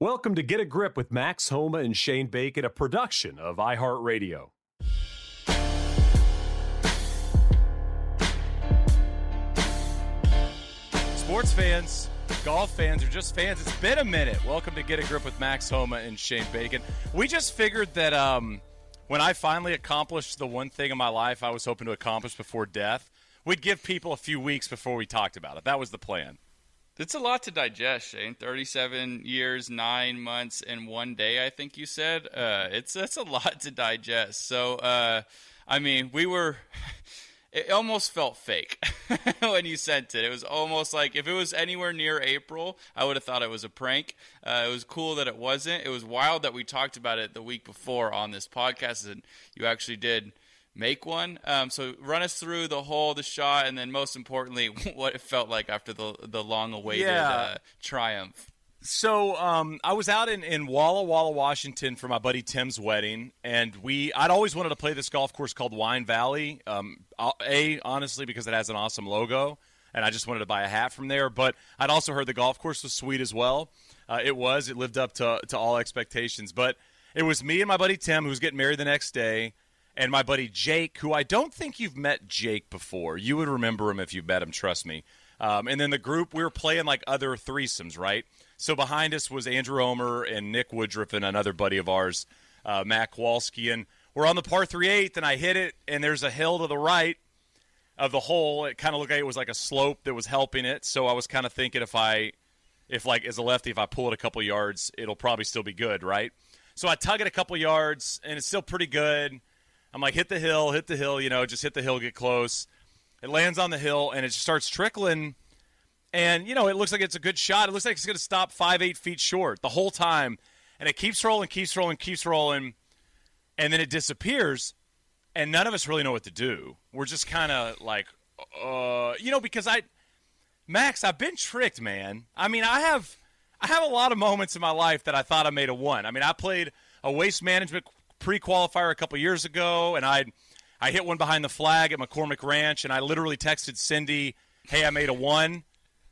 Welcome to Get a Grip with Max Homa and Shane Bacon, a production of iHeartRadio. Sports fans, golf fans, or just fans, it's been a minute. Welcome to Get a Grip with Max Homa and Shane Bacon. We just figured that um, when I finally accomplished the one thing in my life I was hoping to accomplish before death, we'd give people a few weeks before we talked about it. That was the plan. It's a lot to digest, Shane. Thirty-seven years, nine months, and one day. I think you said uh, it's that's a lot to digest. So, uh, I mean, we were. It almost felt fake when you sent it. It was almost like if it was anywhere near April, I would have thought it was a prank. Uh, it was cool that it wasn't. It was wild that we talked about it the week before on this podcast, and you actually did make one. Um, so run us through the whole, the shot, and then most importantly, what it felt like after the the long awaited Yeah. uh, triumph. So um, I was out in, in Walla Walla, Washington for my buddy Tim's wedding, and we I'd always wanted to play this golf course called Wine Valley. Um, a honestly because it has an awesome logo, and I just wanted to buy a hat from there. But I'd also heard the golf course was sweet as well. Uh, it was. It lived up to to all expectations. But it was me and my buddy Tim who was getting married the next day, and my buddy Jake, who I don't think you've met Jake before. You would remember him if you met him. Trust me. Um, and then the group we were playing like other threesomes, right? So behind us was Andrew Omer and Nick Woodruff and another buddy of ours, uh, Matt Kowalski, and we're on the par three eighth, and I hit it, and there's a hill to the right of the hole. It kind of looked like it was like a slope that was helping it. So I was kind of thinking if I, if like as a lefty, if I pull it a couple yards, it'll probably still be good, right? So I tug it a couple yards, and it's still pretty good. I'm like, hit the hill, hit the hill, you know, just hit the hill, get close. It lands on the hill, and it starts trickling. And, you know, it looks like it's a good shot. It looks like it's going to stop five, eight feet short the whole time. And it keeps rolling, keeps rolling, keeps rolling. And then it disappears. And none of us really know what to do. We're just kind of like, uh, you know, because I, Max, I've been tricked, man. I mean, I have, I have a lot of moments in my life that I thought I made a one. I mean, I played a waste management pre-qualifier a couple years ago, and I, I hit one behind the flag at McCormick Ranch, and I literally texted Cindy, "Hey, I made a one,"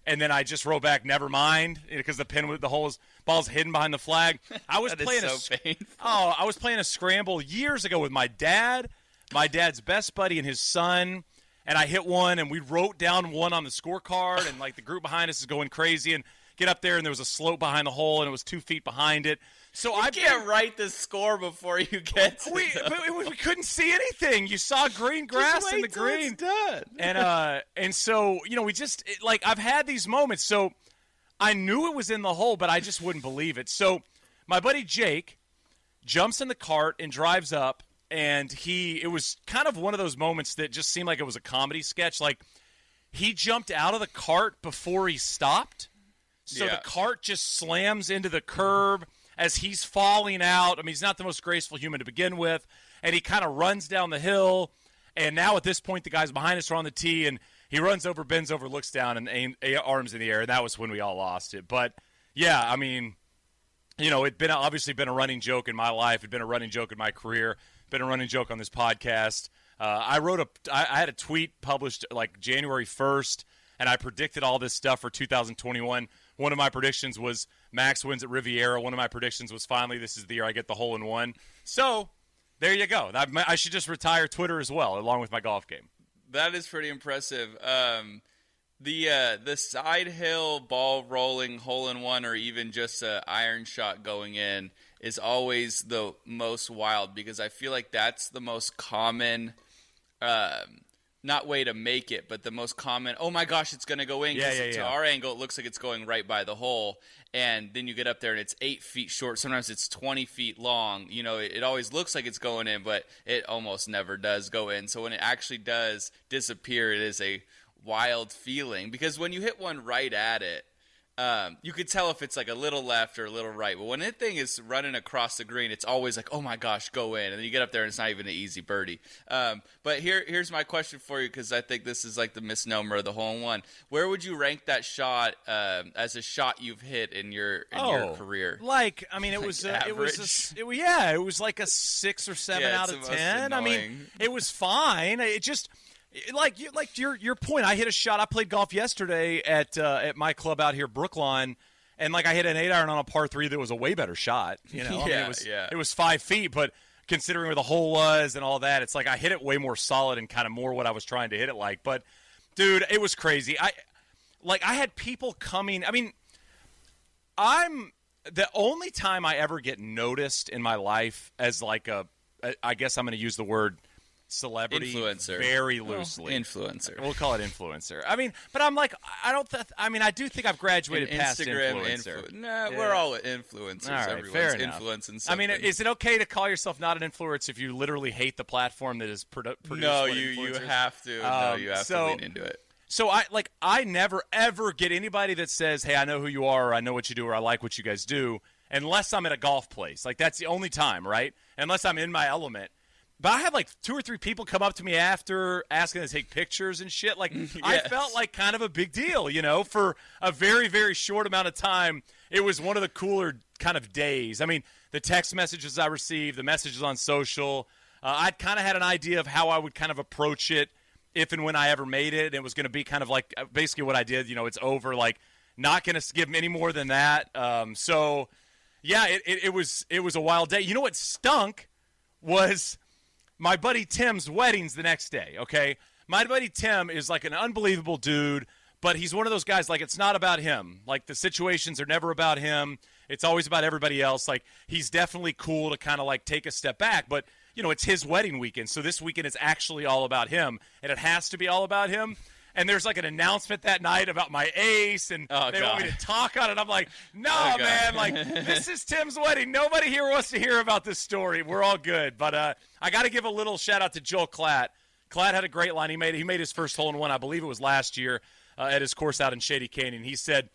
and then I just wrote back, "Never mind," because the pin with the holes ball's hidden behind the flag. I was is playing a so sc- painful. Oh, I was playing a scramble years ago with my dad, my dad's best buddy, and his son. And I hit one, and we wrote down one on the scorecard, and like the group behind us is going crazy. And get up there, and there was a slope behind the hole, and it was two feet behind it. So I can't write the score before you get to we, we, we couldn't see anything. You saw green grass in the green, done. and uh, and so you know, we just it, like I've had these moments. So I knew it was in the hole, but I just wouldn't believe it. So my buddy Jake jumps in the cart and drives up, and he it was kind of one of those moments that just seemed like it was a comedy sketch. Like he jumped out of the cart before he stopped. So Yeah. the cart just slams into the curb as he's falling out. I mean, he's not the most graceful human to begin with, and he kind of runs down the hill. And now at this point, the guys behind us are on the tee, and he runs over, bends over, looks down, and aim, arms in the air. And that was when we all lost it. But yeah, I mean, you know, it'd been obviously been a running joke in my life. It'd been a running joke in my career. Been a running joke on this podcast. Uh, I wrote a, I, I had a tweet published like January first, and I predicted all this stuff for 2021. One of my predictions was Max wins at Riviera. One of my predictions was finally this is the year I get the hole in one. So there you go. I, I should just retire Twitter as well, along with my golf game. That is pretty impressive. Um, the uh, the side hill ball rolling hole in one, or even just a iron shot going in, is always the most wild because I feel like that's the most common. Um, not way to make it, but the most common. Oh my gosh, it's going to go in. Yeah, yeah, to yeah. our angle, it looks like it's going right by the hole, and then you get up there and it's eight feet short. Sometimes it's twenty feet long. You know, it, it always looks like it's going in, but it almost never does go in. So when it actually does disappear, it is a wild feeling because when you hit one right at it. Um, you could tell if it's like a little left or a little right, but when that thing is running across the green, it's always like, "Oh my gosh, go in!" And then you get up there, and it's not even an easy birdie. Um, but here, here's my question for you because I think this is like the misnomer of the hole in one. Where would you rank that shot um, as a shot you've hit in your in your career? Oh, Like, I mean, it Like was uh, it was a it, yeah, it was like a six or seven Yeah, out of ten. I mean, it was fine. It just like you like your your point. I hit a shot. I played golf yesterday at uh, at my club out here, Brookline, and like I hit an eight iron on a par three that was a way better shot. You know, I mean, it was yeah. it was five feet, but considering where the hole was and all that, it's like I hit it way more solid and kind of more what I was trying to hit it like. But dude, it was crazy. I like I had people coming. I mean, I'm the only time I ever get noticed in my life as like a I guess I'm going to use the word celebrity Influencer. very loosely. Influencer. We'll call it influencer. I mean, but I'm like, I don't. Th- I mean, I do think I've graduated An past Instagram influencer. influ- Nah, Yeah. we're all influencers. All right, Everyone's fair enough. influencing I mean, is it okay to call yourself not an influencer if you literally hate the platform that is produ- produced? no, you you have to. no, Um, you have so- to lean into it. So I like I never ever get anybody that says, "Hey, I know who you are, or I know what you do, or I like what you guys do," unless I'm at a golf place. Like that's the only time, right? Unless I'm in my element. But I had like two or three people come up to me after asking to take pictures and shit. Like I felt like kind of a big deal, you know, for a very very short amount of time. It was one of the cooler kind of days. I mean, the text messages I received, the messages on social. Uh, I'd kind of had an idea of how I would kind of approach it if and when I ever made it. It was going to be kind of like uh, basically what I did. You know, it's over. Like not going to give any more than that. Um, so yeah, it, it, it was it was a wild day. You know what stunk was my buddy Tim's wedding's the next day. Okay, my buddy Tim is like an unbelievable dude, but he's one of those guys like it's not about him. Like the situations are never about him. It's always about everybody else. Like he's definitely cool to kind of like take a step back, but you know it's his wedding weekend, so this weekend is actually all about him, and it has to be all about him. And there's like an announcement that night about my ace, and Oh, they want me to talk on it. I'm like, no, Oh, man, like this is Tim's wedding. Nobody here wants to hear about this story. We're all good, but uh, I got to give a little shout out to Joel Klatt. Klatt had a great line. He made he made his first hole in one. I believe it was last year uh, at his course out in Shady Canyon. He said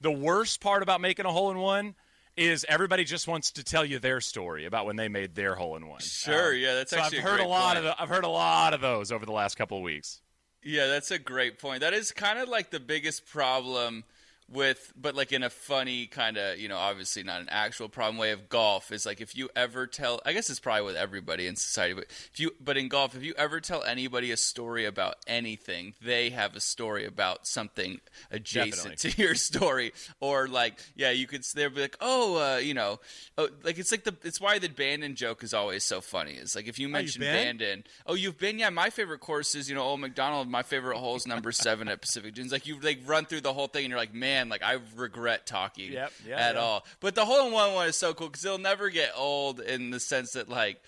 the worst part about making a hole in one is everybody just wants to tell you their story about when they made their hole in one. Sure, yeah, that's so actually I've a heard great a lot point. of the, I've heard a lot of those over the last couple of weeks. Yeah, that's a great point. That is kind of like the biggest problem with, but like in a funny kind of, you know, obviously not an actual problem way of golf is like if you ever tell, I guess it's probably with everybody in society, but if you, but in golf, if you ever tell anybody a story about anything, they have a story about something adjacent Definitely. to your story, or like, yeah, you could, they'll be like, oh, uh, you know, oh, like it's like the, it's why the Bandon joke is always so funny. Is like if you mention been? Bandon, oh, you've been, yeah, my favorite course is, you know, Old Macdonald, my favorite hole is number seven at Pacific Dunes. Like you like run through the whole thing and you're like, man, like I regret talking Yep, yeah, at yeah. all. But the hole in one one is so cool because it'll never get old in the sense that like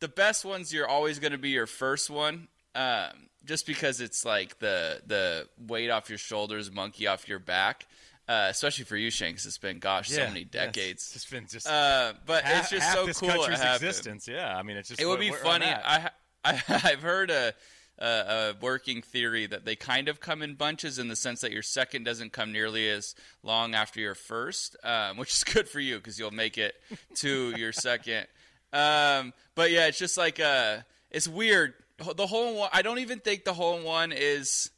the best ones you're always going to be your first one. Um, just because it's like the the weight off your shoulders, monkey off your back, uh, especially for you, Shanks. It's been gosh, so many yes. decades. It's been just Uh, but half, it's just so cool. country's existence. Yeah, I mean, it's just It would be funny. I, I I've heard a, a a working theory that they kind of come in bunches in the sense that your second doesn't come nearly as long after your first, um, which is good for you because you'll make it to your second. Um, but yeah, it's just like uh, it's weird. The whole one, I don't even think the whole one is.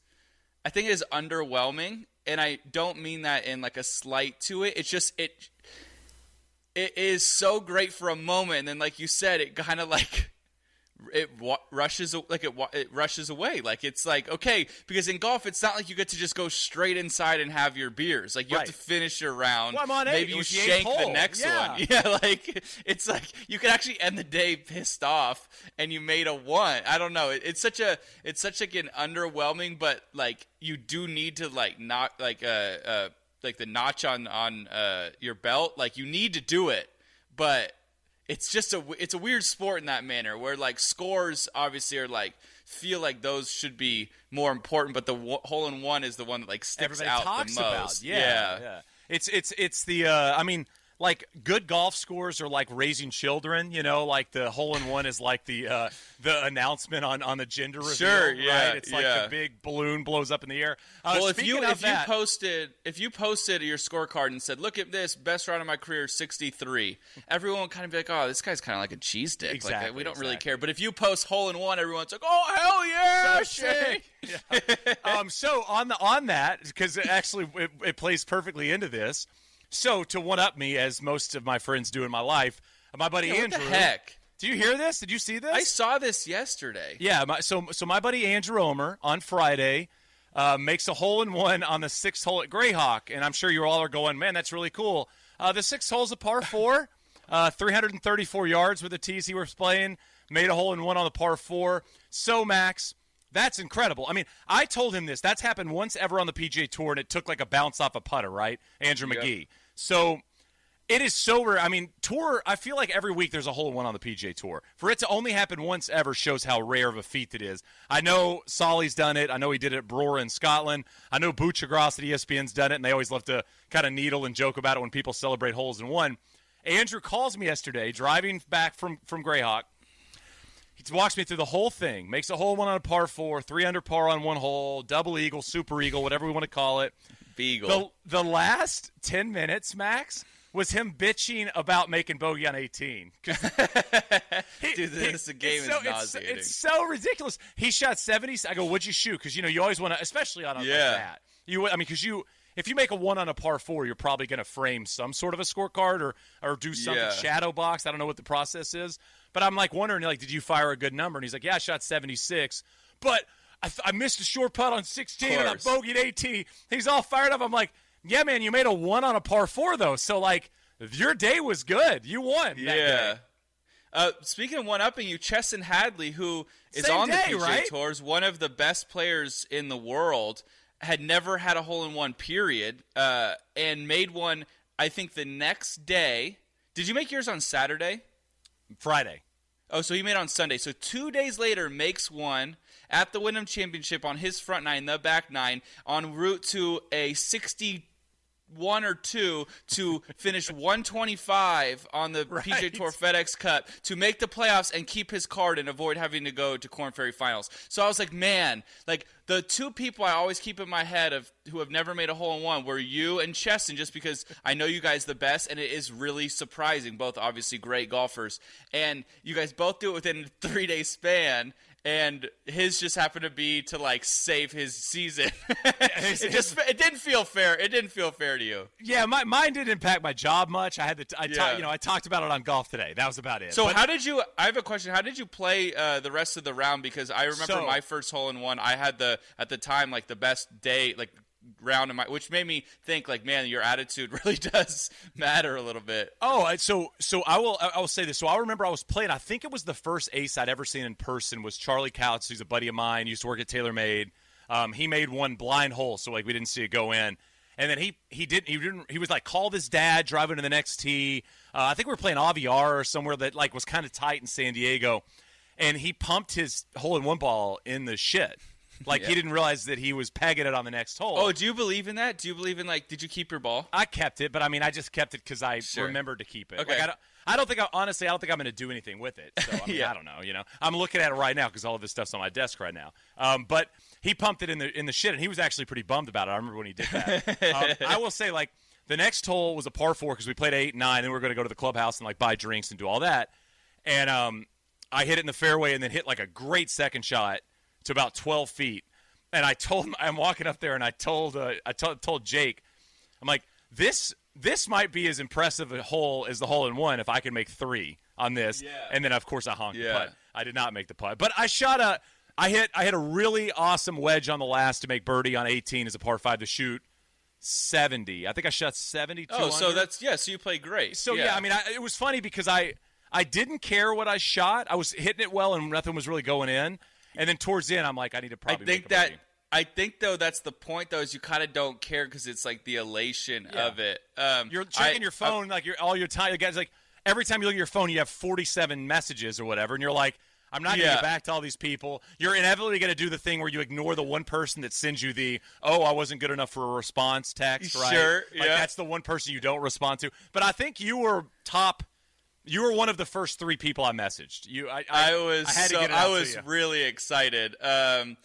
I think it is underwhelming, and I don't mean that in like a slight to it. It's just it it is so great for a moment, and then like you said, it kind of like it wa- rushes like it wa- it rushes away. Like it's like okay, because in golf, it's not like you get to just go straight inside and have your beers. Like you Right. have to finish your round. Well, I'm on. Maybe It you was the shank the next Yeah. one. Yeah, like it's like you could actually end the day pissed off, and you made a one. I don't know. It, it's such a it's such like an underwhelming, but like you do need to like not like uh uh like the notch on on uh your belt. Like you need to do it, but it's just a it's a weird sport in that manner where like scores obviously are like feel like those should be more important, but the w- hole in one is the one that like sticks everybody out talks the most. about. Yeah, yeah, It's it's it's the. Uh, I mean, like good golf scores are like raising children. You know, like the hole in one is like the uh, the announcement on on the gender reveal. Sure, yeah, right? It's like yeah. the big balloon blows up in the air. Uh, well, if you if that, you posted if you posted your scorecard and said, "Look at this, best round of my career, 63," everyone would kind of be like, "Oh, this guy's kind of like a cheese dick." like Exactly, we don't really care. But if you post hole in one, everyone's like, "Oh hell yeah, So Shane!" um, so on the on that because actually it, it plays perfectly into this. So to one up me, as most of my friends do in my life, my buddy Yeah, what Andrew. the heck? Do you hear this? Did you see this? I saw this yesterday. Yeah, my, so so my buddy Andrew Omer on Friday uh, makes a hole in one on the sixth hole at Grayhawk, and I'm sure you all are going, man, that's really cool. Uh, the sixth hole's a par four, uh, 334 yards with the tees he was playing. Made a hole in one on the par four. So Max, that's incredible. I mean, I told him this. That's happened once ever on the PGA Tour, and it took like a bounce off a putter, right? Andrew Yep. Magee. So it is so rare. I mean, tour. I feel like every week there's a hole one on the PGA Tour. For it to only happen once ever shows how rare of a feat it is. I know Solly's done it. I know he did it at Brora in Scotland. I know Buccigross at ESPN's done it, and they always love to kind of needle and joke about it when people celebrate holes in one. Andrew calls me yesterday, driving back from from Grayhawk. He walks me through the whole thing. Makes a hole one on a par four, three under par on one hole, double eagle, super eagle, whatever we want to call it. Beagle. The the last ten minutes, Max, was him bitching about making bogey on eighteen. 'Cause he- Dude, this he- game it's is so, it's- nauseating. It's, so ridiculous. He shot seventy. I go, what'd you shoot? Because you know you always want to, especially on a like Yeah. that. You, I mean, because you. If you make a one on a par four, you're probably going to frame some sort of a scorecard or, or do something Yeah. shadow box. I don't know what the process is, but I'm like wondering, like, did you fire a good number? And he's like, yeah, I shot 76, but I, th- I missed a short putt on 16 and I bogeyed 18. He's all fired up. I'm like, yeah, man, you made a one on a par four though, so like your day was good. You won. Yeah. Uh, speaking of one upping you, Chesson Hadley, who is Same on day, the PGA right? Tours, one of the best players in the world, had never had a hole in one period, uh, and made one. I think the next day. Did you make yours on Saturday? Friday. Oh, so he made on Sunday. So two days later, makes one at the Wyndham Championship on his front nine, the back nine, en route to a 61 or two to finish 125 on the Right. Tour FedEx Cup to make the playoffs and keep his card and avoid having to go to Korn Ferry Finals. So I was like, man, like the two people I always keep in my head of who have never made a hole in one were you and Chesson, just because I know you guys the best, and it is really surprising. Both obviously great golfers, and you guys both do it within a three day span. And his just happened to be to like save his season. it just it didn't feel fair. It didn't feel fair to you. Yeah, my mine didn't impact my job much. I had the I ta- you know I talked about it on golf today. That was about it. So But- how did you? I have a question. How did you play uh, the rest of the round? Because I remember So- my first hole in one. I had the at the time like the best day like round in my, which made me think like, man, your attitude really does matter a little bit. Oh, so so I will I will say this. So I remember I was playing. I think it was the first ace I'd ever seen in person was Charlie Couch, who's a buddy of mine. Used to work at TaylorMade. Um, he made one blind hole, so like we didn't see it go in. And then he he didn't he didn't he was like called his dad driving to the next tee. Uh, I think we were playing AVR or somewhere that like was kind of tight in San Diego, and he pumped his hole in one ball in the shit. Like Yeah. he didn't realize that he was pegging it on the next hole. Oh, do you believe in that? Do you believe in like? Did you keep your ball? I kept it, but I mean, I just kept it because I Sure. remembered to keep it. Okay. Like, I don't, I don't think, I, honestly, I don't think I'm going to do anything with it. So I, mean, Yeah. I don't know. You know, I'm looking at it right now because all of this stuff's on my desk right now. Um, but he pumped it in the in the shit, and he was actually pretty bummed about it. I remember when he did that. um, I will say, like, the next hole was a par four because we played eight, and nine, and we were going to go to the clubhouse and like buy drinks and do all that. And um, I hit it in the fairway, and then hit like a great second shot to about 12 feet. And I told I'm walking up there, and I told uh, I told told Jake, I'm like, this this might be as impressive a hole as the hole in one if I can make three on this. Yeah. And then of course I honked Yeah. the putt. I did not make the putt, but I shot a. I hit I hit a really awesome wedge on the last to make birdie on 18 as a par five to shoot 70. I think I shot 72. Oh, so under. that's yeah. So you play great. So yeah, I mean, I, it was funny because I I didn't care what I shot. I was hitting it well, and nothing was really going in. And then towards the end, I'm like, I need to probably. I think that birdie. I think though that's the point though is you kind of don't care because it's like the elation Yeah. of it. Um, You're checking I- your phone like you're all your time. You guys like every time you look at your phone, you have 47 messages or whatever, and you're like, I'm not going to Yeah. get back to all these people. You're inevitably going to do the thing where you ignore the one person that sends you the "Oh, I wasn't good enough for a response" text. Right? Sure, Like yeah. that's the one person you don't respond to. But I think you were top. You were one of the first three people I messaged. You, I, I, I was I so I was really excited. Um,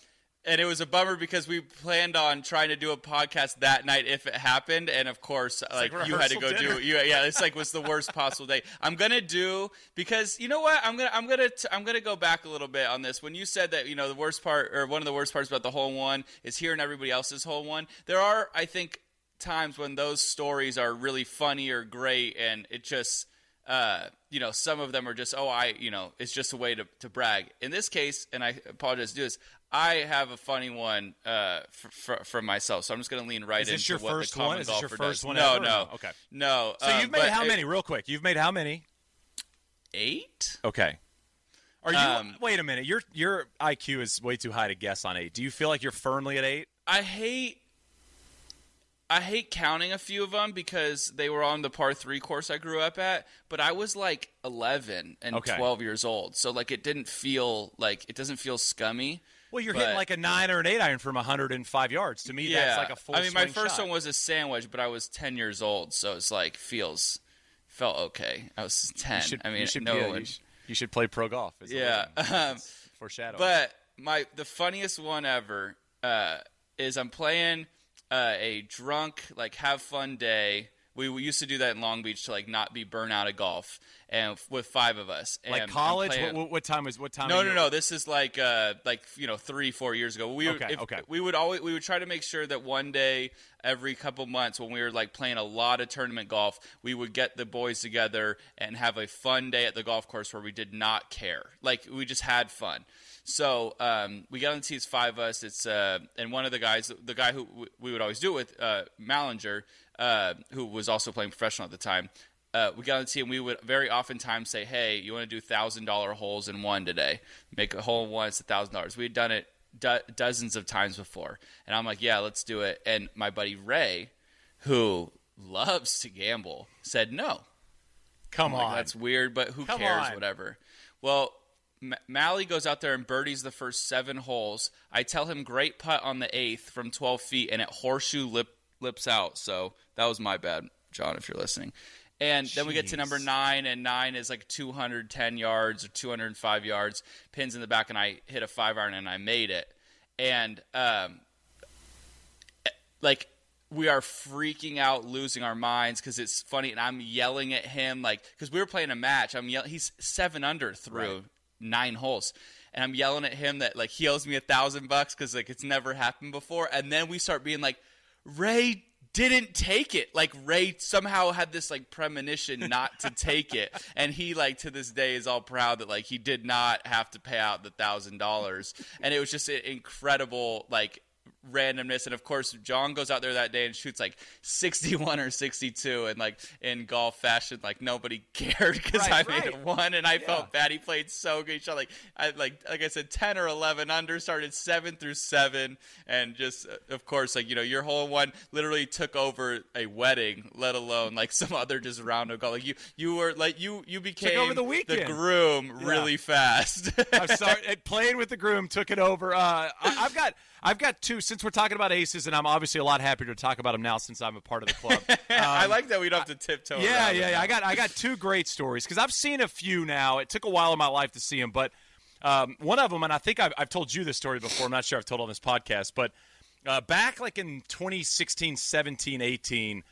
and it was a bummer because we planned on trying to do a podcast that night if it happened, and of course, like, like you had to go dinner. do. You, yeah, it's like was the worst possible day. I'm gonna do because you know what? I'm gonna I'm gonna t- I'm gonna go back a little bit on this. When you said that you know the worst part or one of the worst parts about the whole one is hearing everybody else's whole one. There are I think times when those stories are really funny or great, and it just uh, you know, some of them are just, oh, I, you know, it's just a way to, to brag. In this case, and I apologize to do this, I have a funny one uh, for, for, for myself, so I'm just going to lean right Is into your what first the common one? Is this your first does. one No, ever? no, Okay. no. So um, you've made how it- many, real quick? You've made how many? Eight. Okay. Are you? Um, wait a minute. Your your IQ is way too high to guess on eight. Do you feel like you're firmly at eight? I hate. I hate counting a few of them because they were on the par three course I grew up at, but I was like 11 and Okay. 12 years old, so like it didn't feel like it doesn't feel scummy. Well, you're But- hitting like a nine or an eight iron from 105 yards. To me, yeah, that's like a full. I mean, my first shot. one was a sandwich, but I was 10 years old, so it's like feels felt okay. I was 10. You should, I mean, you should, no yeah, one. you, should, you should play pro golf. Yeah, um, Foreshadowing. But my the funniest one ever uh, is I'm playing uh, a drunk like have fun day. We, we used to do that in Long Beach to like not be burnt out of golf, and with five of us. And like college. What, what, time is what time? no, no, no. This is like uh, like you know three, four years ago. We Okay, if- okay. We would always we would try to make sure that one day every couple months when we were like playing a lot of tournament golf, we would get the boys together and have a fun day at the golf course where we did not care. Like we just had fun. So um, we got on the tees, five of us. It's uh, and one of the guys, the guy who w- we would always do it with, uh, Mallinger, uh, who was also playing professional at the time. Uh, we got on the tee and we would very oftentimes say, "Hey, you want to do thousand dollar holes in one today? Make a hole in one. It's a thousand dollars." We had done it do- dozens of times before, and I'm like, "Yeah, let's do it." And my buddy Ray, who loves to gamble, said no. Come I'm like, on. that's weird, but who Come cares? on. Whatever. Well, M- Mally goes out there and birdies the first seven holes. I tell him great putt on the eighth from 12 feet, and it horseshoe lip lips out. So that was my bad, John, if you're listening. And then we get to number nine, and nine is like 210 yards or 205 yards, pins in the back, and I hit a five iron and I made it. And um, like we are freaking out, losing our minds because it's funny, and I'm yelling at him like because we were playing a match. I'm yelling. He's seven under through Right. Nine holes, and I'm yelling at him that like he owes me a thousand bucks because like it's never happened before. And then we start being like, Ray didn't take it. Like Ray somehow had this like premonition not to take it, and he like to this day is all proud that like he did not have to pay out the thousand dollars, and it was just an incredible like randomness and of course john goes out there that day and shoots like 61 or 62 and like in golf fashion like nobody cared because Right, i made right. it one and i Yeah. felt bad he played so good he shot like i like like i said 10 or 11 under started 7 through 7 and just uh, of course like you know your whole one literally took over a wedding let alone like some other just round of golf like you you were like you you became over the weekend. the groom Yeah. really fast I'm sorry. playing with the groom took it over. Uh, I, I've got I've got two. Since we're talking about aces, and I'm obviously a lot happier to talk about them now since I'm a part of the club. i like that we don't have to tiptoe Um, yeah, yeah, yeah. I got I got two great stories because I've seen a few now. It took a while in my life to see them, but um, one of them, and I think I've, I've told you this story before. I'm not sure I've told on this podcast, but uh, back like in 2016, 17, 18,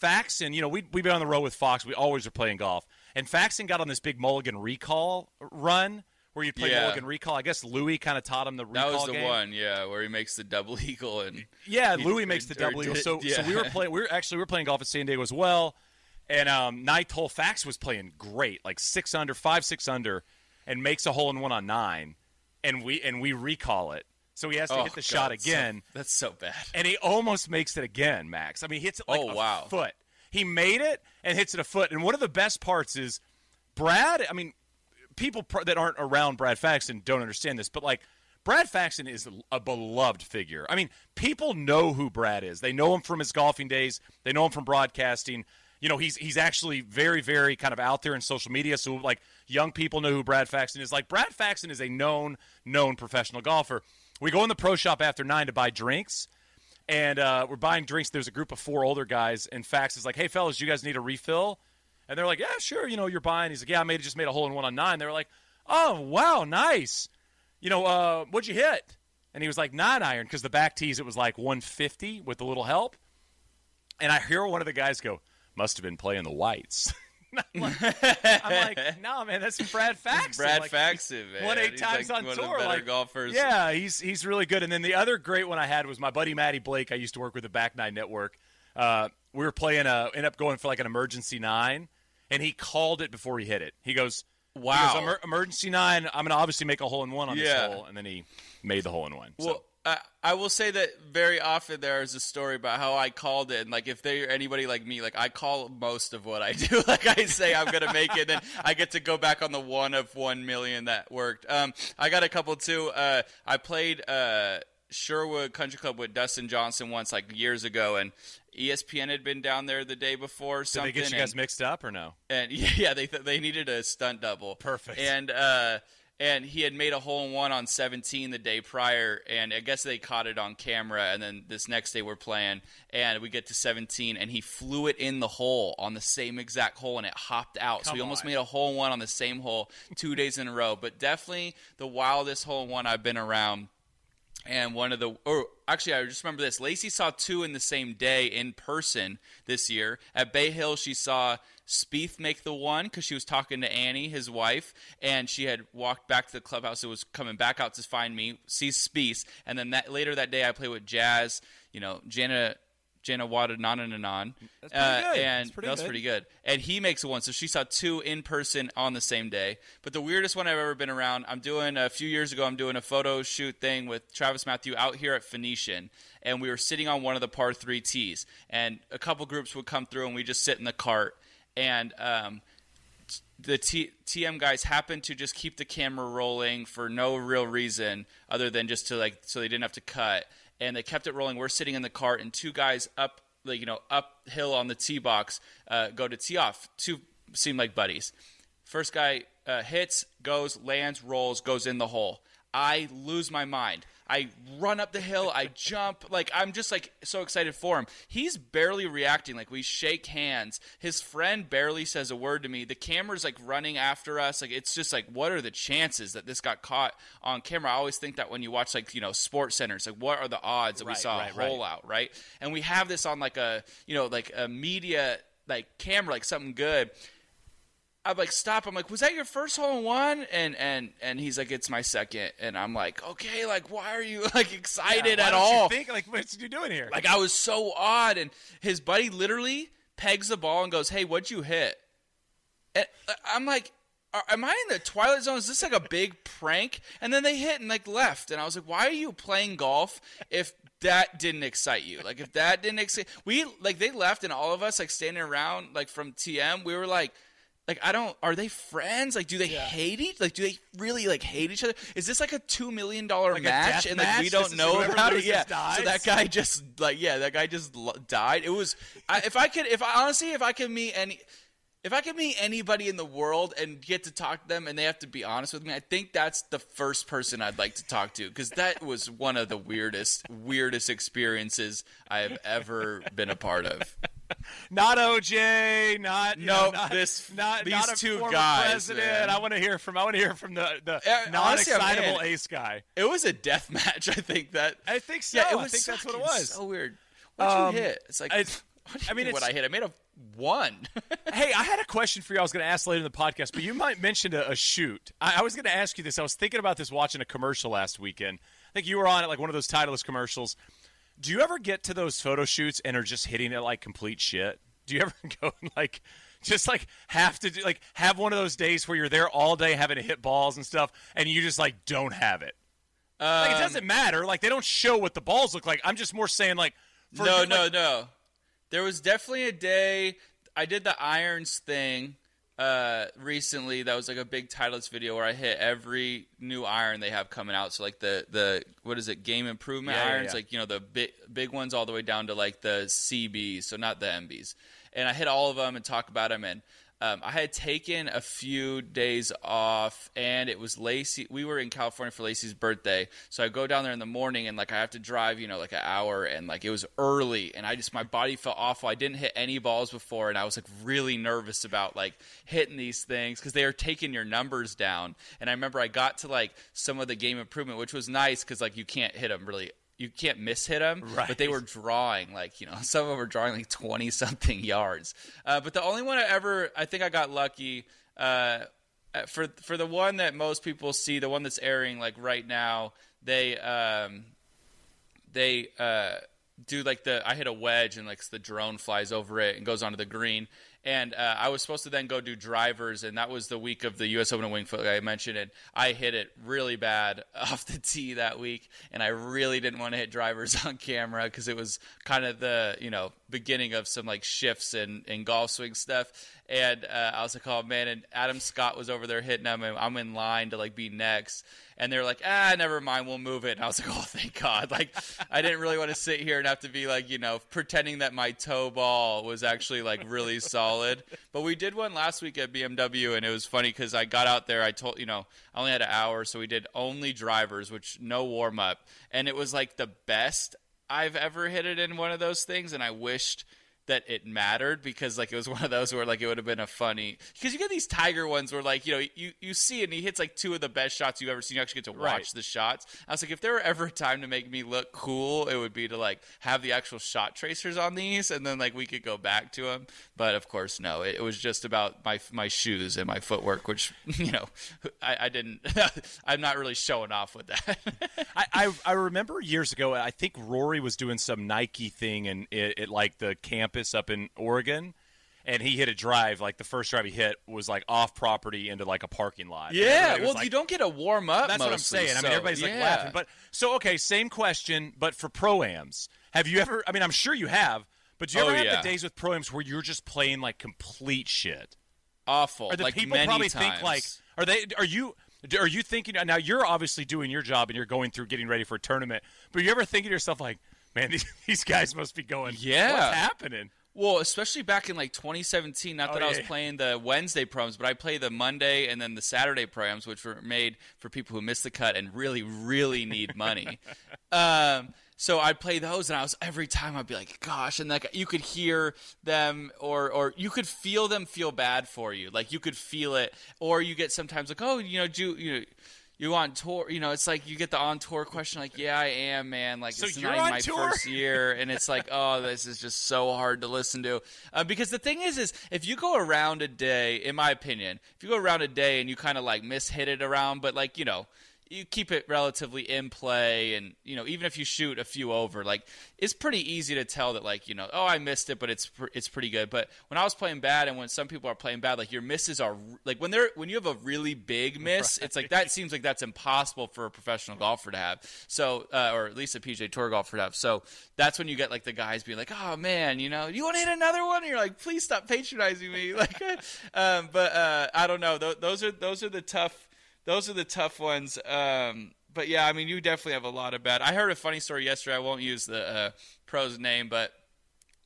Faxon, you know, we we've been on the road with Fox. We always are playing golf, and Faxon got on this big Mulligan recall run where you'd play Yeah. Mulligan recall. I guess Louis kind of taught him the recall That was the game. one, yeah, where he makes the double eagle and Yeah, He- Louis makes the double eagle. So, so we were playing. We were actually we were playing golf at San Diego as well, and um, hole Fax was playing great, like six under, five six under, and makes a hole in one on nine, and we and we recall it. So he has to Oh, hit the God, shot that's so- again, that's so bad. and he almost makes it again. Max, I mean, he hits it like Oh, a wow. foot. He made it and hits it a foot. And one of the best parts is Brad. I mean, people pr- that aren't around Brad Faxon don't understand this, but like Brad Faxon is a beloved figure. I mean, people know who Brad is. They know him from his golfing days. They know him from broadcasting. You know, he's he's actually very very kind of out there in social media. So like young people know who Brad Faxon is. Like Brad Faxon is a known known professional golfer. We go in the pro shop after nine to buy drinks and uh, we're buying drinks. There's a group of four older guys, and Fax is like, "Hey, fellas, you guys need a refill?" And they're like, "Yeah, sure. You know, you're buying." He's like, "Yeah, I made just made a hole in one on nine. They were like, "Oh, wow, nice. You know, uh, what'd you hit?" And he was like, nine iron, because the back tees it was like 150 with a little help. And I hear one of the guys go, "Must have been playing the whites." I'm like, I'm like, no, man, that's Brad Faxon. Brad like, Faxon, man. won eight He's times like on one tour. Of the like, golfers. Yeah, he's he's really good. And then the other great one I had was my buddy Matty Blake. I used to work with the Back Nine Network. Uh, we were playing a end up going for like an emergency nine, and he called it before he hit it. He goes, he Wow. goes, "Emer- emergency nine. I'm going to obviously make a hole in one on Yeah. this hole, and then he made the hole in one. Well, so. I, I will say that very often there is a story about how I called it, and like if they're anybody like me, like I call most of what I do. like I say I'm gonna make it, and then I get to go back on the one of one million that worked. Um, I got a couple too. Uh, I played uh, Sherwood Country Club with Dustin Johnson once, like years ago, and ESPN had been down there the day before. Did Something they get you and- guys mixed up or no? and yeah, they th- they needed a stunt double. Perfect. And uh, and he had made a hole in one on 17 the day prior, and I guess they caught it on camera. And then this next day we're playing, and we get to 17, and he flew it in the hole on the same exact hole, and it hopped out. so he we almost on. made a hole in one on the same hole two days in a row. But definitely the wildest hole in one I've been around and one of the or actually I just remember this. Lacey saw two in the same day in person this year. At Bay Hill she saw Spieth make the one because she was talking to Annie, his wife, and she had walked back to the clubhouse and was coming back out to find me, sees Spieth, and then that later that day I played with Jazz, you know, Jana Janewattananond. That's good. And That's pretty that was good. pretty good. And he makes one, so she saw two in person on the same day. But the weirdest one I've ever been around, I'm doing a few years ago. I'm doing a photo shoot thing with TravisMathew out here at Phoenician, and we were sitting on one of the par three tees, and a couple groups would come through, and we just sit in the cart, and um, the T- TM guys happened to just keep the camera rolling for no real reason other than just to like so they didn't have to cut and they kept it rolling. We're sitting in the cart and two guys up like you know uphill on the tee box uh, go to tee off. Two seem like buddies. First guy uh, hits goes lands rolls goes in the hole. I lose my mind I run up the hill, I jump, like I'm just like so excited for him. He's barely reacting, like we shake hands. His friend barely says a word to me. The camera's like running after us. Like it's just like what are the chances that this got caught on camera? I always think that when you watch like, you know, sports centers, like what are the odds that we saw right, a hole right. out, right? And we have this on like a, you know, like a media like camera, like something good. I'm like, stop. I'm like, was that your first hole in one? And and and he's like, it's my second. And I'm like, okay, like, why are you like excited Why at all? You think like what's you doing here? like, I was so odd. And his buddy literally pegs the ball and goes, hey, what'd you hit? And uh, I'm like, am I in the twilight zone? Is this like a big prank? And then they hit and like left, and I was like, why are you playing golf if that didn't excite you? Like if that didn't excite we like they left, and all of us like standing around like from TM, we were like. Like I don't. Are they friends? Like, do they hate each? Like, do they really like hate each other? Is this like a two million dollar Like match, and like we don't This know about it? Yeah. dies? So that guy just like yeah, that guy just died. It was I, if I could, if I honestly, if I could meet any, if I could meet anybody in the world and get to talk to them and they have to be honest with me, I think that's the first person I'd like to talk to because that was one of the weirdest, weirdest experiences I have ever been a part of. not OJ, not No, know, not, this- not these not two guys, president. man. I want to hear from I want to hear from the the honestly, non-excitable ace guy. It was a death match. I think that. I think so. Yeah, it I think that's what it was. So weird. What'd Um, you hit? It's like. it's- what do you I mean, what I hit? I made a one. hey, I had a question for you. I was going to ask later in the podcast, but you might mention a, a shoot. I, I was going to ask you this. I was thinking about this watching a commercial last weekend. I think you were on it, like one of those Titleist commercials. Do you ever get to those photo shoots and are just hitting it like complete shit? Do you ever go and like just like have to do like have one of those days where you're there all day having to hit balls and stuff, and you just like don't have it? like Um, it doesn't matter. Like they don't show what the balls look like. I'm just more saying like. For no, like, no, no. There was definitely a day I did the irons thing uh, recently. That was like a big Titleist video where I hit every new iron they have coming out. So like the the what is it? Game improvement Yeah, yeah, irons, yeah. like you know the big big ones all the way down to like the CBs, so not the MBs. And I hit all of them and talk about them and. Um, I had taken a few days off, and it was Lacey. We were in California for Lacey's birthday, so I go down there in the morning, and like I have to drive, you know, like an hour, and like it was early, and I just my body felt awful. I didn't hit any balls before, and I was like really nervous about like hitting these things because they are taking your numbers down. And I remember I got to like some of the game improvement, which was nice because like you can't hit them really you can't miss hit them, Right. but they were drawing like you know some of them were drawing like twenty something yards. Uh, but the only one I ever I think I got lucky uh, for for the one that most people see, the one that's airing like right now, they um, they uh, do like the I hit a wedge and like the drone flies over it and goes onto the green. And uh, I was supposed to then go do drivers, and that was the week of the U.S. Open of Winged Foot, like I mentioned, and I hit it really bad off the tee that week, and I really didn't want to hit drivers on camera because it was kind of the you know beginning of some like shifts and and golf swing stuff, and uh, I was like, oh man, and Adam Scott was over there hitting them, and I'm in line to like be next and they're like, ah, never mind, we'll move it. And I was like, oh, thank God. Like, I didn't really want to sit here and have to be like, you know, pretending that my toe ball was actually like really solid. But we did one last week at BMW, and it was funny because I got out there. I told, you know, I only had an hour, so we did only drivers, which no warm up, and it was like the best I've ever hit it in one of those things, and I wished that it mattered because like it was one of those where like it would have been a funny because you get these tiger ones where like you know you, you see it and he hits like two of the best shots you've ever seen you actually get to watch Right. the shots i was like if there were ever a time to make me look cool it would be to like have the actual shot tracers on these and then like we could go back to them but of course no it, it was just about my my shoes and my footwork which you know i, I didn't i'm not really showing off with that I, I I remember years ago. I think Rory was doing some Nike thing and it, it like the campus up in Oregon, and he hit a drive. Like the first drive he hit was like off property into like a parking lot. Yeah well like- you don't get a warm up That's what I'm mostly, saying. I mean, so, everybody's like yeah. laughing. But so okay, same question, but for proams, have you ever? I mean, I'm sure you have. But do you Oh, ever have yeah. the days with proams where you're just playing like complete shit? awful Or the like people probably times. think like, are they? Are you? Are you thinking now? You're obviously doing your job and you're going through getting ready for a tournament. But you ever thinking to yourself like, man, these, these guys must be going, Yeah. what's happening? Well, especially back in like 2017. Not Oh, that I was playing the Wednesday proams, but I play the Monday and then the Saturday proams, which were made for people who missed the cut and really, really need money. um, so I'd play those, and I was every time I'd be like, "Gosh!" And like you could hear them, or or you could feel them feel bad for you. Like you could feel it, or you get sometimes like, "Oh, you know, do you." know, you on tour, you know, it's like you get the on tour question, like, yeah, I am, man. Like, So it's not my tour? first year, and it's like, oh, this is just so hard to listen to. Uh, because the thing is, is if you go around a day, in my opinion, if you go around a day and you kind of like mishit it around, but like you know, you keep it relatively in play, and you know, even if you shoot a few over, like it's pretty easy to tell that like you know, oh, I missed it, but it's pr- it's pretty good. But when I was playing bad, and when some people are playing bad, like your misses are like when they're when you have a really big miss, it's like that seems like that's impossible for a professional golfer to have. So, uh, or at least a PGA Tour golfer to have. So that's when you get like the guys being like, "Oh man, you know, you want to hit another one?" And you're like, "Please stop patronizing me." Like, um, but uh, I don't know. Th- those are those are the tough. Those are the tough ones. Um, but yeah, I mean, you definitely have a lot of bad. I heard a funny story yesterday. I won't use the uh, pro's name, but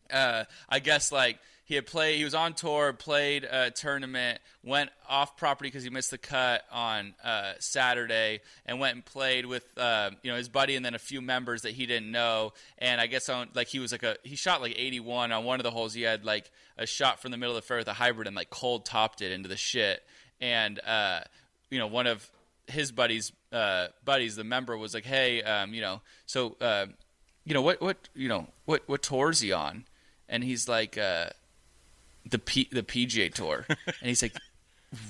uh, I guess like he had played, he was on tour, played a tournament, went off property because he missed the cut on uh, Saturday, and went and played with uh, you know his buddy and then a few members that he didn't know. And I guess on like he was like a he shot like 81 on one of the holes. He had like a shot from the middle of the fairway with a hybrid and like cold topped it into the shit. And uh, you know one of his buddies uh, buddies the member was like, hey, um, you know, so. Uh, you know what what you know what what tour is he on and he's like uh the P, the PGA tour and he's like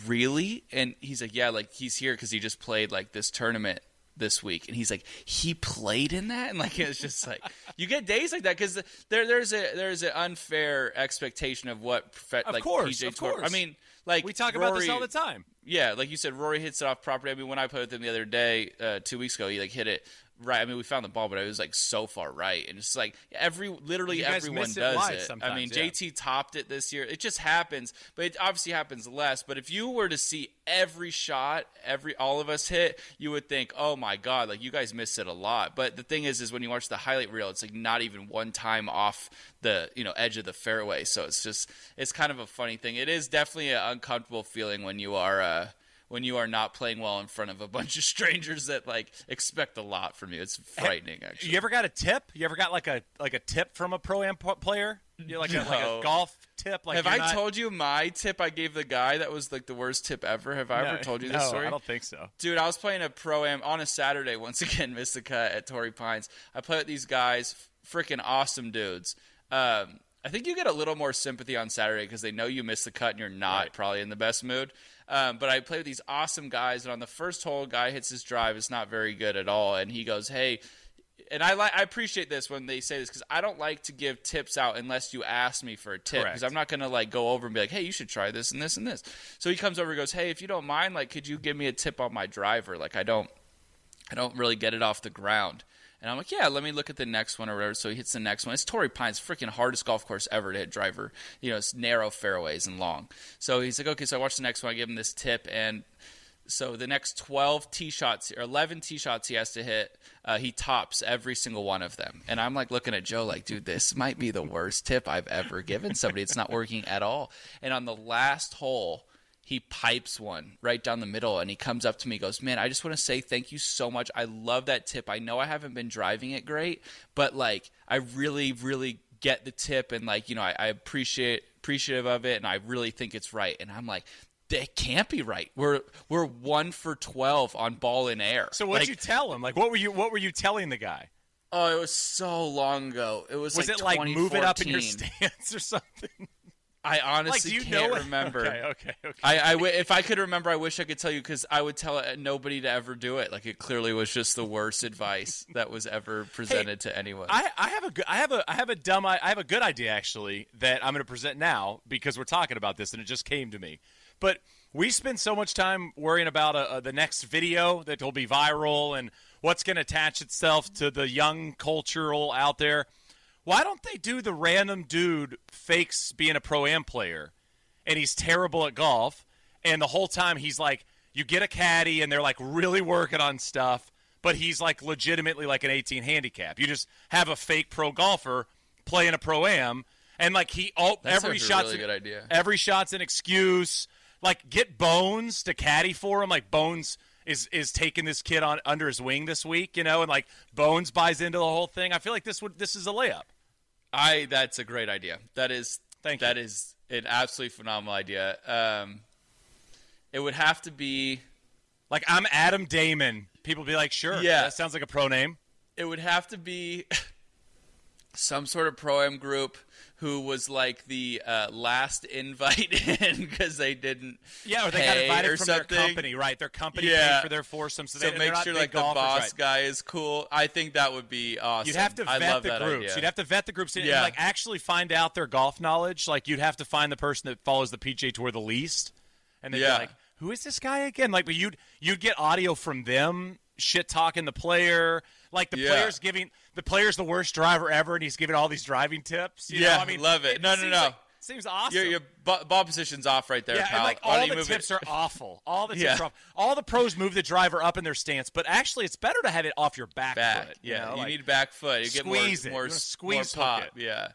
really and he's like yeah like he's here cuz he just played like this tournament this week and he's like he played in that and like it's just like you get days like that cuz there there's a there's an unfair expectation of what profe- Of like course, PGA of tour. I mean like We talk about this all the time. yeah, like you said, Rory hits it off property. I mean, when I played with him the other day, uh, two weeks ago, he like hit it right. I mean, we found the ball, but it was like so far right, and it's like every literally everyone miss it does it. I mean, yeah. JT topped it this year. It just happens, but it obviously happens less. But if you were to see every shot, every all of us hit, you would think, oh my god, like you guys missed it a lot. But the thing is, is when you watch the highlight reel, it's like not even one time off the you know edge of the fairway. So it's just it's kind of a funny thing. It is definitely an uncomfortable feeling when you are. Uh, when you are not playing well in front of a bunch of strangers that like expect a lot from you, it's frightening. Actually, You ever got a tip? You ever got like a like a tip from a pro am player? You know, like, a, like a golf tip? Like have I not- told you my tip I gave the guy that was like the worst tip ever? Have I No, ever told you no, this story? I don't think so. Dude, I was playing a pro am on a Saturday once again, missed the cut at Torrey Pines. I play with these guys, freaking awesome dudes. Um, I think you get a little more sympathy on Saturday because they know you missed the cut and you're not Right. probably in the best mood. Um, but I play with these awesome guys, and on the first hole, guy hits his drive. It's not very good at all, and he goes, "Hey." and I like I appreciate this when they say this because I don't like to give tips out unless you ask me for a tip because I'm not gonna like go over and be like, hey, you should try this and this and this. So he comes over and goes, hey, if you don't mind, like, could you give me a tip on my driver? Like, I don't, I don't really get it off the ground. And I'm like, yeah, let me look at the next one or whatever. So he hits the next one. It's Torrey Pines, freaking hardest golf course ever to hit driver. You know, it's narrow fairways and long. So he's like, okay, so I watch the next one. I give him this tip, and so the next 12 tee shots or 11 tee shots he has to hit, uh, he tops every single one of them. And I'm like looking at Joe like, dude, this might be the worst tip I've ever given somebody. It's not working at all. And on the last hole, he pipes one right down the middle and he comes up to me and goes man i just want to say thank you so much. I love that tip. I know i haven't been driving it great but like i really really get the tip and like you know i, I appreciate appreciative of it and i really think it's right. And i'm like it can't be right. We're we're one for 12 on ball in air. So what'd Like, you tell him? Like, what were you what were you telling the guy? oh it was so long ago. It was like, Was like it like move it up in your stance or something? I honestly you can't know remember Okay, okay, okay. I, I w- if I could remember, I wish I could tell you because I would tell nobody to ever do it. Like it clearly was just the worst advice that was ever presented to anyone. I, I have a good, I have a I have a dumb I I have a good idea actually that I'm going to present now because we're talking about this and it just came to me. But we spend so much time worrying about uh, uh, the next video that will be viral and what's going to attach itself to the young cultural out there. Why don't they do the random dude fakes being a pro am player and he's terrible at golf and the whole time he's like you get a caddy and they're like really working on stuff but he's like legitimately like an 18 handicap. You just have a fake pro golfer playing a pro am and like he all That every shot's really good idea. every shot's an excuse. Like get bones to caddy for him. Like bones is is taking this kid on under his wing this week you know and like bones buys into the whole thing. I feel like this would this is a layup I that's a great idea. That is Thank that you. is an absolutely phenomenal idea. Um, it would have to be like i'm adam damon people be like sure Yeah. that sounds like a pro name it would have to be some sort of pro am group who was like the uh, last invite in because they didn't Yeah, or they got invited from something. their company, right? Their company Yeah. paid for their foursome, so, So they, make sure like the boss right? guy is cool. I think that would be awesome. You'd have to I vet love the groups. idea. You'd have to vet the groups and, Yeah. like actually find out their golf knowledge. Like you'd have to find the person that follows the PGA Tour the least, and they'd Yeah. be like, "Who is this guy again?" Like, but you'd you'd get audio from them shit talking the player. Like the Yeah. player's giving the player's the worst driver ever, and he's giving all these driving tips. You Yeah, know? I mean, love it. No, no, no. like- seems awesome. your your ball position's off right there, Yeah, pal. and like Why all the tips it? are awful. All the tips Yeah. are awful. All the pros move the driver up in their stance, but actually, it's better to have it off your back, back. foot. yeah, you, know? you like- need back foot. You get more it. more, You wanna s- squeeze more pop. it. Yeah.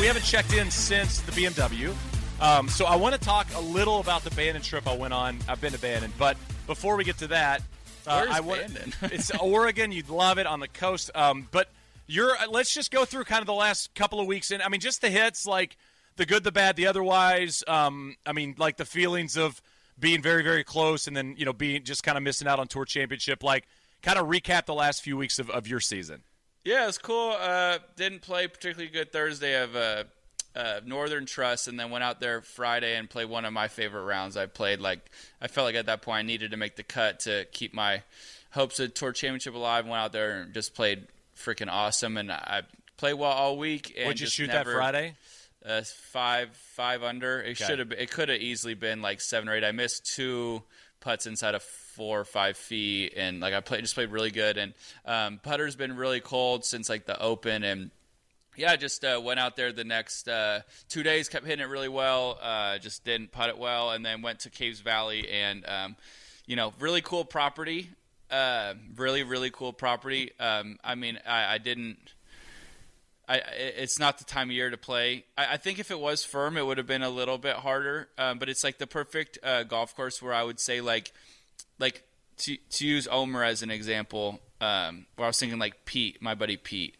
we haven't checked in since the BMW. Um, so I want to talk a little about the Bandon trip I went on. I've been to Bandon, but before we get to that, uh, I want it's Oregon. You'd love it on the coast. Um, but you're uh, let's just go through kind of the last couple of weeks, and I mean just the hits, like the good, the bad, the otherwise. Um, I mean like the feelings of being very, very close, and then you know being just kind of missing out on tour championship. Like kind of recap the last few weeks of, of your season. Yeah, it's cool. Uh, didn't play particularly good Thursday of uh, uh, Northern Trust, and then went out there Friday and played one of my favorite rounds. I played like I felt like at that point I needed to make the cut to keep my hopes of tour championship alive. Went out there and just played freaking awesome, and I played well all week. And Would you just shoot never, that Friday? Uh, five five under. It should have. It could have easily been like seven or eight. I missed two putts inside of four or five feet, and like I played, just played really good. And um, putter's been really cold since like the Open, and yeah, just uh, went out there the next uh, two days, kept hitting it really well. Uh, just didn't putt it well, and then went to Caves Valley, and um, you know, really cool property. Uh, really, really cool property. Um, I mean, I, I didn't. I, it's not the time of year to play. I, I think if it was firm, it would have been a little bit harder. Um, but it's like the perfect uh, golf course where I would say like, like to to use Omer as an example. Um, where I was thinking like Pete, my buddy Pete.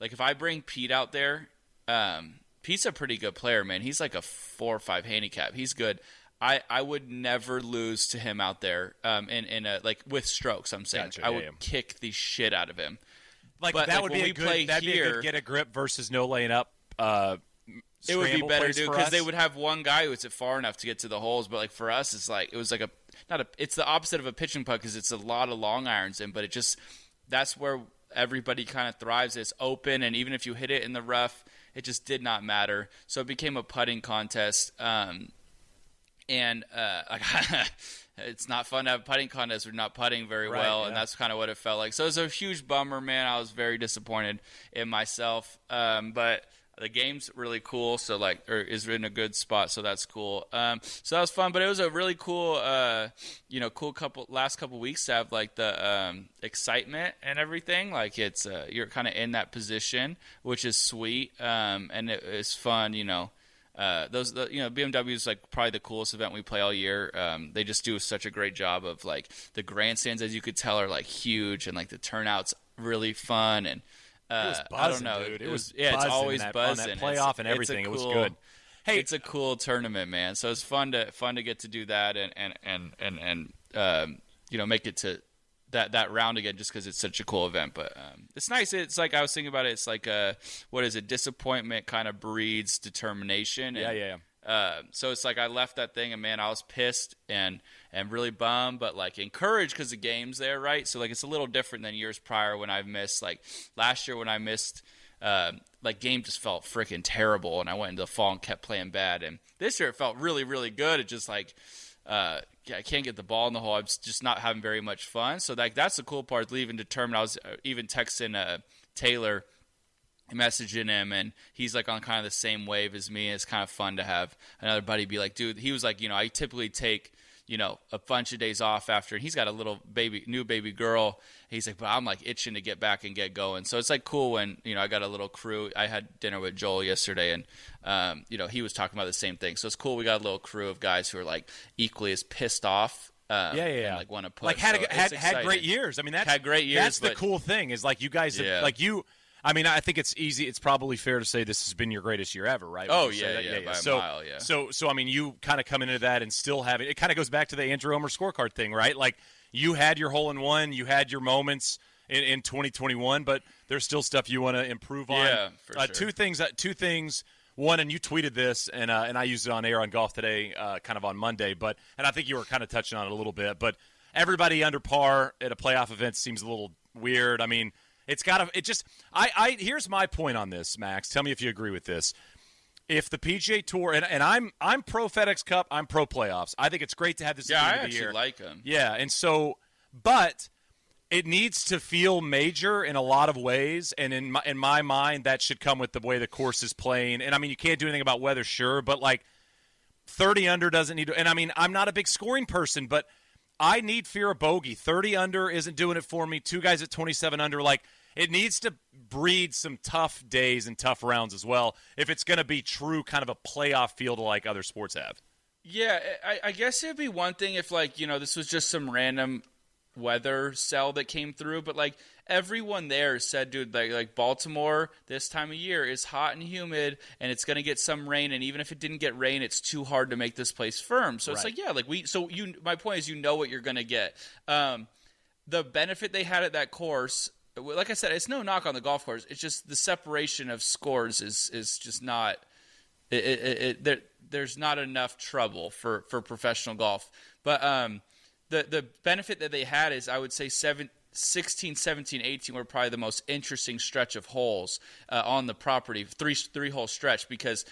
Like if I bring Pete out there, um, Pete's a pretty good player, man. He's like a four or five handicap. He's good. I, I would never lose to him out there. Um, in in a like with strokes. I'm saying Gotcha, I yeah, would yeah. kick the shit out of him. Like But, that like, would be a we good play that'd be a good get a grip versus no laying up uh, It would be better, plays dude, because they would have one guy who hits it far enough to get to the holes. But like for us, it's like it was like a not a. It's the opposite of a pitching putt because it's a lot of long irons in. But it just that's where everybody kind of thrives. It's open, and even if you hit it in the rough, it just did not matter. So it became a putting contest. Um, and uh, it's not fun to have a putting contest. We're not putting very Right, well, yeah. and that's kind of what it felt like. So it was a huge bummer, man. I was very disappointed in myself, um, but the game's really cool. So like, or is in a good spot. So that's cool. Um, so that was fun, but it was a really cool, uh, you know, cool couple last couple weeks to have like the um, excitement and everything. Like it's uh, you're kind of in that position, which is sweet, um, and it, it's fun, you know. Uh, those, the, you know, BMW is like probably the coolest event we play all year. Um, they just do such a great job of like the grandstands, as you could tell, are like huge, and like the turnouts really fun. And uh, was I don't know, dude. It, It was, was yeah, it's always that- on buzzing. that playoff and it's a everything. It was good. Hey- it's a cool tournament, man. So it's fun to fun to get to do that and and and and and um, you know make it to that that round again just because it's such a cool event. But um, it's nice. It's like I was thinking about it. It's like a what is it? Disappointment kind of breeds determination. Yeah, and, yeah, uh, so it's like I left that thing and man, I was pissed and and really bummed, but like encouraged because the game's there, right? So like it's a little different than years prior when I've missed. Like last year when I missed, uh, like game just felt freaking terrible, and I went into the fall and kept playing bad. And this year it felt really really good. It just like. Uh, I can't get the ball in the hole. I'm just not having very much fun. So like that's the cool part. Leaving determined. I was uh, even texting uh, Taylor messaging him and he's like on kind of the same wave as me it's kind of fun to have another buddy be like dude he was like you know i typically take you know a bunch of days off after and he's got a little baby new baby girl he's like but i'm like itching to get back and get going so it's like cool when you know i got a little crew i had dinner with joel yesterday and um, you know he was talking about the same thing so it's cool we got a little crew of guys who are like equally as pissed off um, Yeah, yeah, yeah. like want to put like had so a, had had great years. I mean, that's Had great years, That's the cool thing is like you guys, have, Yeah. like you. I mean, I think it's easy. It's probably fair to say this has been your greatest year ever, right? Oh, yeah, that? yeah, a so, mile, yeah. So, so I mean, you kind of come into that and still have it. It kind of goes back to the Andrew Omer scorecard thing, right? Like you had your hole in one, you had your moments in, in 2021, but there's still stuff you want to improve on. Yeah, for uh, sure. Two things. Uh, two things. One, and you tweeted this, and uh, and I used it on air on golf today, uh, kind of on Monday. But and I think you were kind of touching on it a little bit. But everybody under par at a playoff event seems a little weird. I mean, it's got to. It just. I. I. Here's my point on this, Max. Tell me if you agree with this. If the PGA Tour and, and I'm I'm pro FedEx Cup, I'm pro playoffs. I think it's great to have this. yeah i end of the actually year. like them. Yeah, and so, but it needs to feel major in a lot of ways, and in my, in my mind, that should come with the way the course is playing. And I mean, you can't do anything about weather, sure, but like thirty under doesn't need to. And I mean, I'm not a big scoring person, but I need fear of bogey. Thirty under isn't doing it for me. Two guys at twenty seven under, like. It needs to breed some tough days and tough rounds as well if it's going to be true kind of a playoff field like other sports have. Yeah, I, I guess it'd be one thing if like you know this was just some random weather cell that came through, but like everyone there said, dude, like like Baltimore this time of year is hot and humid, and it's gonna get some rain, and even if it didn't get rain, it's too hard to make this place firm. So it's like yeah, like we so you my point is you know what you're gonna get. Um, the benefit they had at that course, like I said, it's no knock on the golf course. It's just the separation of scores is is just not. It, it, it, there, there's not enough trouble for, for professional golf. But um, the the benefit that they had is I would say seven, 16, 17, 18 were probably the most interesting stretch of holes uh, on the property, three three hole stretch because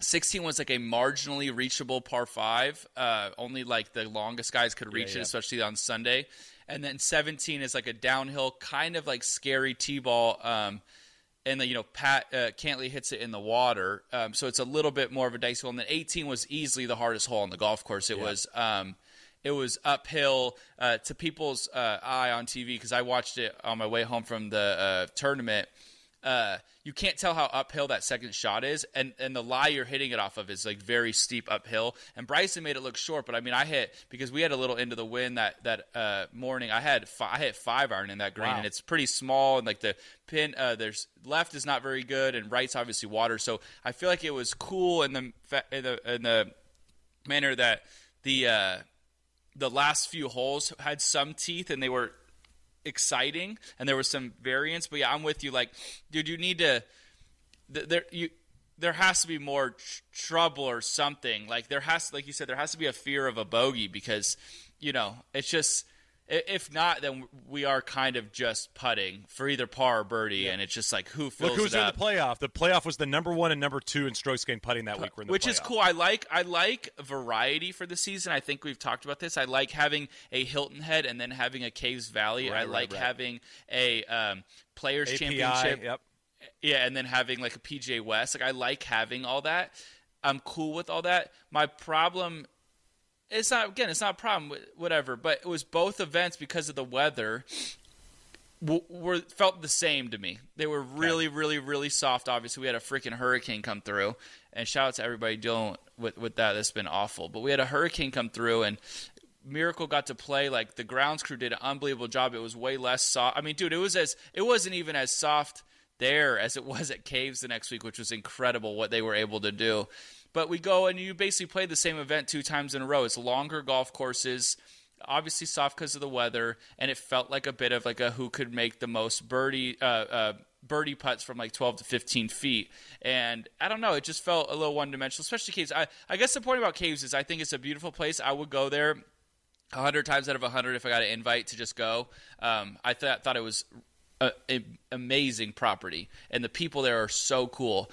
16 was like a marginally reachable par five. Uh, only like the longest guys could reach yeah. it, especially on Sunday. And then 17 is like a downhill, kind of like scary tee ball. Um, and then you know Pat uh, Cantlay hits it in the water, um, so it's a little bit more of a dicey hole. And then 18 was easily the hardest hole on the golf course. It was. Um, it was uphill uh, to people's uh, eye on TV because I watched it on my way home from the uh, tournament. Uh, you can't tell how uphill that second shot is, and and the lie you're hitting it off of is like very steep uphill. And Bryson made it look short, but I mean, I hit because we had a little into the wind that that uh, morning. I had fi- I hit five iron in that green, Wow. and it's pretty small, and like the pin, uh, there's left is not very good, and right's obviously water. So I feel like it was cool in the in the, in the manner that the uh, the last few holes had some teeth, and they were exciting and there was some variance but yeah i'm with you like dude you need to th- there you there has to be more tr- trouble or something. Like there has, like you said, there has to be a fear of a bogey because you know it's just if not, then we are kind of just putting for either par or birdie, yeah. and it's just like who fills Look who's in the playoff. The playoff was the number one and number two in strokes gained putting that week. Which playoff. is cool. I like I like variety for the season. I think we've talked about this. I like having a Hilton Head and then having a Caves Valley. Right, I like right, right. having a um, Players API, Championship. Yep. Yeah, and then having like a PGA West. Like I like having all that. I'm cool with all that. My problem it's not again it's not a problem whatever but it was both events because of the weather were felt the same to me. They were really okay. really really soft obviously. We had a freaking hurricane come through and shout out to everybody dealing with, with that. That's been awful. But we had a hurricane come through and miracle got to play like the grounds crew did an unbelievable job. It was way less soft i mean dude it was as it wasn't even as soft there as it was at caves the next week which was incredible what they were able to do but we go and you basically play the same event two times in a row. It's longer golf courses, obviously soft because of the weather, and it felt like a bit of like a who could make the most birdie. Uh, uh, birdie putts from like 12 to 15 feet. And I don't know, it just felt a little one dimensional, especially caves. I, I guess the point about caves is I think it's a beautiful place. I would go there a hundred times out of a hundred if I got an invite to just go. Um, I th- thought it was an amazing property, and the people there are so cool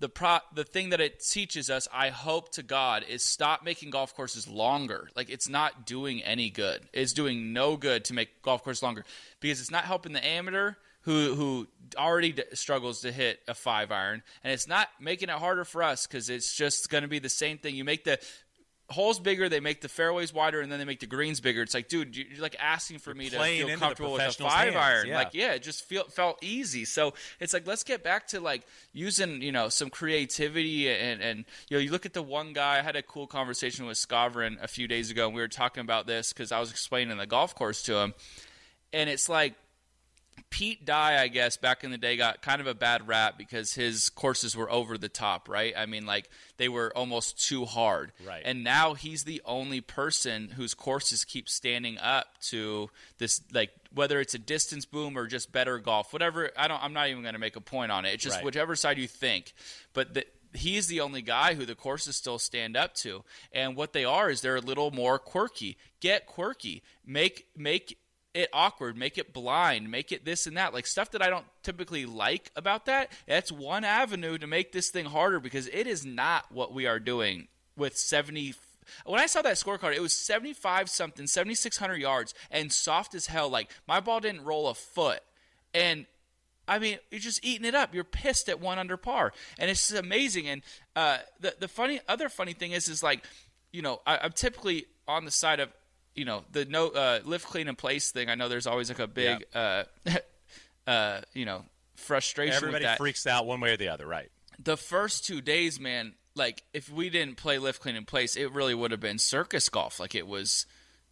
the pro the thing that it teaches us i hope to god is stop making golf courses longer. Like it's not doing any good. It's doing no good to make golf course longer because it's not helping the amateur who who already d- struggles to hit a five iron. And it's not making it harder for us because it's just going to be the same thing. You make the holes bigger, they make the fairways wider, and then they make the greens bigger. It's like, dude, you're like asking for you're me to feel comfortable with a five hands. iron. Yeah. Like, yeah, it just feel, felt easy. So it's like, let's get back to like using, you know, some creativity and and you know, you look at the one guy. I had a cool conversation with Scavron a few days ago, and we were talking about this because I was explaining the golf course to him, and it's like Pete Dye, I guess, back in the day got kind of a bad rap because his courses were over the top, right? I mean, like they were almost too hard. Right. And now he's the only person whose courses keep standing up to this, like whether it's a distance boom or just better golf, whatever. I don't. I'm not even going to make a point on it. It's just right. whichever side you think. But the, he's the only guy who the courses still stand up to. And what they are is they're a little more quirky. Get quirky. Make make it awkward, make it blind, make it this and that, like stuff that I don't typically like about that. That's one avenue to make this thing harder because it is not what we are doing with 70 when I saw that scorecard, it was 75 something, 7600 yards and soft as hell like my ball didn't roll a foot. And I mean, you're just eating it up. You're pissed at one under par, and it's amazing. And uh, the the funny other funny thing is, is like, you know, I, I'm typically on the side of you know the no uh, lift clean and place thing. I know there's always like a big uh, uh, you know frustration. Everybody freaks out one way or the other, right? The first two days, man. Like if we didn't play lift clean and place, it really would have been circus golf. Like it was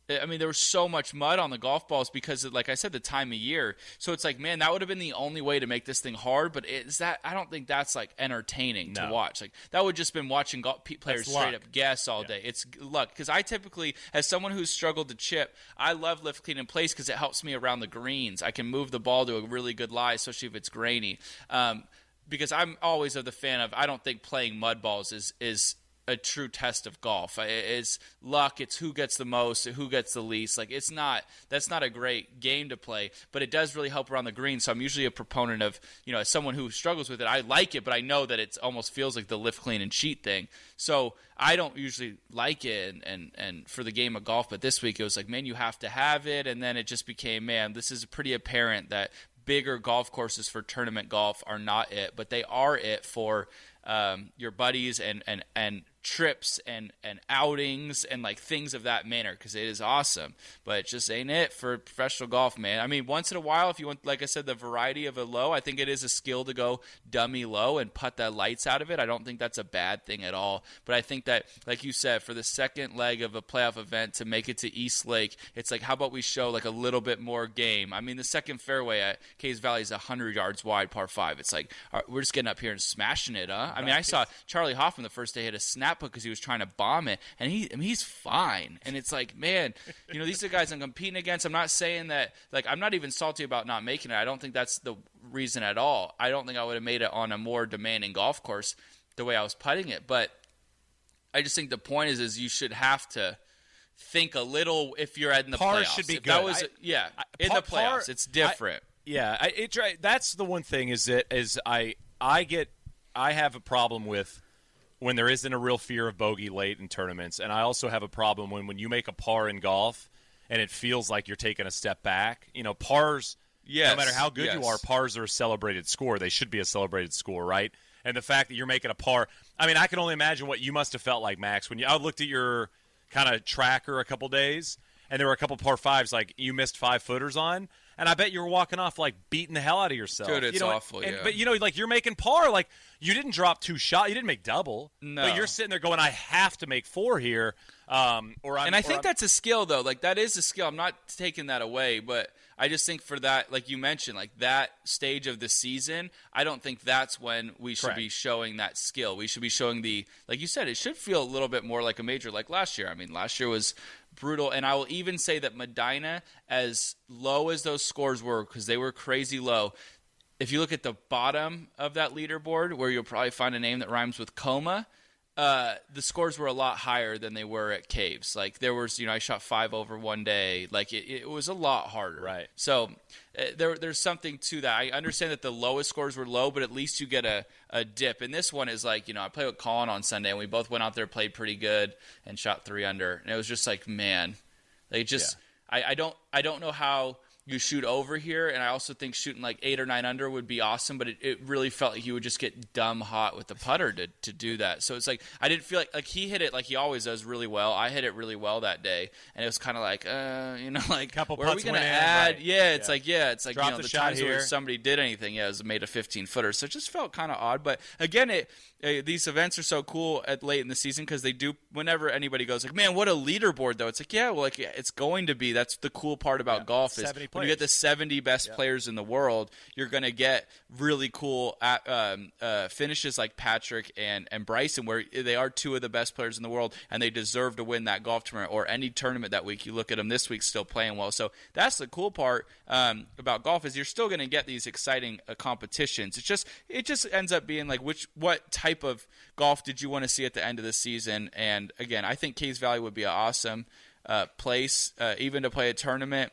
I mean, there was so much mud on the golf balls because, of, like I said, the time of year. So it's like, man, that would have been the only way to make this thing hard. But is that? I don't think that's like entertaining no. to watch. Like that would just been watching golf players straight up guess all yeah. day. It's luck because I typically, as someone who's struggled to chip, I love lift clean in place because it helps me around the greens. I can move the ball to a really good lie, especially if it's grainy. Um, because I'm always of the fan of I don't think playing mud balls is is a true test of golf. It's luck. It's who gets the most, who gets the least. Like it's not. That's not a great game to play, but it does really help around the green. So I'm usually a proponent of, you know, as someone who struggles with it, I like it, but I know that it almost feels like the lift, clean, and cheat thing. So I don't usually like it, and, and and for the game of golf. But this week it was like, man, you have to have it, and then it just became, man, this is pretty apparent that bigger golf courses for tournament golf are not it, but they are it for um, your buddies and and and trips and and outings and like things of that manner because it is awesome. But it just ain't it for professional golf man. I mean once in a while if you want like i said the variety of a low i think it is a skill to go dummy low and put the lights out of it. I don't think that's a bad thing at all. But i think that like you said for the second leg of a playoff event to make it to east lake it's like how about we show like a little bit more game? I mean the second fairway at Caves Valley is 100 yards wide par 5 it's like we're just getting up here and smashing it huh? I mean i saw charley hoffman the first day hit a snap because he was trying to bomb it, and he I mean, he's fine. And it's like, man, you know, these are guys I'm competing against. I'm not saying that like I'm not even salty about not making it. I don't think that's the reason at all. I don't think I would have made it on a more demanding golf course the way I was putting it. But I just think the point is, is you should have to think a little if you're in the Par playoffs. should be If that was I- yeah I- in par- the playoffs, par- it's different. Yeah, I, it, that's the one thing is that is I I get I have a problem with when there isn't a real fear of bogey late in tournaments, and I also have a problem when when you make a par in golf and it feels like you're taking a step back. You know, pars. Yes, No matter how good you are, pars are a celebrated score. They should be a celebrated score, right? And the fact that you're making a par, I mean, I can only imagine what you must have felt like, Max, when you I looked at your kind of tracker a couple days, and there were a couple par fives like you missed five footers on, and I bet you were walking off like beating the hell out of yourself. Dude, it's you know, awful, and- yeah. But you know, like you're making par, like you didn't drop two shots, you didn't make double, No. but you're sitting there going, I have to make four here, um, or I'm, And I think I'm- that's a skill, though. Like that is a skill. I'm not taking that away, but I just think for that, like you mentioned, like that stage of the season, I don't think that's when we should Correct. be showing that skill. We should be showing the, like you said, it should feel a little bit more like a major, like last year. I mean, last year was brutal, and I will even say that Medinah, as low as those scores were, because they were crazy low. If you look at the bottom of that leaderboard, where you'll probably find a name that rhymes with coma, uh, the scores were a lot higher than they were at Caves. Like there was, you know, I shot five over one day. Like it, it was a lot harder. Right. So uh, there, there's something to that. I understand that the lowest scores were low, but at least you get a, a dip. And this one is like, you know, I played with Colin on Sunday, and we both went out there, played pretty good, and shot three under. And it was just like, man, they just, I, I don't, I don't know how you shoot over here, and I also think shooting like eight or nine under would be awesome. But it, it really felt like you would just get dumb hot with the putter to, to do that. So it's like I didn't feel like like he hit it like he always does really well. I hit it really well that day, and it was kind of like, uh, you know, like Couple where are we went in, add? right. Yeah, it's Yeah. like yeah, it's like Drop you know the the, shot times where somebody did anything, yeah, it was made a 15 footer. So it just felt kind of odd. But again, it uh, these events are so cool at late in the season because they do. Whenever anybody goes like, man, what a leaderboard though. It's like yeah, well, like it's going to be. That's the cool part about golf is 70 when you get the 70 best players in the world, you're going to get really cool uh um, uh, finishes like Patrick and, and Bryson, where they are two of the best players in the world, and they deserve to win that golf tournament or any tournament that week. You look at them this week, still playing well. So that's the cool part um, about golf is you're still going to get these exciting uh, competitions. It's just it just ends up being like which what type of golf did you want to see at the end of the season? And again, I think Caves Valley would be an awesome uh, place, uh, even to play a tournament.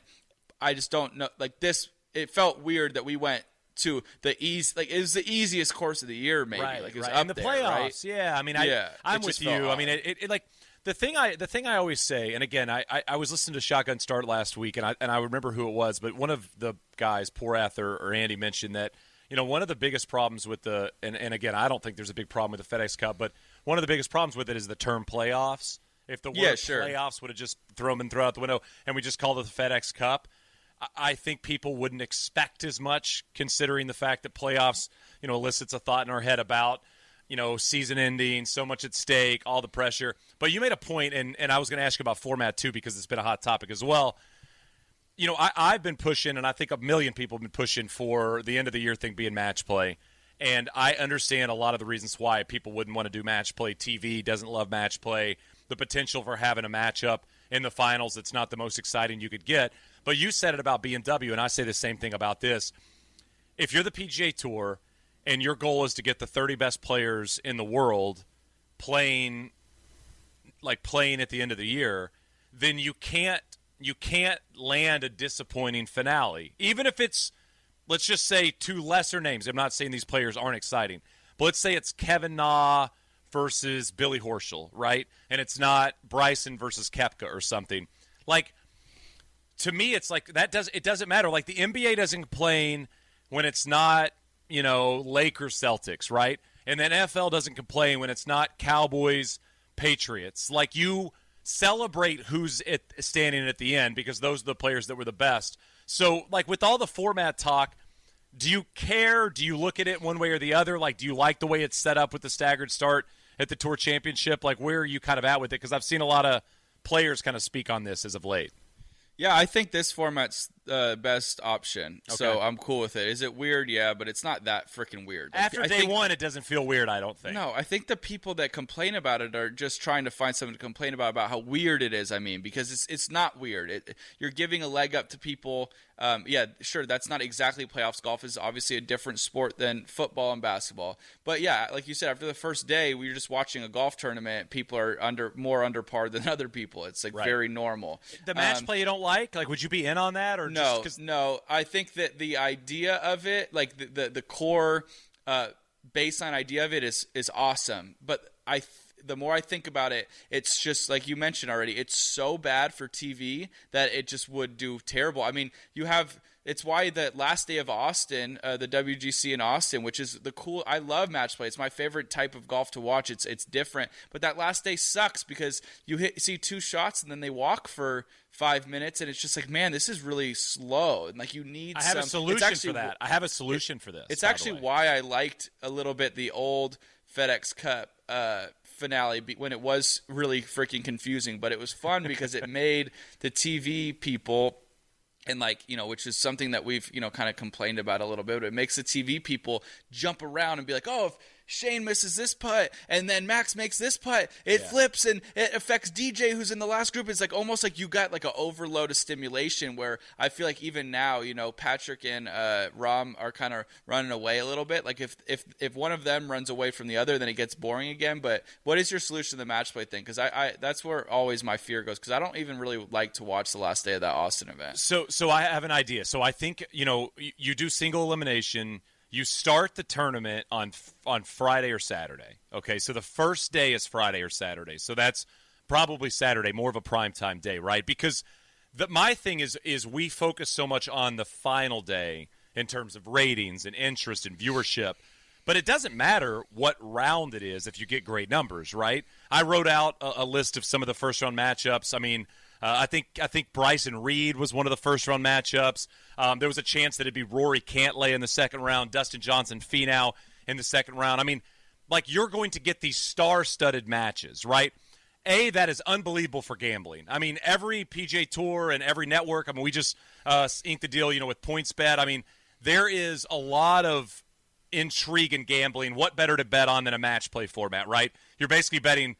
I just don't know. Like this, it felt weird that we went to the easy. Like it was the easiest course of the year, maybe. right, like it was right. up and the there, playoffs. right? Yeah, I mean, I, it I'm with you. I mean, it, it, it, like the thing I the thing I always say, and again, I, I, I was listening to Shotgun Start last week, and I and I remember who it was, but one of the guys, Porath or, or Andy, mentioned that you know one of the biggest problems with the and, and again, I don't think there's a big problem with the FedEx Cup, but one of the biggest problems with it is the term playoffs. If the word Yeah, sure. playoffs would have just thrown them thrown out the window, and we just called it the FedEx Cup. I- think people wouldn't expect as much, considering the fact that playoffs, you know, elicits a thought in our head about, you know, season ending, so much at stake, all the pressure. But you made a point, and and I was going to ask you about format too because it's been a hot topic as well. You know, I, I've been pushing, and I think a million people have been pushing for the end of the year thing being match play. And I understand a lot of the reasons why people wouldn't want to do match play. TV doesn't love match play. The potential for having a matchup in the finals that's not the most exciting you could get. But you said it about BMW, and I say the same thing about this. If you're the PGA Tour and your goal is to get the 30 best players in the world playing like playing at the end of the year, then you can't you can't land a disappointing finale. Even if it's let's just say two lesser names. I'm not saying these players aren't exciting, but let's say it's Kevin Na versus Billy Horschel, right? And it's not Bryson versus Koepka or something. Like to me, it's like that does it doesn't matter. Like the NBA doesn't complain when it's not you know Lakers Celtics, right? And then NFL doesn't complain when it's not Cowboys Patriots. Like you celebrate who's standing at the end because those are the players that were the best. So like with all the format talk, do you care? Do you look at it one way or the other? Like, do you like the way it's set up with the staggered start at the Tour Championship? Like, where are you kind of at with it? Because I've seen a lot of players kind of speak on this as of late. Yeah, I think this format's uh, best option, so I'm cool with it. Is it weird? Yeah, but it's not that freaking weird. Like, After I day think- one, it doesn't feel weird. I don't think. No, I think the people that complain about it are just trying to find something to complain about about how weird it is. I mean, because it's it's not weird. It, you're giving a leg up to people. Um, yeah, sure, that's not exactly playoffs. Golf is obviously a different sport than football and basketball. But yeah, like you said, after the first day, we were just watching a golf tournament. People are under more under par than other people. It's like Right. very normal. The match Um, play you don't like? Like, would you be in on that or no, just no. I think that the idea of it, like the the, the core uh, baseline idea of it, is is awesome. But I, th- the more I think about it, it's just like you mentioned already. It's so bad for TV that it just would do terrible. I mean, you have. It's why the last day of Austin, uh, the WGC in Austin, which is the cool. I love match play. It's my favorite type of golf to watch. It's it's different, but that last day sucks because you hit see two shots and then they walk for five minutes, and it's just like, man, this is really slow, and like you need. I have a solution actually, for that. I have a solution for this. It's actually why I liked a little bit the old FedEx Cup uh, finale when it was really freaking confusing, but it was fun because it made the TV people and like you know which is something that we've you know kind of complained about a little bit but it makes the tv people jump around and be like oh if shane misses this putt and then max makes this putt. It flips and it affects dj who's in the last group. It's like almost like you got like an overload of stimulation where i feel like even now you know patrick and uh, rahm are kind of running away a little bit. Like if if if one of them runs away from the other then it gets boring again. But what is your solution to the match play thing? Because I, I that's where always my fear goes because i don't even really like to watch the last day of that austin event. So, so I have an idea. So I think you know you, you do single elimination. You start the tournament on on Friday or Saturday. Okay, so the first day is Friday or Saturday. So that's probably Saturday, more of a prime time day, right? Because the, my thing is is we focus so much on the final day in terms of ratings and interest and viewership. But it doesn't matter what round it is if you get great numbers, right? I wrote out a, a list of some of the first round matchups. I mean, uh, I think I think Bryson Reed was one of the first round matchups. Um, there was a chance that it'd be Rory Cantlay in the second round, Dustin Johnson Finau in the second round. I mean, like you're going to get these star-studded matches, right? A, that is unbelievable for gambling. I mean, every PGA Tour and every network. I mean, we just uh, inked the deal, you know, with PointsBet. I mean, there is a lot of intrigue in gambling. What better to bet on than a match play format, right? You're basically betting,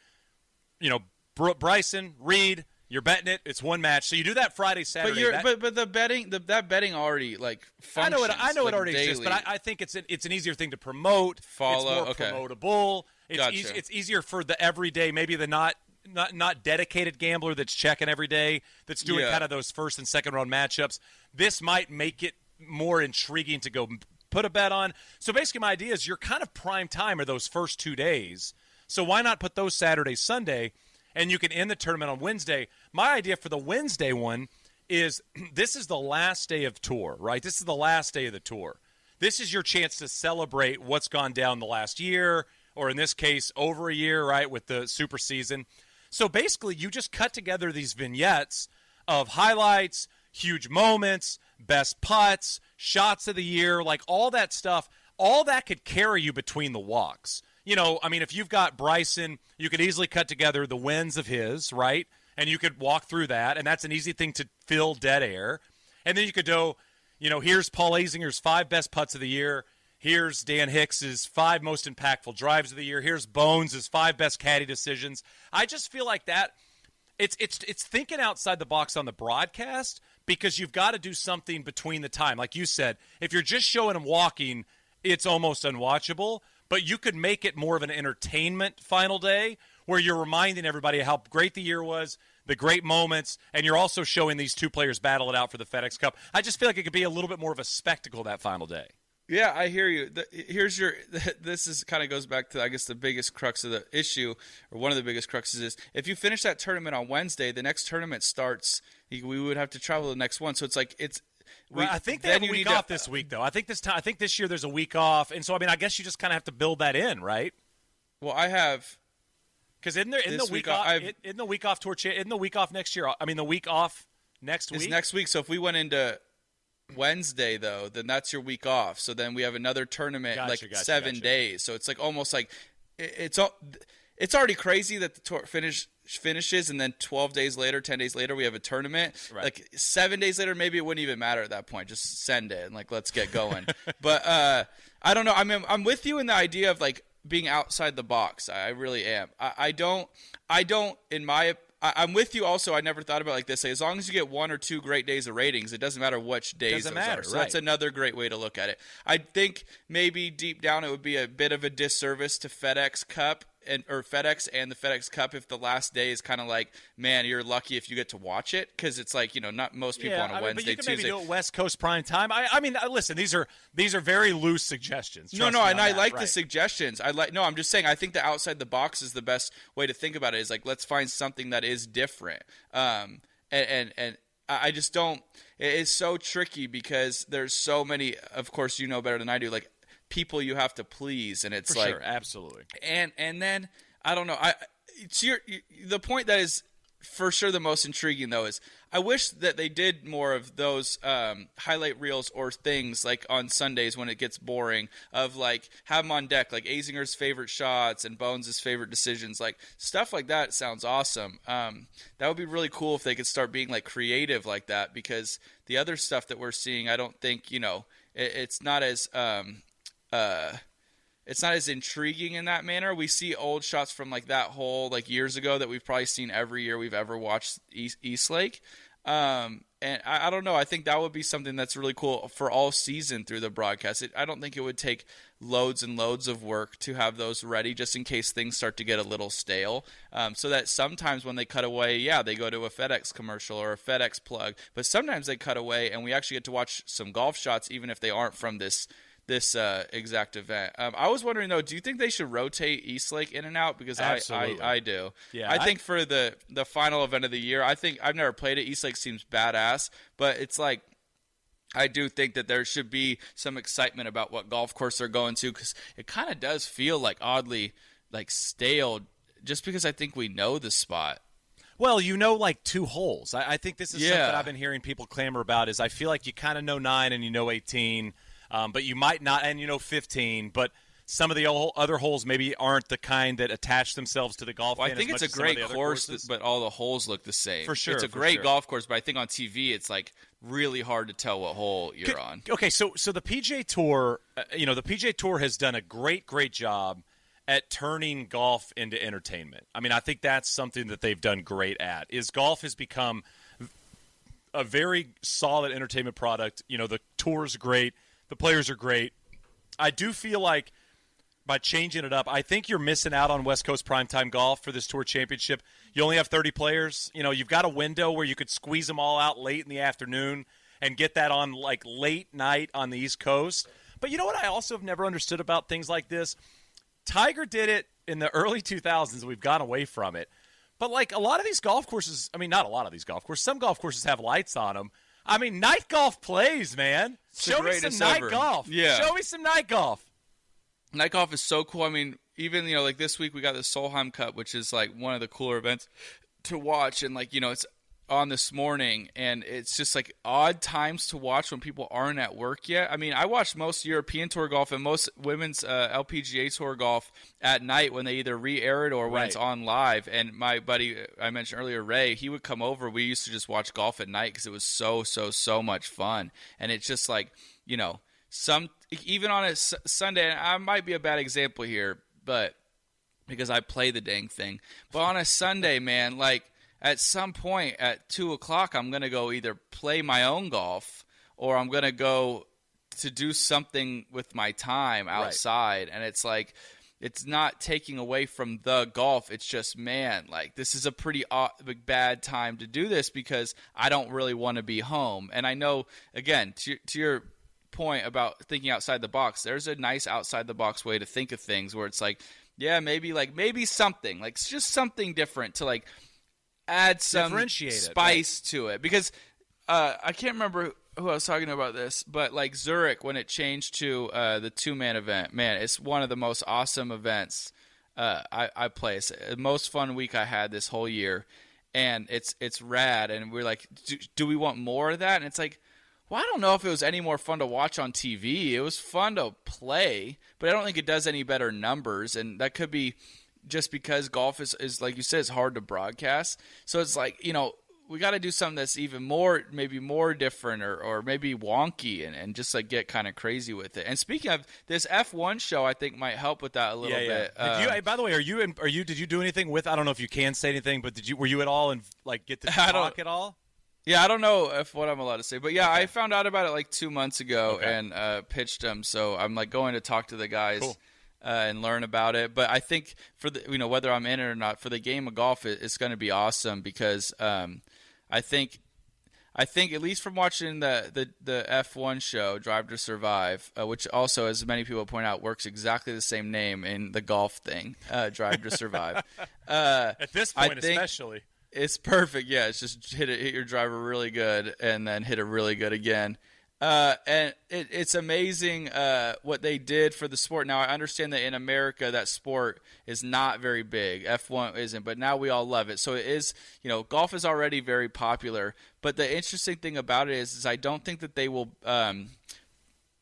you know, Br- Bryson Reed. You're betting it. It's one match. So you do that Friday, Saturday. But you're that- but but the betting the, that betting already like I know it. I know like, it already exists, but I, I think it's an, it's an easier thing to promote. Follow, It's more okay. promotable. It's Gotcha. eas- it's easier for the everyday, maybe the not not not dedicated gambler that's checking every day, that's doing Yeah. kind of those first and second round matchups. This might make it more intriguing to go put a bet on. So basically, my idea is you're kind of prime time are those first two days. So why not put those Saturday, Sunday, and you can end the tournament on Wednesday? My idea for the Wednesday one is this is the last day of tour, right? This is the last day of the tour. This is your chance to celebrate what's gone down the last year, or in this case, over a year, right, with the super season. So basically, you just cut together these vignettes of highlights, huge moments, best putts, shots of the year, like all that stuff. All that could carry you between the walks. You know, I mean, if you've got Bryson, you could easily cut together the wins of his, right? And you could walk through that, and that's an easy thing to fill dead air. And then you could go, you know, here's Paul Azinger's five best putts of the year. Here's Dan Hicks's five most impactful drives of the year. Here's Bones' five best caddy decisions. I just feel like that it's it's it's thinking outside the box on the broadcast because you've got to do something between the time. Like you said, if you're just showing them walking, it's almost unwatchable. But you could make it more of an entertainment final day where you're reminding everybody how great the year was, the great moments, and you're also showing these two players battle it out for the FedEx Cup. I just feel like it could be a little bit more of a spectacle that final day. Yeah, I hear you. The, here's your. This is kind of goes back to I guess the biggest crux of the issue, or one of the biggest cruxes is if you finish that tournament on Wednesday, the next tournament starts. We would have to travel the next one, so it's like it's. We, I think they have a week need to- off this week, though. I think this time, I think this year there's a week off, and so I mean, I guess you just kind of have to build that in, right? Well, I have. Because in there, in the week week, off, I've- in the week off tour, in the week off next year. I mean, the week off next It's week. next week, so if we went into Wednesday though, then that's your week off. So then we have another tournament Gotcha, like gotcha, seven gotcha. days. So it's like almost like it- it's all. It's already crazy that the tour finish finishes and then 12 days later 10 days later we have a tournament Right. like seven days later maybe it wouldn't even matter at that point just send it and like let's get going but uh i don't know i mean i'm with you in the idea of like being outside the box i, I really am I, I don't i don't in my I, I'm with you. Also, I never thought about it like this. As long as you get one or two great days of ratings, it doesn't matter which days Doesn't matter, are. So that's another great way to look at it. I think maybe deep down it would be a bit of a disservice to FedEx Cup and or FedEx and the FedEx Cup if the last day is kind of like, man, you're lucky if you get to watch it because it's like you know not most people on a I mean, Wednesday, but you can Tuesday. maybe do it West Coast prime time. I, I mean, uh, listen, these are these are very loose suggestions. No, no, and I that, like the suggestions. I like. No, I'm just saying. I think the outside the box is the best way to think about it. Is like let's find something that is different. Um, and and, and I I just don't. It's so tricky because there's so many. Of course, you know better than I do. Like people you have to please, and it's For like sure, absolutely. and and then I don't know. I it's your the point that is for sure the most intriguing though is I wish that they did more of those um, highlight reels or things like on Sundays when it gets boring of like have them on deck like Azinger's favorite shots and Bones' favorite decisions like stuff like that sounds awesome. Um, that would be really cool if they could start being like creative like that because the other stuff that we're seeing I don't think you know it, it's not as um, uh, it's not as intriguing in that manner. We see old shots from like that hole like years ago that we've probably seen every year we've ever watched East, East Lake. Um, and I, I don't know. I think that would be something that's really cool for all season through the broadcast. It, I don't think it would take loads and loads of work to have those ready just in case things start to get a little stale. Um, so that sometimes when they cut away, yeah, they go to a FedEx commercial or a FedEx plug. But sometimes they cut away and we actually get to watch some golf shots even if they aren't from this this uh, exact event. Um, I was wondering though, do you think they should rotate Eastlake in and out? Because I, I I do. Yeah, I I- think for the the final event of the year, I think I've never played it. Eastlake seems badass, but it's like. I do think that there should be some excitement about what golf course they're going to because it kind of does feel like oddly like stale just because I think we know the spot. Well, you know, like two holes. I, I think this is Yeah. something I've been hearing people clamor about. Is I feel like you kind of know nine and you know eighteen, um, but you might not, and you know fifteen. But some of the other holes maybe aren't the kind that attach themselves to the golf. Well, I think it's a great course, but all the holes look the same. For sure, it's a great sure. golf course, but I think on TV it's like really hard to tell what hole you're on. Okay, so so the PGA Tour, uh, you know, the PGA Tour has done a great, great job at turning golf into entertainment. I mean, I think that's something that they've done great at. Is golf has become a very solid entertainment product. You know, the tour's great, the players are great. I do feel like by changing it up, I think you're missing out on West Coast primetime golf for this tour championship. You only have 30 players. You know, you've got a window where you could squeeze them all out late in the afternoon and get that on like late night on the East Coast. But you know what I also have never understood about things like this? Tiger did it in the early 2000s. We've gone away from it. But like a lot of these golf courses, I mean, not a lot of these golf courses. Some golf courses have lights on them. I mean, night golf plays, man. Show me some night ever. golf. Yeah. Show me some night golf. Night golf is so cool. I mean, even you know, like this week we got the Solheim Cup, which is like one of the cooler events to watch, and like you know, it's on this morning, and it's just like odd times to watch when people aren't at work yet. I mean, I watch most European Tour golf and most women's uh, LPGA Tour golf at night when they either re-air it or when Right. it's on live. And my buddy I mentioned earlier, Ray, he would come over. We used to just watch golf at night because it was so so so much fun, and it's just like you know some even on a S- Sunday. And I might be a bad example here, but because I play the dang thing. But on a Sunday, man, like at some point at two o'clock, I'm gonna go either play my own golf or I'm gonna go to do something with my time outside. And it's like it's not taking away from the golf. It's just man, like this is a pretty odd, bad time to do this because I don't really want to be home. And I know again to to your point about thinking outside the box. There's a nice outside the box way to think of things where it's like, yeah, maybe like maybe something like it's just something different to like add some Differentiate it, spice to it because uh, I can't remember who I was talking about this, but like Zurich when it changed to uh, the two man event, man, it's one of the most awesome events uh, I, I the most fun week I had this whole year, and it's it's rad. And we're like, do, do we want more of that? And it's like, well, I don't know if it was any more fun to watch on TV. It was fun to play, but I don't think it does any better numbers. And that could be just because golf is, is like you said, it's hard to broadcast. So it's like you know we got to do something that's even more maybe more different or, or maybe wonky and, and just like get kind of crazy with it and speaking of this f1 show i think might help with that a little yeah, bit yeah. Did you, by the way, are you in, are you did you do anything with? I don't know if you can say anything, but did you were you at all and like get to talk at all? Yeah, I don't know if what I'm allowed to say, but yeah, I found out about it like two months ago Okay. and uh, pitched them. So I'm like going to talk to the guys Cool. Uh, and learn about it. But I think for the you know whether I'm in it or not for the game of golf, it, it's going to be awesome because um, I think I think at least from watching the the, the F1 show Drive to Survive, uh, which also, as many people point out, works exactly the same name in the golf thing, uh, Drive to Survive. uh, At this point, especially. it's perfect. Yeah, it's just hit it, hit your driver really good, and then hit it really good again. Uh, and it, it's amazing uh, what they did for the sport. Now I understand that in America that sport is not very big. F1 isn't, but now we all love it. So it is. You know, golf is already very popular. But the interesting thing about it is, is I don't think that they will. Um,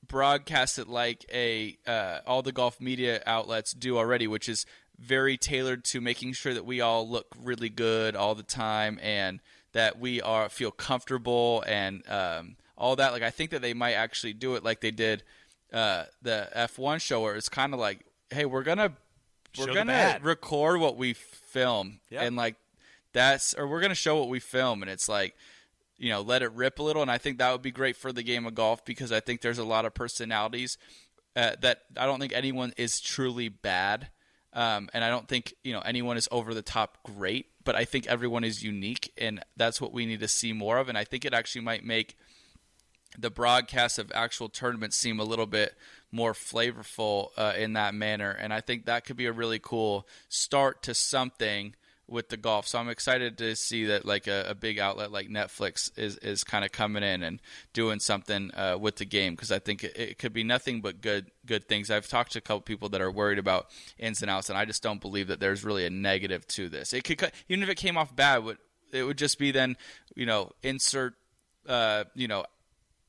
broadcast it like a uh, all the golf media outlets do already, which is very tailored to making sure that we all look really good all the time and that we are feel comfortable and um, all that. Like I think that they might actually do it like they did uh, the F1 show, where it's kind of like, hey, we're gonna we're the gonna record what we film. Yeah. and like that's or we're gonna show what we film. And it's like you know let it rip a little. And i think that would be great for the game of golf because i think there's a lot of personalities uh, that i don't think anyone is truly bad. Um, and i don't think you know anyone is over the top great but i think everyone is unique and that's what we need to see more of. And i think it actually might make the broadcast of actual tournaments seem a little bit more flavorful uh, in that manner. And I think that could be a really cool start to something with the golf. So I'm excited to see that like a, a big outlet like Netflix is, is kind of coming in and doing something uh, with the game because I think it, it could be nothing but good good things. I've talked to a couple people that are worried about ins and outs, and I just don't believe that there's really a negative to this. It could even if it came off bad, would it would just be then you know insert uh, you know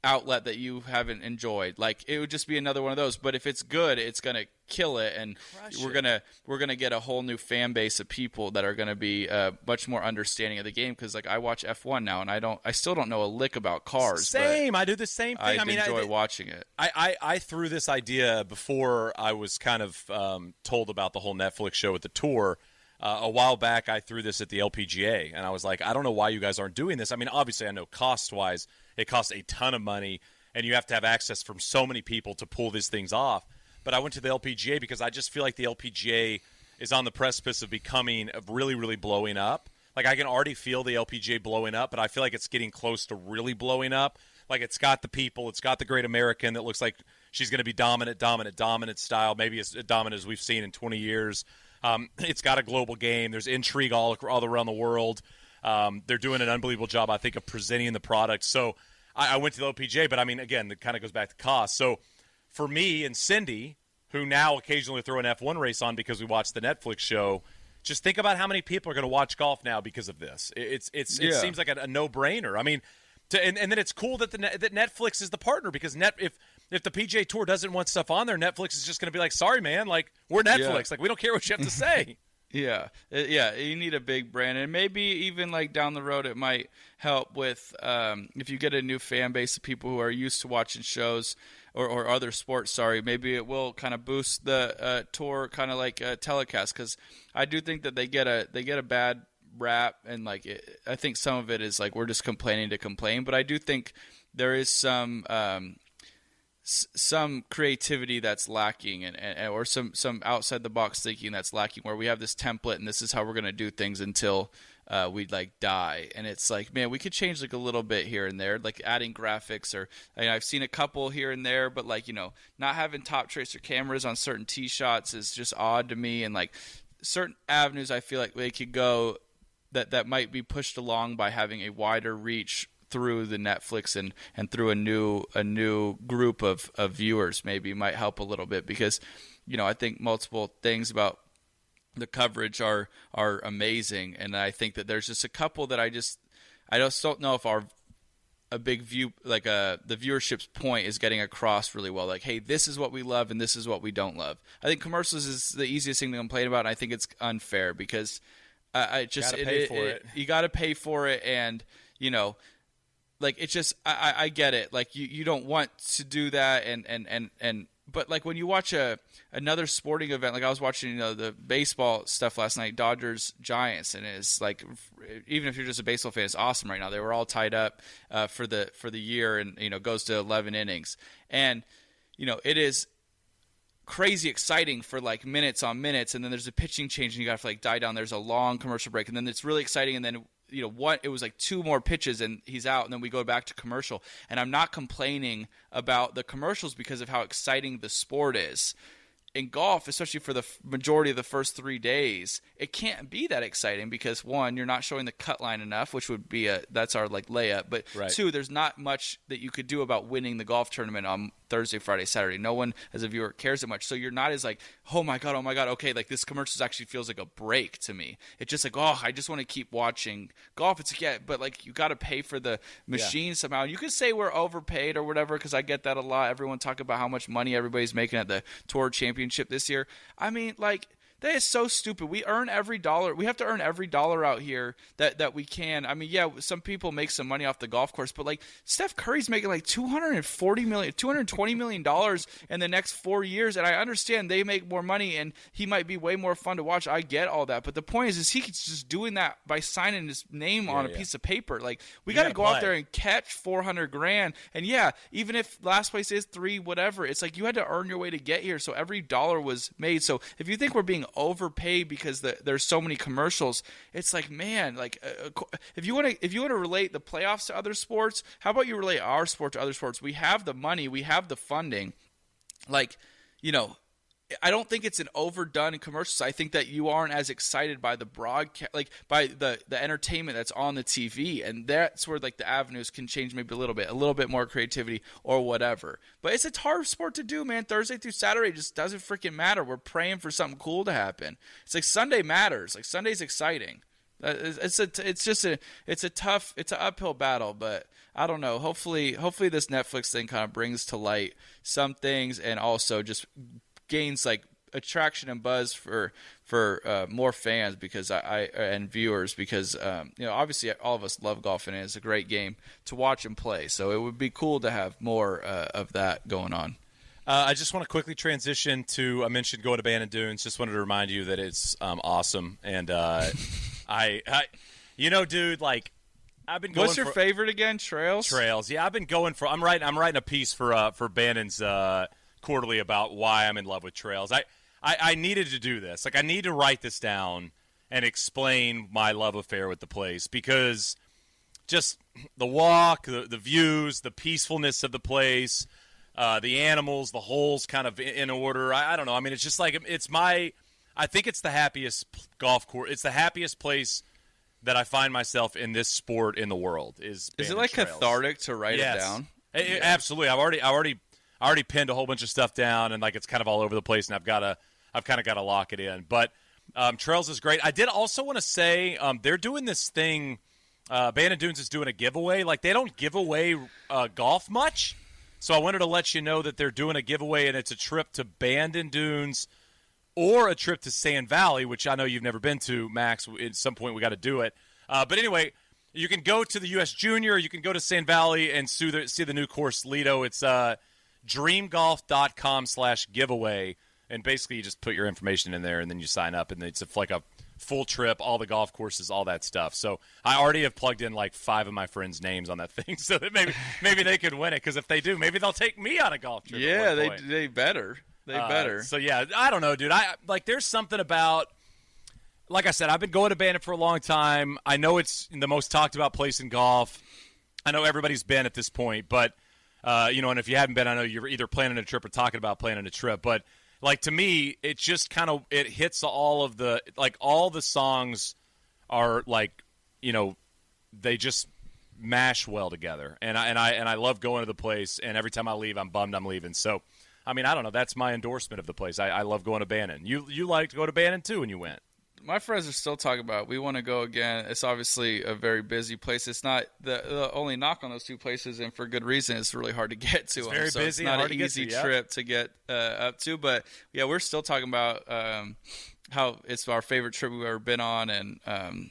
outlet that you haven't enjoyed. Like it would just be another one of those. But if it's good, it's gonna kill it, and we're it. gonna we're gonna get a whole new fan base of people that are gonna be uh, much more understanding of the game. Because like I watch F1 now, and I don't I still don't know a lick about cars. Same. I do the same thing. I, I, mean, enjoy I, enjoy watching it. I, I, I threw this idea before I was kind of um, told about the whole Netflix show with the tour. Uh, a while back, I threw this at the LPGA, and I was like, I don't know why you guys aren't doing this. I mean, obviously, I know cost wise, it costs a ton of money, and you have to have access from so many people to pull these things off. But I went to the LPGA because I just feel like the LPGA is on the precipice of becoming of really, really blowing up. Like I can already feel the LPGA blowing up, but I feel like it's getting close to really blowing up. Like it's got the people, it's got the great American that looks like she's going to be dominant, dominant, dominant style, maybe as dominant as we've seen in 20 years. Um, it's got a global game. There's intrigue all, all around the world. Um, they're doing an unbelievable job, I think, of presenting the product. So I, I went to the LPGA, but I mean, again, it kind of goes back to cost. So for me and Cindy, who now occasionally throw an F1 race on because we watch the Netflix show, just think about how many people are going to watch golf now because of this. It- It's it's it seems like a, a no brainer. I mean, to, and, and then it's cool that the that Netflix is the partner because net if if the PGA Tour doesn't want stuff on there, Netflix is just going to be like, sorry, man, like we're Netflix, like we don't care what you have to say. Yeah, Uh, yeah. You need a big brand, and maybe even like down the road, it might help with um, if you get a new fan base of people who are used to watching shows or, or other sports. Sorry, maybe it will kind of boost the uh, tour, kind of like uh, telecast, because I do think that they get a they get a bad rap, and like it, I think some of it is like we're just complaining to complain, but I do think there is some. Um, some creativity that's lacking and, and or some some outside the box thinking that's lacking where we have this template and this is how we're going to do things until uh, we like die. And it's like man we could change like a little bit here and there like adding graphics or I mean, i've seen a couple here and there but like you know not having Toptracer cameras on certain tee shots is just odd to me and like certain avenues i feel like they could go that that might be pushed along by having a wider reach through the Netflix and, and through a new a new group of, of viewers maybe might help a little bit because you know I think multiple things about the coverage are are amazing. And I think that there's just a couple that I just I just don't know if our a big view like uh the viewership's point is getting across really well. Like hey this is what we love and this is what we don't love. I think commercials is the easiest thing to complain about and i think it's unfair because uh, i just pay for it. you got to pay for it. And you know like it's just I, I get it. Like you, you don't want to do that and and and and but like when you watch a another sporting event like i was watching you know the baseball stuff last night dodgers giants and it's like even if you're just a baseball fan it's awesome right now. They were all tied up uh, for the for the year and you know goes to 11 innings. And you know it is crazy exciting for like minutes on minutes and then there's a pitching change and you got to like die down. There's a long commercial break and then it's really exciting and then you know what it was like two more pitches and he's out and then we go back to commercial and i'm not complaining about the commercials because of how exciting the sport is in golf, especially for the majority of the first three days, it can't be that exciting because one, you're not showing the cut line enough, which would be a that's our like layup. But Right. two, there's not much that you could do about winning the golf tournament on Thursday, Friday, Saturday. No one as a viewer cares that much. So you're not as like, oh my god, oh my god, okay, like this commercial actually feels like a break to me. It's just like, oh, I just want to keep watching golf. It's yeah, but like you got to pay for the machine somehow. You could say we're overpaid or whatever because I get that a lot. Everyone talk about how much money everybody's making at the tour championship this year. I mean, like that is so stupid. We earn every dollar. We have to earn every dollar out here that, that we can. I mean, yeah, some people make some money off the golf course, but like Steph Curry's making like 240 million, 220 million dollars in the next 4 years and I understand they make more money and he might be way more fun to watch. I get all that. But the point is is he's just doing that by signing his name on a yeah. piece of paper. Like we got to go out there and catch 400 grand. And yeah, even if last place is 3 whatever, it's like you had to earn your way to get here. So every dollar was made. So if you think we're being overpaid because the, there's so many commercials, it's like man, like uh, if you want to if you want to relate the playoffs to other sports, how about you relate our sport to other sports? We have the money, we have the funding. Like, you know, I don't think it's an overdone in commercials. I think that you aren't as excited by the broadcast, like by the the entertainment that's on the TV, and that's where like the avenues can change maybe a little bit, a little bit more creativity or whatever. But it's a hard sport to do, man. Thursday through Saturday just doesn't freaking matter. We're praying for something cool to happen. It's like Sunday matters. Like Sunday's exciting. Uh, it's a it's just a it's a tough it's an uphill battle, but I don't know. Hopefully, hopefully this Netflix thing kind of brings to light some things, and also just gains like attraction and buzz for for uh, more fans because I, I and viewers because um, you know obviously all of us love golf and it's a great game to watch and play. So it would be cool to have more uh, of that going on. Uh, I just want to quickly transition to I mentioned going to Bandon Dunes. Just wanted to remind you that it's um, awesome, and uh, I, I, you know, dude, like I've been going What's your for favorite again? Trails. trails. Yeah, I've been going for. I'm writing. I'm writing a piece for uh, for Bandon's uh, quarterly about why I'm in love with trails. I, I I needed to do this. Like I need to write this down and explain my love affair with the place because just the walk, the, the views, the peacefulness of the place, uh, the animals, the holes kind of in, order. I, I don't know. I mean, it's just like it's my. I think it's the happiest golf course. It's the happiest place that I find myself in this sport in the world. Is Is it like Trails. cathartic to write Yes. it down? It- it- absolutely. I've already, I already, I already pinned a whole bunch of stuff down, and like it's kind of all over the place, and I've got to, I've kind of got to lock it in. But um, Trails is great. I did also want to say um, they're doing this thing. Uh, Bandon Dunes is doing a giveaway. Like they don't give away uh, golf much, so I wanted to let you know that they're doing a giveaway, and it's a trip to Bandon Dunes or a trip to Sand Valley, which I know you've never been to, Max. At some point, we got to do it. Uh, but anyway, you can go to the U.S. Junior. You can go to Sand Valley and see the, see the new course, Lido. It's uh, dreamgolf.com slash giveaway. And basically, you just put your information in there and then you sign up. And it's a, like a full trip, all the golf courses, all that stuff. So I already have plugged in like five of my friends' names on that thing so that maybe maybe they could win it. Because if they do, maybe they'll take me on a golf trip. Yeah, they point. they better. They Uh, better. So yeah, I don't know, dude. I like there's something about like I said, I've been going to Bandon for a long time. I know it's the most talked about place in golf. I know everybody's been at this point, but uh, you know, and if you haven't been, I know you're either planning a trip or talking about planning a trip. But like to me, it just kind of it hits all of the like all the songs are like you know they just mash well together, and I and I and I love going to the place. And every time I leave, I'm bummed I'm leaving. So. I mean, I don't know. That's my endorsement of the place. I, I love going to Bandon. You you liked to go to Bandon too when you went. My friends are still talking about. it. We want to go again. It's obviously a very busy place. It's not the, the only knock on those two places, and for good reason. It's really hard to get to. It's them. very so busy. It's not an easy to, yeah. trip to get uh, up to, but yeah, we're still talking about um, how it's our favorite trip we've ever been on, and um,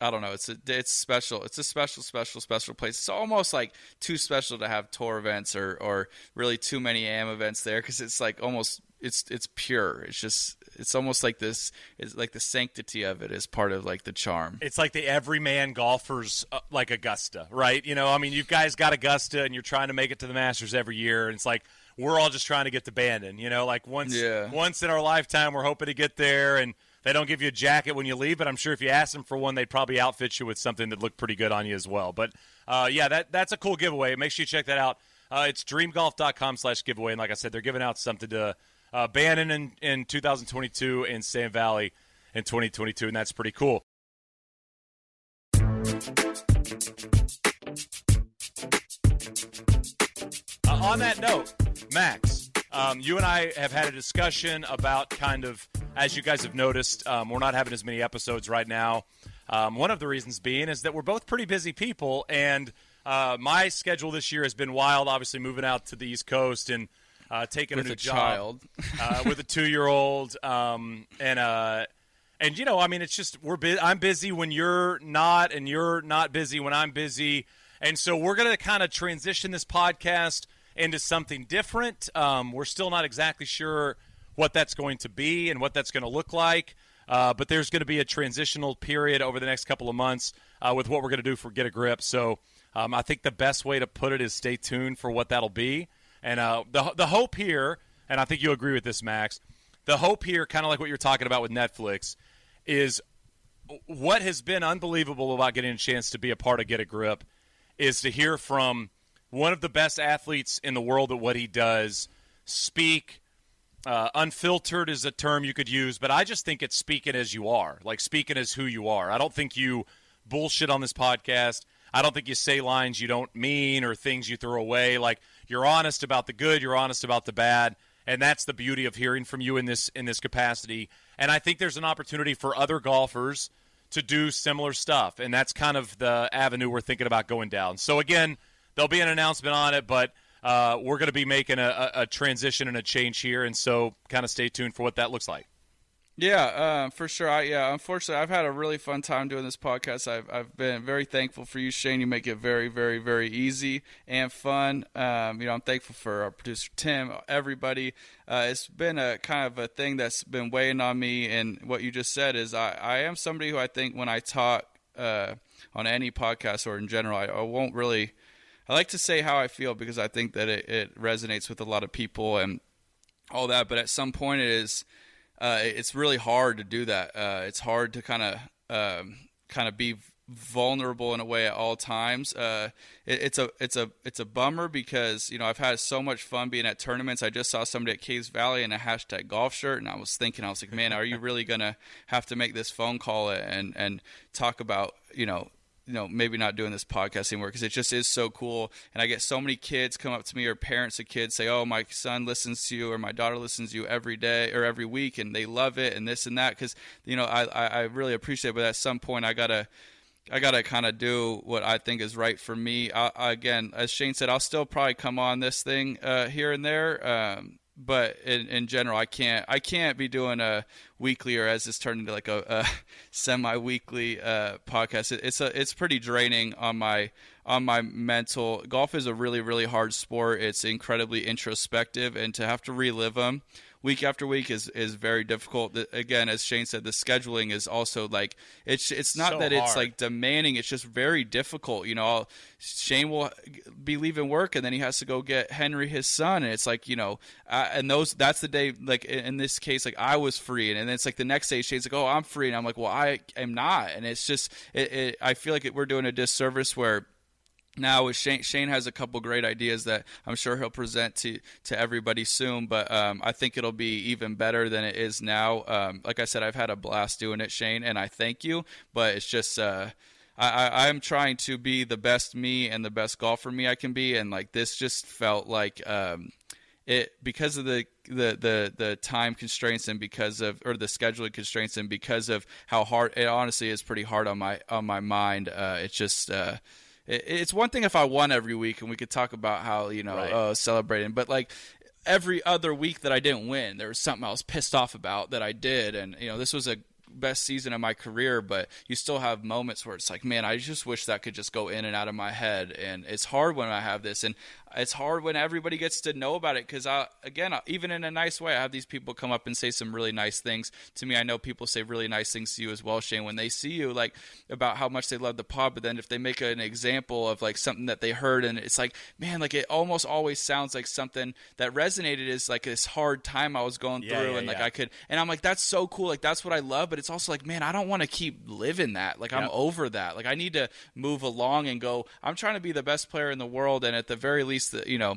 I don't know. It's a, it's special. It's a special, special, special place. It's almost like too special to have tour events or or really too many AM events there because it's like almost it's it's pure. It's just it's almost like this. It's like the sanctity of it is part of like the charm. It's like the everyman golfers uh, like Augusta, right? You know, I mean, you guys got Augusta and you're trying to make it to the Masters every year, and it's like we're all just trying to get to Bandon. You know, like once Yeah. once in our lifetime, we're hoping to get there, and they don't give you a jacket when you leave. But I'm sure if you ask them for one, they'd probably outfit you with something that looked pretty good on you as well. But uh, yeah, that that's a cool giveaway. Make sure you check that out. Uh, it's dreamgolf.com/slash giveaway, and like I said, they're giving out something to uh, Bandon in, in 2022 and Sand Valley in 2022, and that's pretty cool. Uh, on that note, Max, um, you and I have had a discussion about kind of, as you guys have noticed, um, we're not having as many episodes right now. Um, one of the reasons being is that we're both pretty busy people, and uh, my schedule this year has been wild. Obviously, moving out to the East Coast and uh, taking With a new a job child. uh, with a two-year-old, um, and uh, and you know, I mean, it's just we're bu- I'm busy when you're not, and you're not busy when I'm busy, and so we're gonna kind of transition this podcast into something different. Um, we're still not exactly sure what that's going to be and what that's going to look like. Uh, but there's going to be a transitional period over the next couple of months uh, with what we're going to do for Get a Grip. So um, I think the best way to put it is stay tuned for what that'll be. And uh, the the hope here, and I think you agree with this, Max. The hope here, kind of like what you're talking about with Netflix, is what has been unbelievable about getting a chance to be a part of Get a Grip is to hear from one of the best athletes in the world at what he does speak. Uh, unfiltered is a term you could use, but I just think it's speaking as you are, like speaking as who you are. I don't think you bullshit on this podcast. I don't think you say lines you don't mean or things you throw away. Like you're honest about the good, you're honest about the bad, and that's the beauty of hearing from you in this in this capacity. And I think there's an opportunity for other golfers to do similar stuff, and that's kind of the avenue we're thinking about going down. So again, there'll be an announcement on it, but uh, we're going to be making a, a, a transition and a change here, and so kind of stay tuned for what that looks like. Yeah, uh, for sure. I, yeah, unfortunately, I've had a really fun time doing this podcast. I've, I've been very thankful for you, Shane. You make it very, very, very easy and fun. Um, you know, I'm thankful for our producer Tim, everybody. Uh, it's been a kind of a thing that's been weighing on me. And what you just said is, I, I am somebody who I think when I talk uh, on any podcast or in general, I, I won't really. I like to say how I feel because I think that it, it resonates with a lot of people and all that. But at some point, it is uh, it's really hard to do that. Uh, it's hard to kind of um, kind of be vulnerable in a way at all times. Uh, it, it's a it's a it's a bummer because you know I've had so much fun being at tournaments. I just saw somebody at Caves Valley in a hashtag golf shirt, and I was thinking, I was like, man, are you really gonna have to make this phone call and and talk about you know you know maybe not doing this podcast anymore because it just is so cool and i get so many kids come up to me or parents of kids say oh my son listens to you or my daughter listens to you every day or every week and they love it and this and that because you know I, I really appreciate it but at some point i gotta I gotta kind of do what I think is right for me. I, again, as Shane said, I'll still probably come on this thing uh, here and there, um, but in, in general, I can't. I can't be doing a weekly or as it's turned into like a, a semi-weekly uh, podcast. It, it's a it's pretty draining on my on my mental. Golf is a really really hard sport. It's incredibly introspective, and to have to relive them week after week is is very difficult. The, again, as Shane said, the scheduling is also like it's it's not So that it's like demanding. It's just very difficult. You know, I'll, Shane will be leaving work and then he has to go get Henry his son, and it's like you know, uh, and those that's the day. Like in in this case, like I was free, and, and then it's like the next day Shane's like, oh, I'm free, and I'm like, well, I am not, and it's just it, it, I feel like it, we're doing a disservice where now Shane, Shane has a couple great ideas that I'm sure he'll present to to everybody soon. But um, I think it'll be even better than it is now. Um, like I said, I've had a blast doing it, Shane, and I thank you. But it's just. Uh, I, I'm trying to be the best me and the best golfer me I can be, and like this just felt like um, it because of the, the the the time constraints and because of or the scheduling constraints and because of how hard it honestly is pretty hard on my on my mind. Uh, it's just uh, it's one thing if I won every week and we could talk about how you know Right. uh, celebrating, but like every other week that I didn't win, there was something I was pissed off about that I did, and you know this was a best season of my career, but you still have moments where it's like, man, I just wish that could just go in and out of my head, and it's hard when I have this, and it's hard when everybody gets to know about it because I, again, even in a nice way, I have these people come up and say some really nice things to me. I know people say really nice things to you as well, Shane, when they see you, like about how much they love the pod, but then if they make an example of like something that they heard, and it's like, man, like it almost always sounds like something that resonated is like this hard time I was going Yeah, through, yeah, and like yeah. I could, and I'm like, that's so cool, like that's what I love, but it's also like, man, I don't want to keep living that. Like I'm over that. Like I need to move along and go. I'm trying to be the best player in the world, and at the very least, the, you know,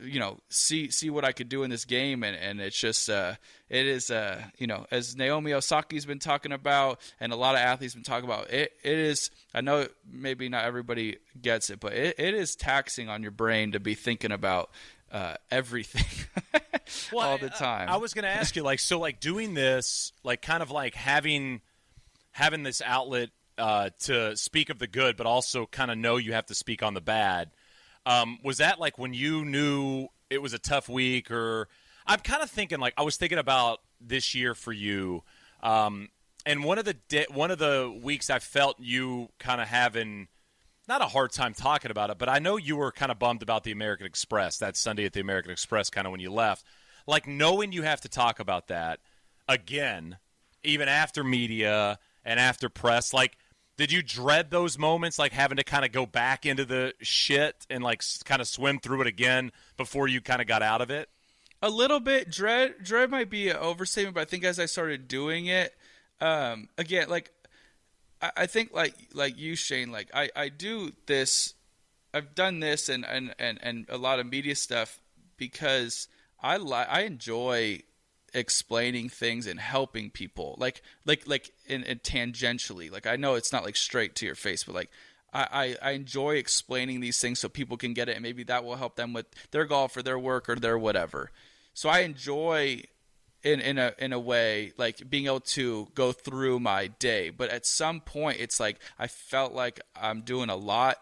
you know, see see what I could do in this game, and and it's just uh, it is uh, you know, as Naomi Osaka's been talking about, and a lot of athletes been talking about, it it is. I know maybe not everybody gets it, but it, it is taxing on your brain to be thinking about uh, everything all the I- time. I, was going to ask you, like, so, like, doing this, like, kind of like having having this outlet uh, to speak of the good, but also kind of know you have to speak on the bad. Um, was that like when you knew it was a tough week, or I'm kind of thinking like I was thinking about this year for you, um, and one of the di- one of the weeks I felt you kind of having not a hard time talking about it, but I know you were kind of bummed about the American Express that Sunday at the American Express, kind of when you left. Like knowing you have to talk about that again, even after media and after press. Like, did you dread those moments, like having to kind of go back into the shit and like kind of swim through it again before you kind of got out of it? A little bit dread. Dread might be an overstatement, but I think as I started doing it, um, again, like I, I think like like you, Shane, like I I do this. I've done this and and and and a lot of media stuff because I like I enjoy explaining things and helping people like like like in, in tangentially like i know it's not like straight to your face but like I, I I enjoy explaining these things so people can get it and maybe that will help them with their golf or their work or their whatever so i enjoy in in a in a way like being able to go through my day but at some point it's like i felt like i'm doing a lot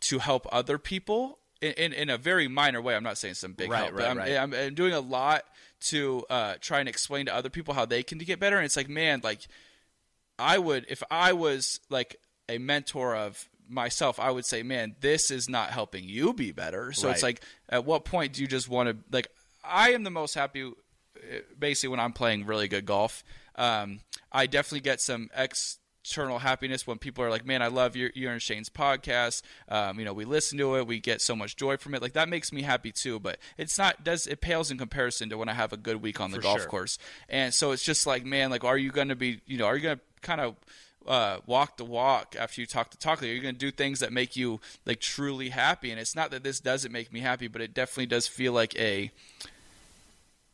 to help other people in, in, in a very minor way. I'm not saying some big Right, help, but right, I'm, right. I'm, I'm doing a lot to uh, try and explain to other people how they can get better. And it's like, man, like I would, if I was like a mentor of myself, I would say, man, this is not helping you be better. So it's like, at what point do you just want to, like, I am the most happy uh, basically when I'm playing really good golf. Um, I definitely get some external happiness when people are like, "Man, I love your your and Shane's podcast. Um, you know, we listen to it, we get so much joy from it. Like that makes me happy too. But it's not does it pales in comparison to when I have a good week on the For golf sure. course. And so it's just like, man, like, are you going to be, you know, are you going to kind of uh, walk the walk after you talk the talk? Are you going to do things that make you like truly happy? And it's not that this doesn't make me happy, but it definitely does feel like a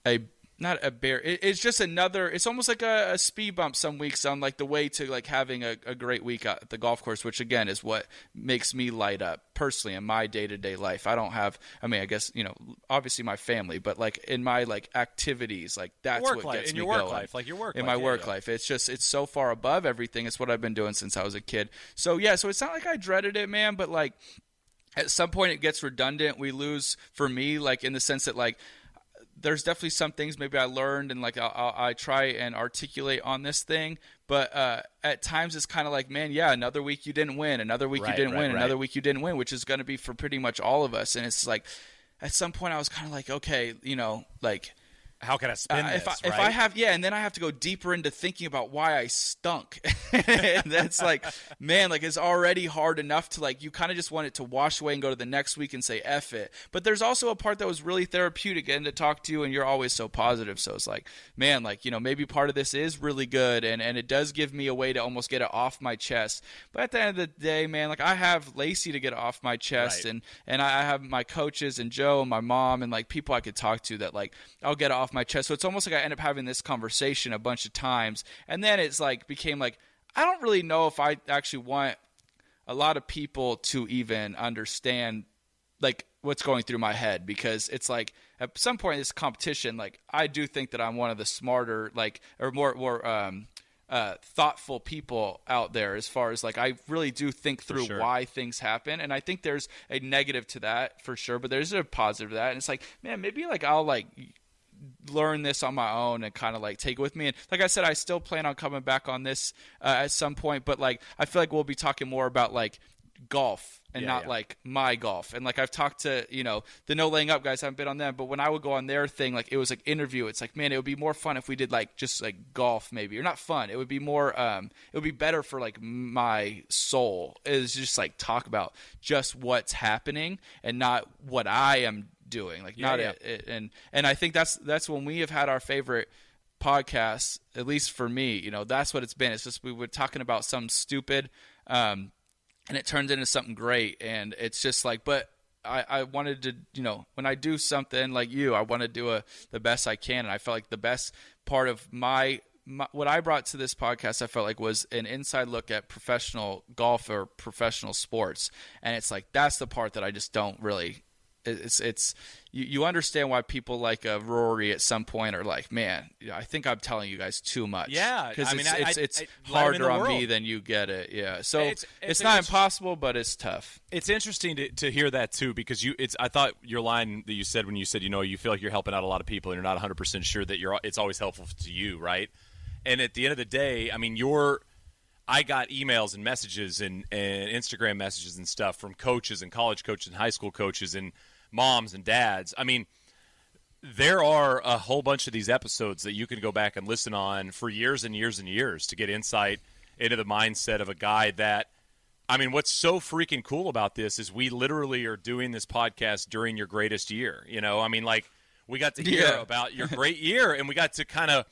a not a bear. It, it's just another. It's almost like a, a speed bump some weeks on like the way to like having a, a great week at the golf course, which again is what makes me light up personally in my day to day life. I don't have. I mean, I guess you know, obviously my family, but like in my like activities, like that's Work what life- gets in me your work going. life, like your work in life, my yeah, work yeah. life. It's just it's so far above everything. It's what I've been doing since I was a kid. So yeah, so it's not like I dreaded it, man, but like at some point it gets redundant. We lose for me, like in the sense that like there's definitely some things maybe I learned and like I, I, I try and articulate on this thing, but uh, at times it's kind of like, man, yeah, another week you didn't win, another week Right, you didn't right, win, right. another week you didn't win, which is going to be for pretty much all of us. And it's like, at some point I was kind of like, okay, you know, like. How can I spin Uh, this? if I, if? I have yeah, and then I have to go deeper into thinking about why I stunk. and that's like, man, like it's already hard enough to like you kind of just want it to wash away and go to the next week and say f it. But there's also a part that was really therapeutic and to talk to you, and you're always so positive. So it's like, man, like you know maybe part of this is really good, and and it does give me a way to almost get it off my chest. But at the end of the day, man, like I have Lacey to get it off my chest, Right. and and I have my coaches and Joe and my mom and like people I could talk to that like I'll get it off my chest. So it's almost like I end up having this conversation a bunch of times, and then it's like became like I don't really know if I actually want a lot of people to even understand like what's going through my head. Because it's like at some point in this competition, like I do think that I'm one of the smarter, like or more more um, uh, thoughtful people out there as far as like I really do think through sure. why things happen, and I think there's a negative to that for sure, but there's a positive to that, and it's like man, maybe like I'll like learn this on my own and kind of like take it with me. And like I said, I still plan on coming back on this uh, at some point, but like I feel like we'll be talking more about like golf and Yeah, not yeah. like my golf. And like I've talked to, you know, the no laying up guys, I haven't been on them, but when I would go on their thing, like it was like interview, it's like, man, it would be more fun if we did like just like golf maybe. Or not fun. It would be more um it would be better for like my soul is just like talk about just what's happening and not what I am doing. Like not yeah. it, it and and I think that's that's when we have had our favorite podcasts, at least for me, you know, that's what it's been. It's just we were talking about some stupid um and it turns into something great and it's just like but I, I wanted to you know when I do something like you I want to do a, the best I can and I felt like the best part of my, my what I brought to this podcast I felt like was an inside look at professional golf or professional sports and it's like that's the part that I just don't really it's it's you, you understand why people like a Rory at some point are like, man, I think I'm telling you guys too much. Yeah, because I mean, it's I- it's, it's I- in harder on me than you get it. Yeah, so It's- it's, it's- not it's- impossible, but it's tough. It's interesting to, to hear that too because you it's I thought your line that you said when you said you know you feel like you're helping out a lot of people and you're not 100% sure that you're it's always helpful to you, right? And at the end of the day, I mean, you're I got emails and messages and, and Instagram messages and stuff from coaches and college coaches and high school coaches and moms and dads. I mean, there are a whole bunch of these episodes that you can go back and listen on for years and years and years to get insight into the mindset of a guy that I mean, what's so freaking cool about this is we literally are doing this podcast during your greatest year. You know, I mean, like we got to hear Yeah. about your great year, and we got to kind of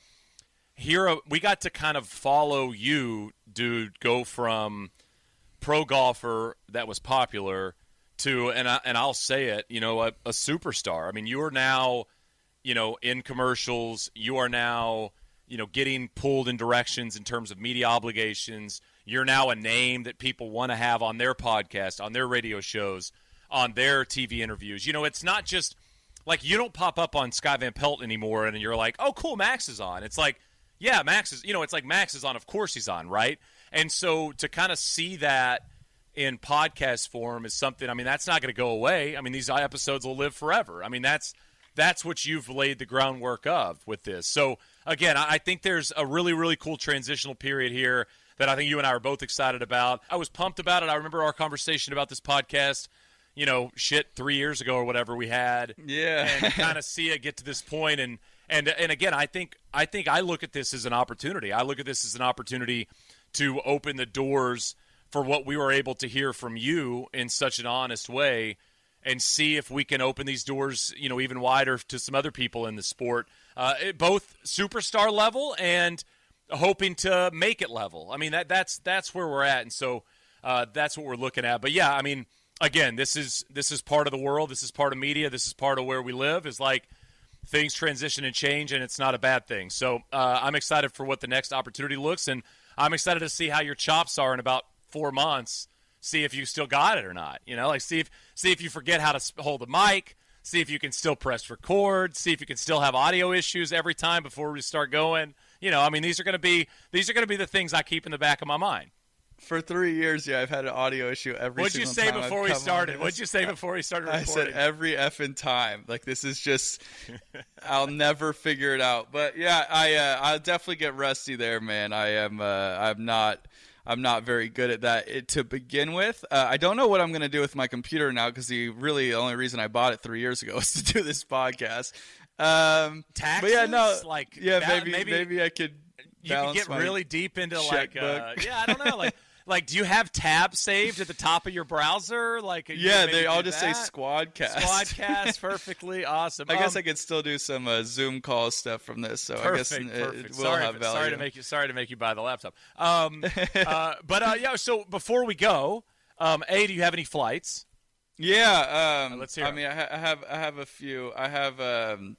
hear. A, we got to kind of follow you, dude, go from pro golfer that was popular to, and I, and I'll say it, you know, a, a superstar. I mean, you are now, you know, in commercials. You are now, you know, getting pulled in directions in terms of media obligations. You're now a name that people want to have on their podcast, on their radio shows, on their TV interviews. You know, it's not just like you don't pop up on Scott Van Pelt anymore and you're like, oh, cool, Max is on. It's like, yeah, Max is, you know, it's like Max is on. Of course he's on, right? And so to kind of see that in podcast form is something. I mean, that's not going to go away. I mean, these episodes will live forever. I mean, that's that's what you've laid the groundwork of with this. So again, I think there's a really really cool transitional period here that I think you and I are both excited about. I was pumped about it. I remember our conversation about this podcast. You know, shit, three years ago or whatever we had Yeah. and kind of see it get to this point and and and again I think I think I look at this as an opportunity. I look at this as an opportunity to open the doors for what we were able to hear from you in such an honest way and see if we can open these doors, you know, even wider to some other people in the sport, uh, both superstar level and hoping to make it level. I mean, that that's that's where we're at, and so uh, that's what we're looking at. But yeah, I mean, again, this is this is part of the world. This is part of media. This is part of where we live. Is like things transition and change, and it's not a bad thing. So uh, I'm excited for what the next opportunity looks, and I'm excited to see how your chops are in about four months. See if you still got it or not. You know, like see if see if you forget how to hold the mic. See if you can still press record. See if you can still have audio issues every time before we start going. You know, I mean, these are going to be these are going to be the things I keep in the back of my mind. For three years, yeah, I've had an audio issue every. What'd you say time I've before we started? What'd you say before we started I recording? said every effing time. Like this is just, I'll never figure it out. But yeah, I uh, I'll definitely get rusty there, man. I am uh, I'm not I'm not very good at that it, to begin with. Uh, I don't know what I'm gonna do with my computer now because the really the only reason I bought it three years ago was to do this podcast. Um, Taxes? but yeah, no, Like, yeah, ba- maybe, maybe- maybe I could. you can get really deep into like uh, yeah, I don't know, like like do you have tabs saved at the top of your browser? Like you Yeah, they all just say that? Squadcast. Squadcast, perfectly awesome. I guess Um, I could still do some uh, Zoom call stuff from this, so Perfect, I guess it, perfect. it will sorry, have value. sorry to make you sorry to make you buy the laptop. Um, uh, but uh, yeah, so before we go, um, a do you have any flights? Yeah, um, let's hear I 'em. mean, I, ha- I have I have a few. I have. Um,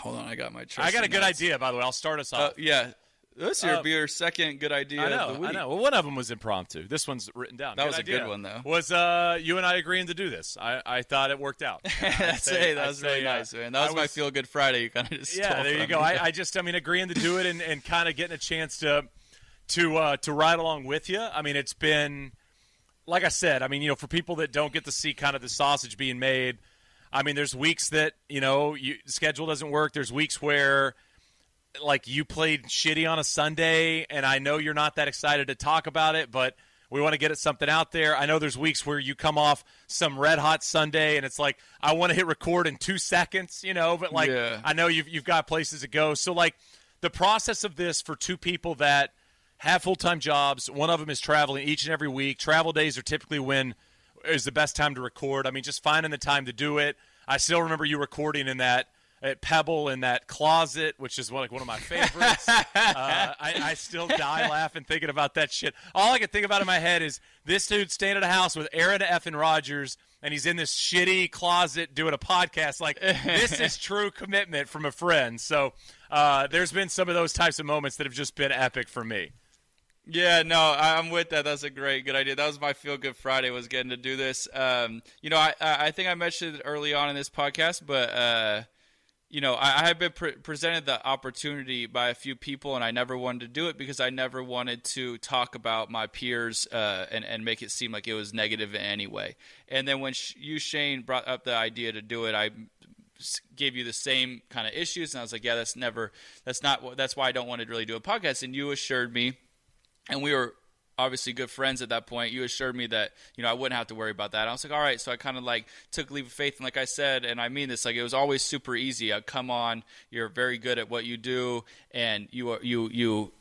hold on, I got my. I got a good notes. idea, by the way. I'll start us Uh, off. yeah. This year uh, be your second good idea I know, of the week. I know. Well, one of them was impromptu. This one's written down. That good was a good one, though. Was uh, you and I agreeing to do this? I, I thought it worked out. That's say, that was really uh, nice, man. That was, was, my feel good Friday. You kind of just yeah. There you go. I, I, just, I mean, agreeing to do it and, and kind of getting a chance to to uh, to ride along with you. I mean, it's been like I said. I mean, you know, for people that don't get to see kind of the sausage being made. I mean, there's weeks that you know you, schedule doesn't work. There's weeks where like you played shitty on a Sunday, and I know you're not that excited to talk about it, but we want to get it something out there. I know there's weeks where you come off some red hot Sunday, and it's like I want to hit record in two seconds, you know. But like yeah. I know you've you've got places to go, so like the process of this for two people that have full time jobs. One of them is traveling each and every week. Travel days are typically when is the best time to record. I mean, just finding the time to do it. I still remember you recording in that at Pebble in that closet, which is one, like one of my favorites. uh, I, I, still die laughing thinking about that shit. All I can think about in my head is this dude staying at a house with Aaron F. and Rodgers, and he's in this shitty closet doing a podcast. Like this is true commitment from a friend. So uh, there's been some of those types of moments that have just been epic for me. Yeah, no, I'm with that. That's a great, good idea. That was my feel good Friday was getting to do this. Um, you know, I, I think I mentioned it early on in this podcast, but uh, you know, I, I have been pre- presented the opportunity by a few people, and I never wanted to do it because I never wanted to talk about my peers uh, and and make it seem like it was negative in any way. And then when sh- you Shane brought up the idea to do it, I gave you the same kind of issues, and I was like, yeah, that's never, that's not, that's why I don't want to really do a podcast. And you assured me, and we were obviously good friends at that point. You assured me that you know I wouldn't have to worry about that. I was like, all right. So I kind of like took leave of faith, and like I said, and I mean this, like it was always super easy. I come on, you're very good at what you do, and you are you you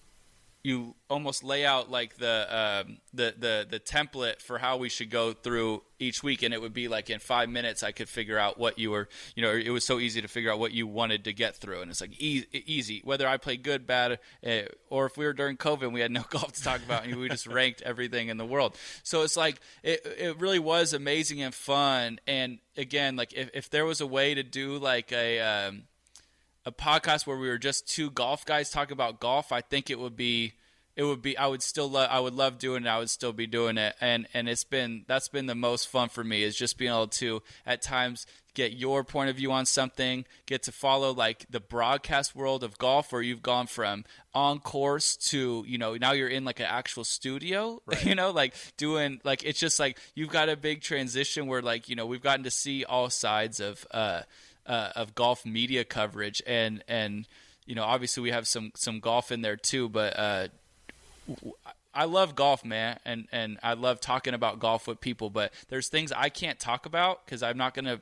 you almost lay out like the um, the the the template for how we should go through each week, and it would be like in five minutes I could figure out what you were, you know, it was so easy to figure out what you wanted to get through, and it's like e- easy whether I played good, bad, uh, or if we were during COVID we had no golf to talk about, and we just ranked everything in the world. So it's like it it really was amazing and fun, and again, like if if there was a way to do like a um, a podcast where we were just two golf guys talking about golf, I think it would be it would be I would still love I would love doing it. I would still be doing it. And and it's been that's been the most fun for me is just being able to at times get your point of view on something, get to follow like the broadcast world of golf where you've gone from on course to, you know, now you're in like an actual studio, right. you know, like doing like it's just like you've got a big transition where like, you know, we've gotten to see all sides of uh uh, of golf media coverage and and you know obviously we have some some golf in there too but uh, I love golf, man, and and I love talking about golf with people. But there's things I can't talk about because I'm not gonna,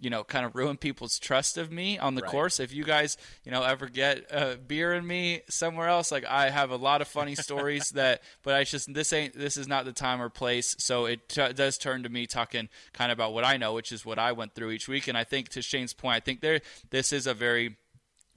you know, kind of ruin people's trust of me on the right. course. If you guys, you know, ever get a beer in me somewhere else, like I have a lot of funny stories that, but I just this ain't this is not the time or place. So it t- does turn to me talking kind of about what I know, which is what I went through each week. And I think to Shane's point, I think there this is a very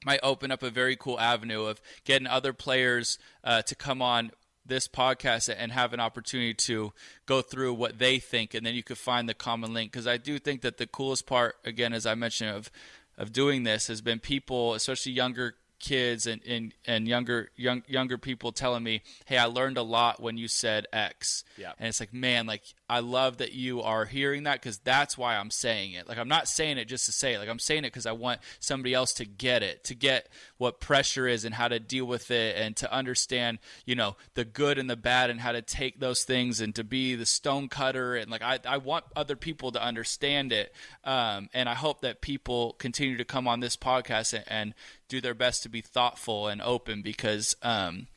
might open up a very cool avenue of getting other players uh, to come on this podcast and have an opportunity to go through what they think and then you could find the common link. Because i do think that the coolest part again as i mentioned of of doing this has been people especially younger kids and, and, and younger young younger people telling me, "Hey, I learned a lot when you said X." Yeah. And it's like, man, like I love that you are hearing that because that's why I'm saying it. Like I'm not saying it just to say it. Like I'm saying it because I want somebody else to get it, to get what pressure is and how to deal with it, and to understand, you know, the good and the bad and how to take those things and to be the stone cutter and like I I want other people to understand it. Um, and I hope that people continue to come on this podcast and, and do their best to be thoughtful and open because um,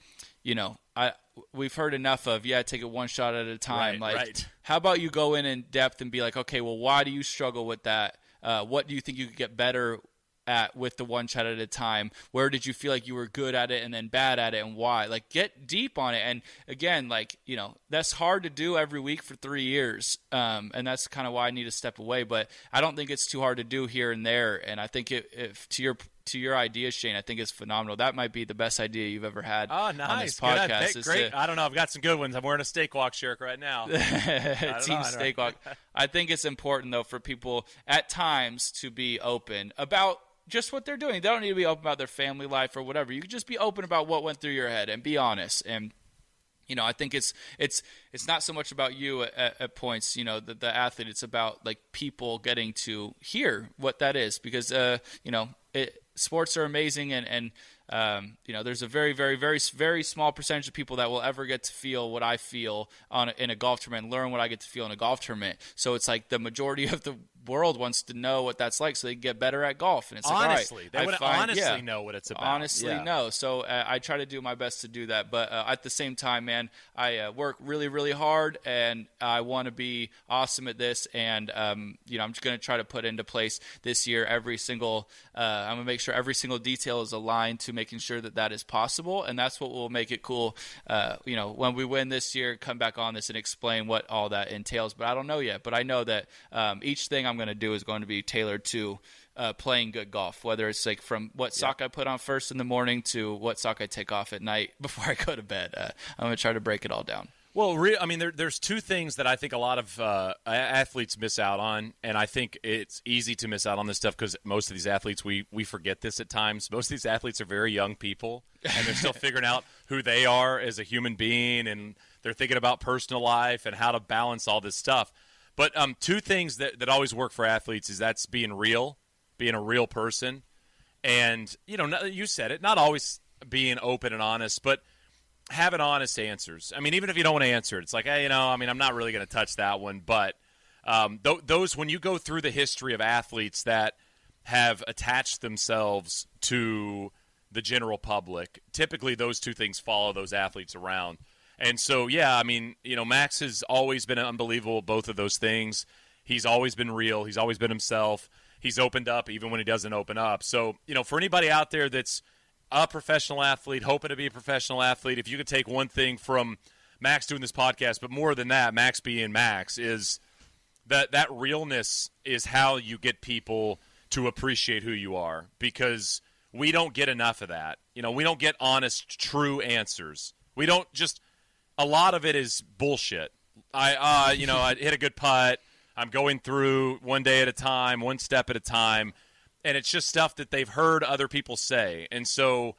you know I we've heard enough of yeah take it one shot at a time right, like right. how about you go in in depth and be like okay well why do you struggle with that uh, what do you think you could get better at with the one shot at a time? Where did you feel like you were good at it and then bad at it and why? Like get deep on it. And again, like, you know, that's hard to do every week for three years. Um, and that's kind of why I need to step away. But I don't think it's too hard to do here and there. And I think it, if to your to your idea, Shane, I think it's phenomenal. That might be the best idea you've ever had. Oh, nice. On this podcast. Good. Great. To, I don't know. I've got some good ones. I'm wearing a Steak Walk shirt right now. Team Steak Walk. I think it's important though for people at times to be open about just what they're doing. They don't need to be open about their family life or whatever. You can just be open about what went through your head and be honest. And you know, I think it's it's it's not so much about you at, at points. You know, the, the athlete. It's about like people getting to hear what that is because uh, you know, it, sports are amazing and and um, you know, there's a very, very, very, very small percentage of people that will ever get to feel what I feel on in a golf tournament, and learn what I get to feel in a golf tournament. So it's like the majority of the world wants to know what that's like so they can get better at golf. And it's honestly, like, they right, would find, honestly yeah, know what it's about. Honestly, yeah. no. So uh, I try to do my best to do that. But uh, at the same time, man, I uh, work really, really hard and I want to be awesome at this. And, um, you know, I'm just going to try to put into place this year every single, uh, I'm going to make sure every single detail is aligned to making sure that that is possible. And that's what will make it cool. Uh, you know, when we win this year, come back on this and explain what all that entails. But I don't know yet. But I know that um, each thing I'm going to do is going to be tailored to uh, playing good golf. Whether it's like from what sock I put on first in the morning to what sock I take off at night before I go to bed. Uh, I'm gonna try to break it all down. Well, re- I mean, there, there's two things that I think a lot of uh, athletes miss out on, and I think it's easy to miss out on this stuff because most of these athletes we we forget this at times. Most of these athletes are very young people, and they're still figuring out who they are as a human being, and they're thinking about personal life and how to balance all this stuff. But um, two things that, that always work for athletes is that's being real, being a real person, and you know, you said it, not always being open and honest, but having honest answers. I mean, even if you don't want to answer it, it's like, hey, you know, I mean, I'm not really going to touch that one, but um, th- those when you go through the history of athletes that have attached themselves to the general public, typically those two things follow those athletes around. And so, yeah, I mean, you know, Max has always been unbelievable both of those things. He's always been real. He's always been himself. He's opened up even when he doesn't open up. So, you know, for anybody out there that's a professional athlete, hoping to be a professional athlete, if you could take one thing from Max doing this podcast, but more than that, Max being Max, is that that realness is how you get people to appreciate who you are because we don't get enough of that. You know, we don't get honest, true answers. We don't just a lot of it is bullshit. I, uh, you know, I hit a good putt. I'm going through one day at a time, one step at a time, and it's just stuff that they've heard other people say. And so,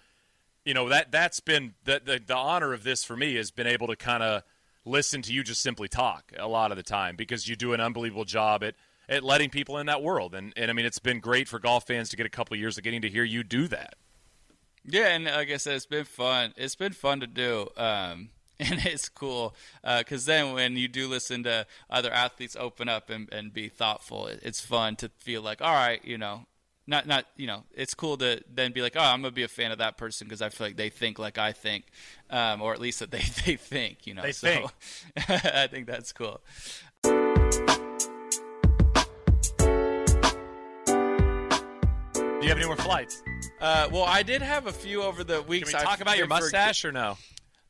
you know, that that's been the the, the honor of this for me has been able to kind of listen to you just simply talk a lot of the time because you do an unbelievable job at at letting people in that world. And and I mean, it's been great for golf fans to get a couple of years of getting to hear you do that. Yeah, and like I said, it's been fun. It's been fun to do. Um, and it's cool because uh, then when you do listen to other athletes open up and, and be thoughtful, it's fun to feel like, all right, you know, not not you know, it's cool to then be like, oh, I'm gonna be a fan of that person because I feel like they think like I think, um, or at least that they they think, you know. They so think. I think that's cool. Do you have any more flights? Uh, well, I did have a few over the weeks. Can we talk I about your forget- mustache or no?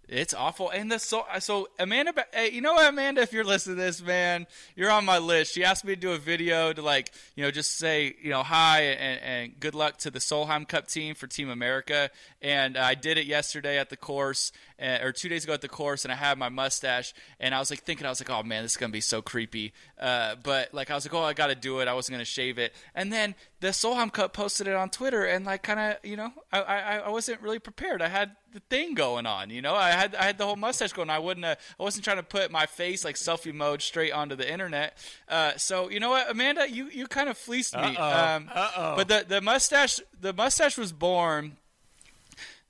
It's awful. And the so so Amanda, hey, you know what, Amanda? If you're listening to this, man, you're on my list. She asked me to do a video to like, you know, just say, you know, hi and, and good luck to the Solheim Cup team for Team America. And I did it yesterday at the course, uh, or two days ago at the course, and I had my mustache, and I was like thinking, I was like, oh man, this is gonna be so creepy. Uh, but like, I was like, oh, I got to do it. I wasn't gonna shave it. And then the Solheim Cup posted it on Twitter, and like, kind of, you know, I, I I wasn't really prepared. I had the thing going on, you know. I had I had the whole mustache going. I wouldn't. Uh, I wasn't trying to put my face like selfie mode straight onto the internet. Uh, so you know what, Amanda, you you kind of fleeced me. Uh-oh. Um, Uh-oh. But the the mustache the mustache was born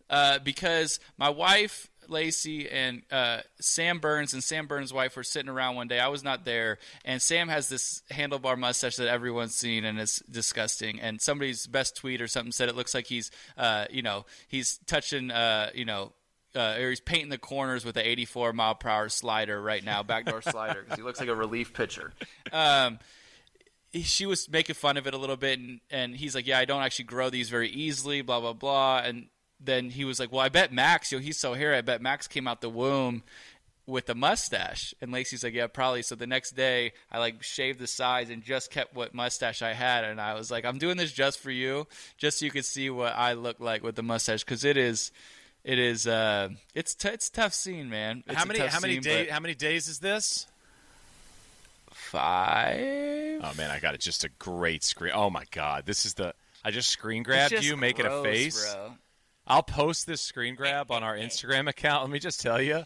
uh, because my wife Lacey and uh, Sam Burns and Sam Burns' wife were sitting around one day. I was not there, and Sam has this handlebar mustache that everyone's seen, and it's disgusting. And somebody's best tweet or something said it looks like he's, uh, you know, he's touching, uh, you know. Uh, or he's painting the corners with an 84 mile per hour slider right now, backdoor slider, because he looks like a relief pitcher. Um, she was making fun of it a little bit, and, and he's like, "Yeah, I don't actually grow these very easily." Blah blah blah. And then he was like, "Well, I bet Max, you know, he's so hairy. I bet Max came out the womb with a mustache." And Lacey's like, "Yeah, probably." So the next day, I like shaved the sides and just kept what mustache I had, and I was like, "I'm doing this just for you, just so you could see what I look like with the mustache, because it is." It is. Uh, it's t- it's a tough scene, man. It's how many how many days how many days is this? Five. Oh man, I got it. Just a great screen. Oh my god, this is the. I just screen grabbed just you making gross, a face. bro. I'll post this screen grab on our Instagram account. Let me just tell you,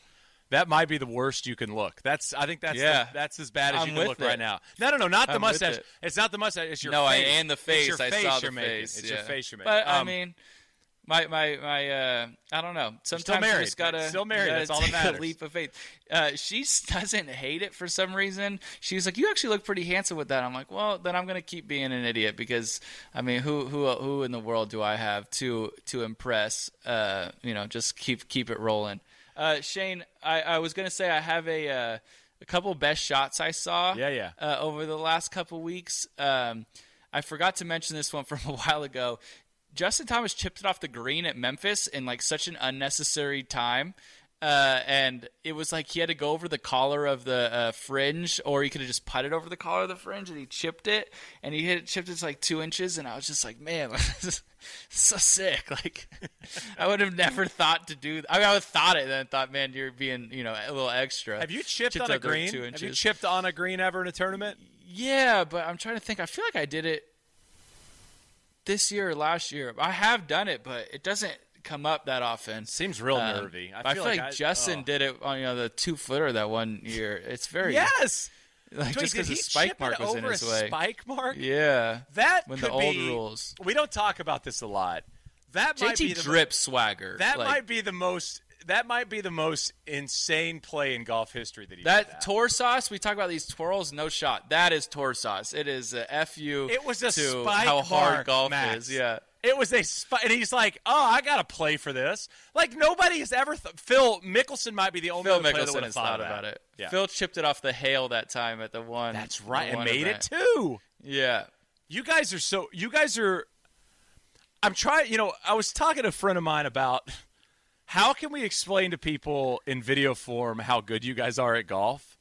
that might be the worst you can look. That's I think that's Yeah. the, that's as bad as I'm you can look it. right now. No, no, no, not the I'm mustache. it. It's not the mustache. It's your face. no, I, and the face. It's face. your I face saw the you're making. face. It's yeah. your face you're making. But I Um, mean, my my my. Uh, I don't know. Sometimes you just gotta Still married. gotta That's all that matters. A leap of faith. Uh, she doesn't hate it for some reason. She's like, "You actually look pretty handsome with that." I'm like, "Well, then I'm gonna keep being an idiot because I mean, who who who in the world do I have to to impress? Uh, you know, just keep keep it rolling." Uh, Shane, I, I was gonna say I have a. Uh, a couple best shots I saw Yeah, yeah. uh, over the last couple weeks. Um, I forgot to mention this one from a while ago. Justin Thomas chipped it off the green at Memphis in like such an unnecessary time. Uh, and it was like he had to go over the collar of the uh, fringe, or he could have just putted over the collar of the fringe, and he chipped it, and he hit it, chipped it to like two inches, and I was just like, man, so sick. Like, I would have never thought to do. I, mean, I would have thought it, and then thought, man, you're being, you know, a little extra. Have you chipped, Chipped on a green? Have you chipped on a green ever in a tournament? Yeah, but I'm trying to think. I feel like I did it this year or last year. I have done it, but it doesn't come up that often. Seems real Um, nervy. I feel, like, I- Justin oh. did it on you know the two footer that one year. It's very Yes. like, Wait, just because the he spike mark was in over his a way. Spike mark. Yeah, That when the old be- rules. We don't talk about this a lot. That might be JT the drip swagger. That like, might be the most. That might be the most insane play in golf history that he did that tour sauce. We talk about these twirls. No shot. That is tour sauce. It is a fu. It was a to spike how hard golf Max. is. Yeah. It was a and he's like, "Oh, I got to play for this." Like nobody has ever. Th- Phil Mickelson might be the only Phil other player that Mickelson has thought about it. Yeah, Phil chipped it off the hail that time at the one. that's right, and made event. it too. Yeah. You guys are so. You guys are. I'm trying. You know, I was talking to a friend of mine about how can we explain to people in video form how good you guys are at golf.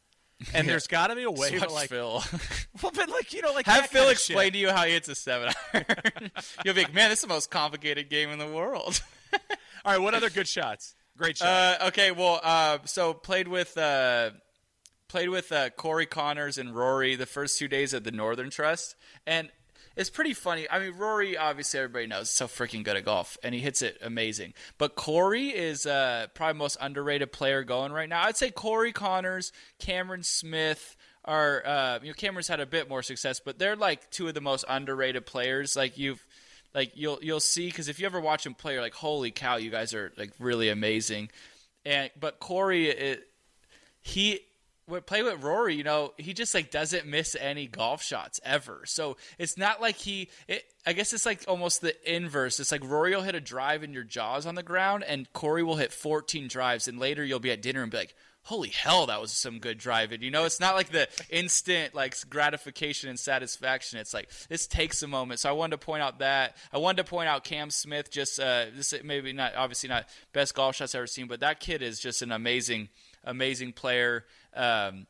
And there's got to be a way Just to like, Phil. well, but like you know, like Have Phil explain shit. to you how he hits a seven iron. You'll be like, man, this is the most complicated game in the world. All right, what other good shots? Great shot. Uh, okay, well, uh, so played with uh, played with uh, Corey Conners and Rory the first two days at the Northern Trust, and it's pretty funny. I mean, Rory obviously everybody knows so freaking good at golf, and he hits it amazing. But Corey is uh, probably most underrated player going right now. I'd say Corey Conners, Cameron Smith. Are uh, you know Cameron's had a bit more success, but they're like two of the most underrated players. Like you've like you'll you'll see because if you ever watch him play, you're like, holy cow, you guys are like really amazing. And but Corey, it, he play with Rory. You know, he just like doesn't miss any golf shots ever. So it's not like he. It, I guess it's like almost the inverse. It's like Rory will hit a drive and your jaws on the ground, and Corey will hit 14 drives, and later you'll be at dinner and be like. Holy hell, that was some good driving. You know, it's not like the instant like gratification and satisfaction. It's like this takes a moment. So I wanted to point out that. I wanted to point out Cam Smith. Just uh, this maybe not obviously not best golf shots I've ever seen, but that kid is just an amazing, amazing player. Um,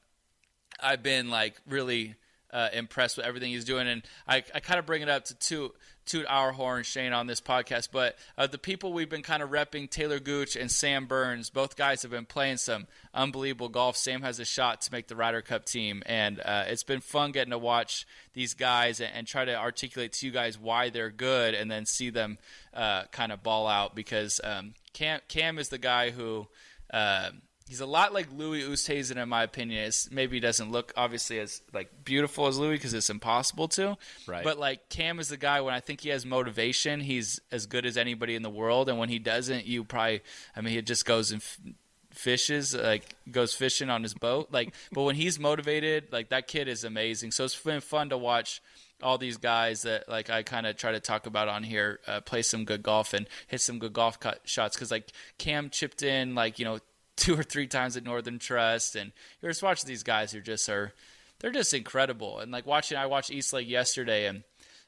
I've been like really uh, impressed with everything he's doing, and I, I kind of bring it up to toot toot our horn, Shane, on this podcast. But uh, the people we've been kind of repping, Taylor Gooch and Sam Burns, both guys have been playing some unbelievable golf. Sam has a shot to make the Ryder Cup team, and uh, it's been fun getting to watch these guys and, and, try to articulate to you guys why they're good, and then see them uh, kind of ball out because um, Cam Cam is the guy who. He's a lot like Louis Oosthuizen in my opinion. It's, maybe he doesn't look obviously as like beautiful as Louis because it's impossible to. Right. But like Cam is the guy when I think he has motivation, he's as good as anybody in the world, and when he doesn't, you probably I mean he just goes and. F- fishes like goes fishing on his boat like but when he's motivated like that kid is amazing so it's been fun to watch all these guys that like I kind of try to talk about on here uh, play some good golf and hit some good golf cut shots because like Cam chipped in like you know two or three times at Northern Trust and you're just watching these guys who just are they're just incredible and like watching I watched East Lake yesterday and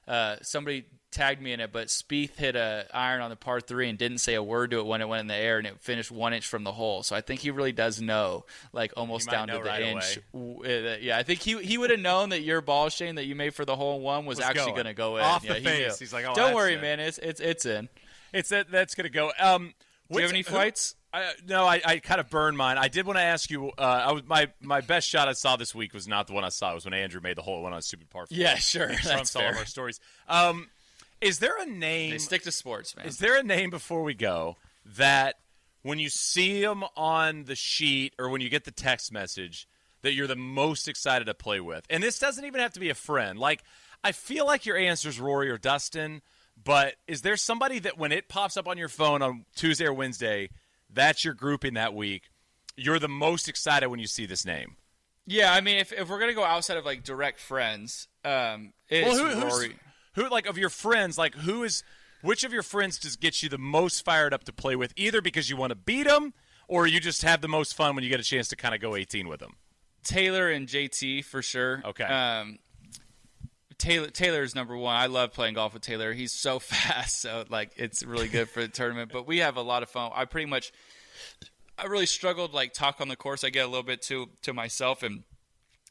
uh, somebody tagged me in it, but Spieth hit a iron on the par three and didn't say a word to it when it went in the air, and it finished one inch from the hole. So I think he really does know, like almost down to the right inch. W- uh, Yeah, I think he he would have known that your ball Shane that you made for the hole in one was, actually going. going to go in Off yeah, the he face. knew. He's like, oh, don't worry, it. man, it's it's it's in. It's that that's gonna go. Um, Do you have any flights? I, no, I, I kind of burned mine. I did want to ask you. Uh, I was my my best shot I saw this week was not the one I saw. It was when Andrew made the hole one on stupid par. Yeah, sure, trumps all of our stories. Um, Is there a name? They stick to sports, man. Is there a name before we go that when you see them on the sheet or when you get the text message that you're the most excited to play with? And this doesn't even have to be a friend. Like I feel like your answer is Rory or Dustin, but is there somebody that when it pops up on your phone on Tuesday or Wednesday, that's your grouping that week? You're the most excited when you see this name. Yeah, I mean, if, if we're gonna go outside of like direct friends, um, it's Well, who, who like of your friends, like who is which of your friends does get you the most fired up to play with? Either because you want to beat them, or you just have the most fun when you get a chance to kind of go 18 with them. Taylor and JT for sure. Okay. Um, Taylor Taylor's number one. I love playing golf with Taylor. He's so fast, so like it's really good for the tournament. But we have a lot of fun. I pretty much, I really struggled like talk on the course. I get a little bit to to myself and.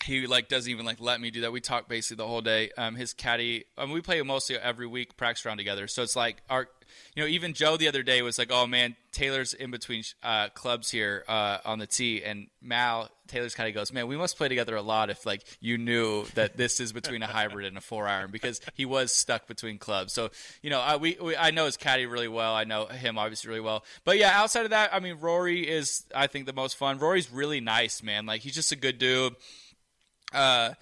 He like doesn't even like let me do that. We talk basically the whole day. Um, his caddy, I mean, we play mostly every week, practice round together. So it's like our, you know, even Joe the other day was like, "Oh man, Taylor's in between uh, clubs here uh, on the tee," and Mal Taylor's kind of goes, "Man, we must play together a lot if like you knew that this is between a hybrid and a four iron because he was stuck between clubs." So you know, I, we, we I know his caddy really well. I know him obviously really well. But yeah, outside of that, I mean, Rory is I think the most fun. Rory's really nice, man. Like he's just a good dude uh,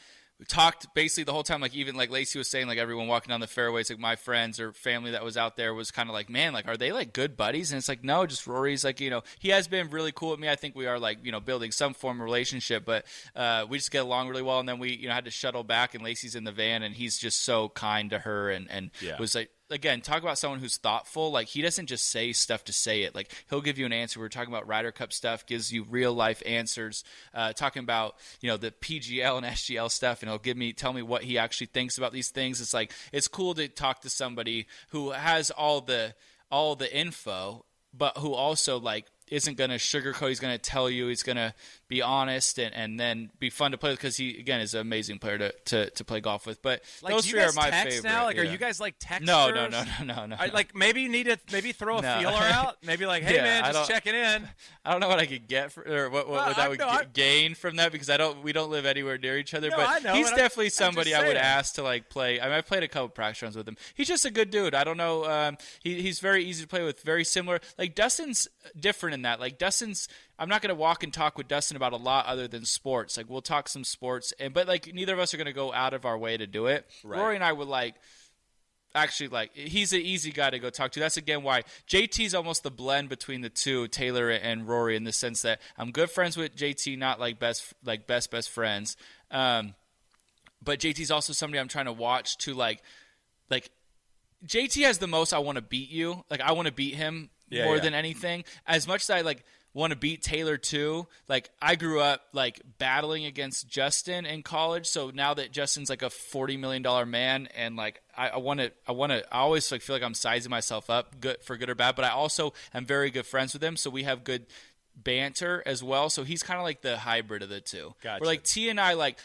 talked basically the whole time like even like lacey was saying like everyone walking down the fairways like my friends or family that was out there was kind of like man like are they like good buddies? And it's like no just rory's like you know he has been really cool with me. I think we are like you know building some form of relationship but uh, we just get along really well. And then we you know had to shuttle back and lacey's in the van and he's just so kind to her and and Yeah. was like again, talk about someone who's thoughtful. Like he doesn't just say stuff to say it. Like he'll give you an answer. We are talking about Ryder Cup stuff, gives you real life answers. Uh, talking about you know the PGL and SGL stuff, and he'll give me tell me what he actually thinks about these things. It's like it's cool to talk to somebody who has all the all the info, but who also like isn't going to sugarcoat. He's going to tell you. He's going to be honest and, and then be fun to play with because he again is an amazing player to, to, to play golf with. But Like, those three are my text favorite. now? Like, are you guys like texters? No, no, no, no, no, no. I, like maybe you need to maybe throw a No. feeler out. Maybe like, hey Yeah, man, just checking in. I don't know what I could get for, or what, what, what I- that would no, g- I- gain from that because I don't we don't live anywhere near each other. No, but I know, he's definitely I'm somebody I would ask to like play. I mean, I've played a couple practice rounds with him. He's just a good dude. I don't know. Um, he, he's very easy to play with. Very similar. Like Dustin's different in that. Like Dustin's. I'm not going to walk and talk with Dustin about a lot other than sports. Like we'll talk some sports, and but like neither of us are going to go out of our way to do it. Rory and I would like actually like he's an easy guy to go talk to. That's again why JT's almost the blend between the two, Taylor and Rory, in the sense that I'm good friends with JT, not like best like best best friends. Um, but JT's also somebody I'm trying to watch to like like JT has the most I want to beat you. Like I want to beat him Yeah, more yeah. than anything. As much as I like want to beat Taylor too. Like I grew up like battling against Justin in college. So now that Justin's like a forty million dollar man and like I want to I want to I always like feel like I'm sizing myself up good for good or bad. But I also am very good friends with him. So we have good banter as well. So he's kind of like the hybrid of the two. Gotcha. Where like T and I like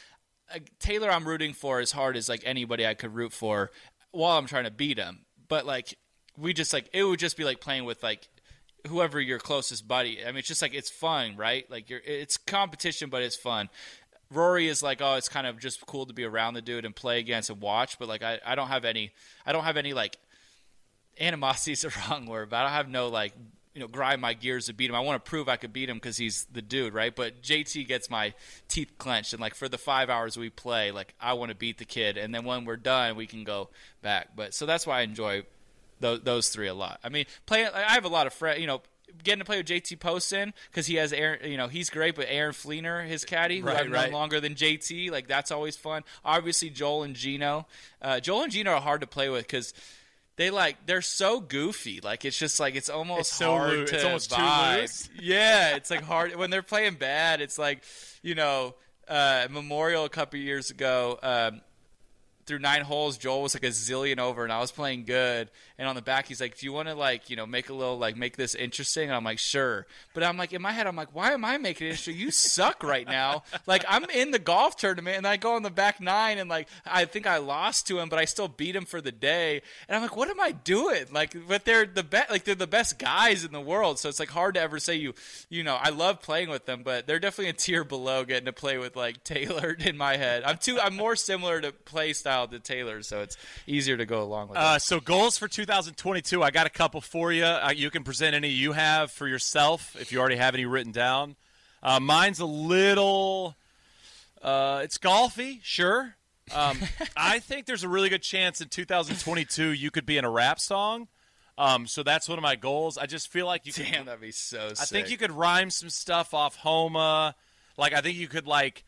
uh, Taylor, I'm rooting for as hard as like anybody I could root for while I'm trying to beat him. But like we just like it would just be like playing with like whoever your closest buddy. I mean, it's just like it's fun, right? Like you're it's competition, but it's fun. Rory is like, oh, it's kind of just cool to be around the dude and play against and watch. But like, I, I don't have any, I don't have any like animosity is the wrong word, but I don't have no like you know grind my gears to beat him. I want to prove I could beat him because he's the dude, right? But JT gets my teeth clenched, and like for the five hours we play, like I want to beat the kid, and then when we're done, we can go back. But so that's why I enjoy those, those three a lot. I mean, playing. I have a lot of friends, you know. Getting to play with JT Poston because he has Aaron, you know, he's great. But Aaron Flener, his caddy, who Right, I've known longer than JT, like that's always fun. Obviously, Joel and Geno. Uh, Joel and Geno are hard to play with because they like they're so goofy. Like it's just like it's almost It's so hard loo- to it's almost too loose. Yeah, it's like hard when they're playing bad. It's like you know uh, Memorial a couple years ago. Um, through nine holes, Joel was like a zillion over, and I was playing good. And on the back, he's like, "Do you want to like, you know, make a little like make this interesting?" And I'm like, "Sure." But I'm like, in my head, I'm like, "Why am I making it interesting? You suck right now. Like I'm in the golf tournament, and I go on the back nine, and like I think I lost to him, but I still beat him for the day. And I'm like, what am I doing? Like, but they're the best. Like they're the best guys in the world. So it's like hard to ever say you, you know, I love playing with them, but they're definitely a tier below getting to play with like Taylor in my head. I'm too. I'm more similar to play style style to Taylor, so it's easier to go along with. Uh, so goals for 2022. I got a couple for you. Uh, you can present any you have for yourself if you already have any written down. Uh, mine's a little. Uh, it's golfy, sure. Um, I think there's a really good chance in 2022 you could be in a rap song. Um, so that's one of my goals. I just feel like you could Damn, that'd be so. I think you could rhyme some stuff off Homa. Like I think you could like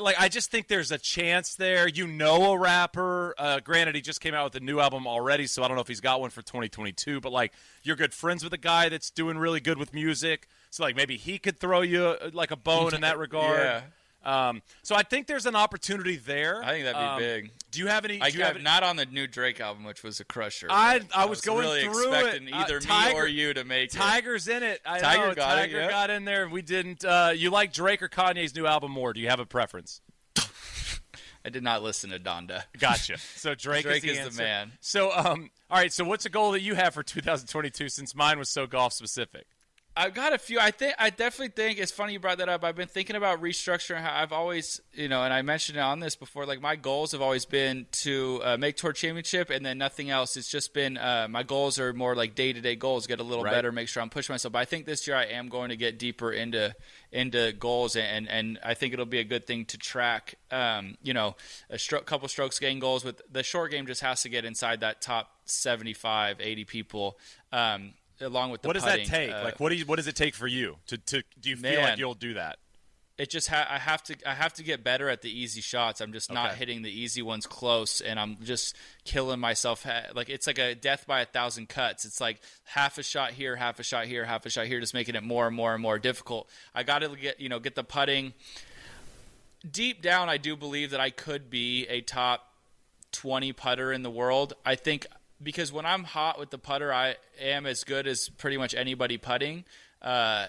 like I just think there's a chance there. You know a rapper. Uh, granted, he just came out with a new album already, so I don't know if he's got one for 2022. But like you're good friends with a guy that's doing really good with music, so like maybe he could throw you uh, like a bone in that regard. Yeah. Um, so I think there's an opportunity there. I think that'd be Um, big. Do you have any? I have got not on the new Drake album, which was a crusher. I- I was going really through expecting it. Uh, either me or you to make it. Tiger's in it. I Tiger know. got it, Tiger yeah. got in there. and We didn't. Uh, you like Drake or Kanye's new album more? Do you have a preference? I did not listen to Donda. Gotcha. So Drake, Drake is, is the, the man. So, um, all right. So, what's a goal that you have for 2022? Since mine was so golf specific. I've got a few. I think I definitely think it's funny you brought that up. I've been thinking about restructuring. How I've always, you know, and I mentioned it on this before. Like my goals have always been to uh, make tour championship, and then nothing else. It's just been uh, my goals are more like day to day goals. Get a little Right. better, make sure I'm pushing myself. But I think this year I am going to get deeper into into goals, and and I think it'll be a good thing to track. Um, you know, a stroke, couple strokes gain goals with the short game just has to get inside that top 75, 80 people. Um, along with the What does putting. that take? Uh, like, what do you, what does it take for you to, to do you feel like you'll do that? it just ha- I have to I have to get better at the easy shots. I'm just not Okay. hitting the easy ones close, and I'm just killing myself. Like it's like a death by a thousand cuts. It's like half a shot here, half a shot here, half a shot here, just making it more and more and more difficult. I got to get you know get the putting. Deep down, I do believe that I could be a top 20 putter in the world. I think because when I'm hot with the putter, I am as good as pretty much anybody putting. Uh,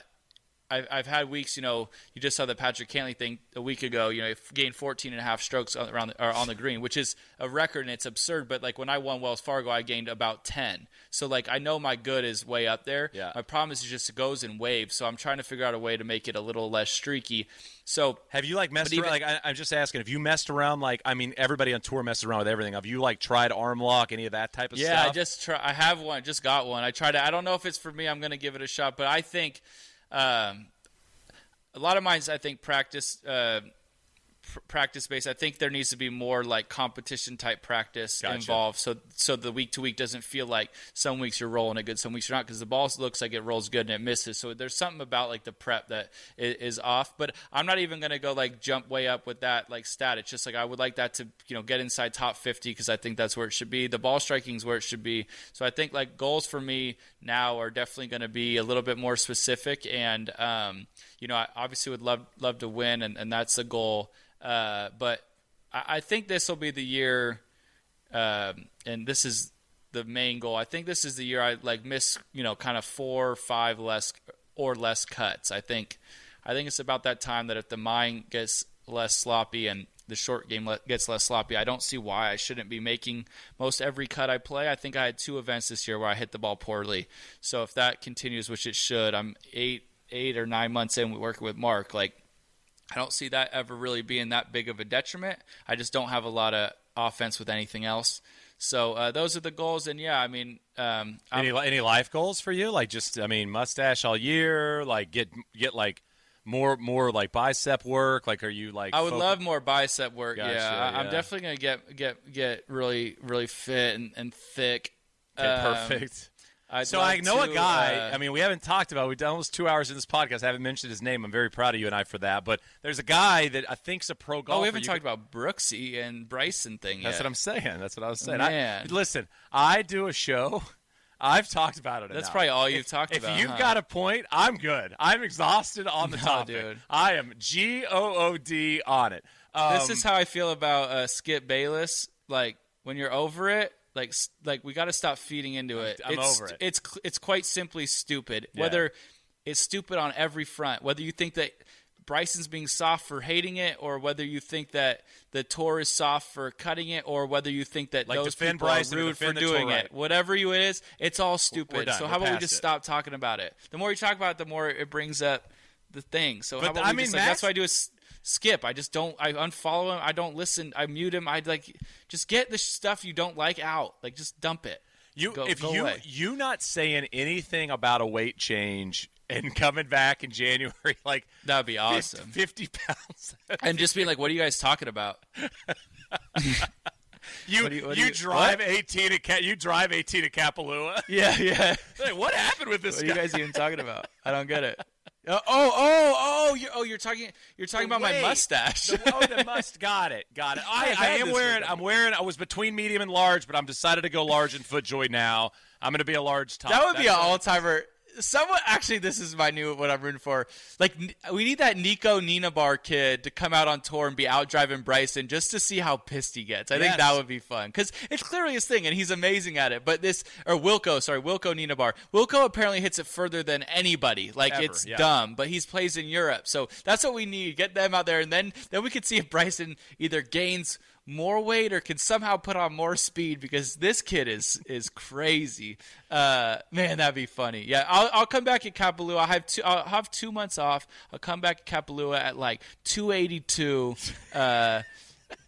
I've, I've had weeks, you know, you just saw the Patrick Cantlay thing a week ago, you know, gained 14 and a half strokes on, around the, or on the green, which is a record and it's absurd. But like when I won Wells Fargo, I gained about 10. So like I know my good is way up there. Yeah. My problem is it just it goes in waves. So I'm trying to figure out a way to make it a little less streaky. So Have you like messed But around? Like, I, I'm just asking. Have you messed around? Like, I mean, everybody on tour messes around with everything. Have you like tried arm lock, any of that type of Yeah, stuff? Yeah, I just try. I have one. Just got one. I tried it. I don't know if it's for me. I'm going to give it a shot, but I think um, a lot of mine's. I think practice. Uh, practice based i think there needs to be more like competition type practice Gotcha. involved so so the week to week doesn't feel like some weeks you're rolling it good some weeks you're not because the ball looks like it rolls good and it misses. So there's something about like the prep that is, is off but i'm not even going to go like jump way up with that like stat. It's just like i would like that to you know get inside top 50 because i think that's where it should be. The ball striking is where it should be. So i think like goals for me now are definitely going to be a little bit more specific and um, you know i obviously would love love to win and, and that's the goal uh, but I, I think this will be the year, um, and this is the main goal. I think this is the year I like miss, you know, kind of four or five less or less cuts. I think, I think it's about that time that if the mind gets less sloppy and the short game gets less sloppy, I don't see why I shouldn't be making most every cut I play. I think I had two events this year where I hit the ball poorly. So if that continues, which it should, I'm eight, eight or nine months in we working with Mark, like I don't see that ever really being that big of a detriment. I just don't have a lot of offense with anything else. So uh, those are the goals, and yeah, I mean, um, any any life goals for you? Like, just I mean, mustache all year. Like, get get like more more like bicep work. Like, are you like? I would foc- love more bicep work. Gotcha, yeah, I, I'm definitely gonna get get get really really fit and, and thick. Okay, Um, perfect. I'd So I know a guy. uh, I mean, we haven't talked about. We've done almost two hours in this podcast. I haven't mentioned his name. I'm very proud of you and I for that. But there's a guy that I think's a pro golfer. oh, we haven't You talked could- about Brooksy and Bryson thing That's yet. what I'm saying. That's what I was saying. Man. I, listen, I do a show. I've talked about it. That's enough. probably all you've If- talked if about, If you've huh? got a point, I'm good. I'm exhausted on the No, topic. dude. I am G O O D on it. Um, this is how I feel about uh, Skip Bayless. Like when you're over it, like like we got to stop feeding into it. I'm it's, over it. It's it's quite simply stupid. Yeah. Whether it's stupid on every front, whether you think that Bryson's being soft for hating it, or whether you think that the tour is soft for cutting it, or whether you think that Like, those people Bryson are rude for doing tour, it. right. Whatever you it is, it's all stupid. So We're how about we just it. stop talking about it? The more you talk about it, the more it brings up the thing. So how about I we mean, just, like, that's why I do a skip. I just don't. I unfollow him. I don't listen. I mute him. I like just get the stuff you don't like out. Like just dump it. You Go- if go you away. you not saying anything about a weight change and coming back in January like That would be awesome. 50 pounds. and just being like, "What are you guys talking about?" you What you- what you you- drive 18 to Ca- you drive 18 to Kapalua. Yeah, yeah. Like, what happened with this What are you guys even talking about? I don't get it. Oh, oh, oh, oh! You're, oh, you're talking. You're talking about my mustache. The, oh, the must. Got it. Got it. I, I've I am this for a wearing. I'm wearing. I was between medium and large, but I'm decided to go large in FootJoy now. I'm going to be a large top. That would be an all timer. Someone actually, this is my new what I'm rooting for. Like, we need that Nico Nienaber kid to come out on tour and be out driving Bryson just to see how pissed he gets. I think that would be fun because it's clearly his thing and he's amazing at it. But this or Wilco, sorry, Wilco Nienaber. Wilco apparently hits it further than anybody. Like Ever, it's yeah. dumb, but he's plays in Europe, so that's what we need. Get them out there, and then then we could see if Bryson either gains more weight or can somehow put on more speed because this kid is is crazy. Uh, man, that'd be funny. Yeah, I'll, I'll come back at Kapalua. I have two. I'll have two months off. I'll come back at Kapalua at like two eighty two. Uh,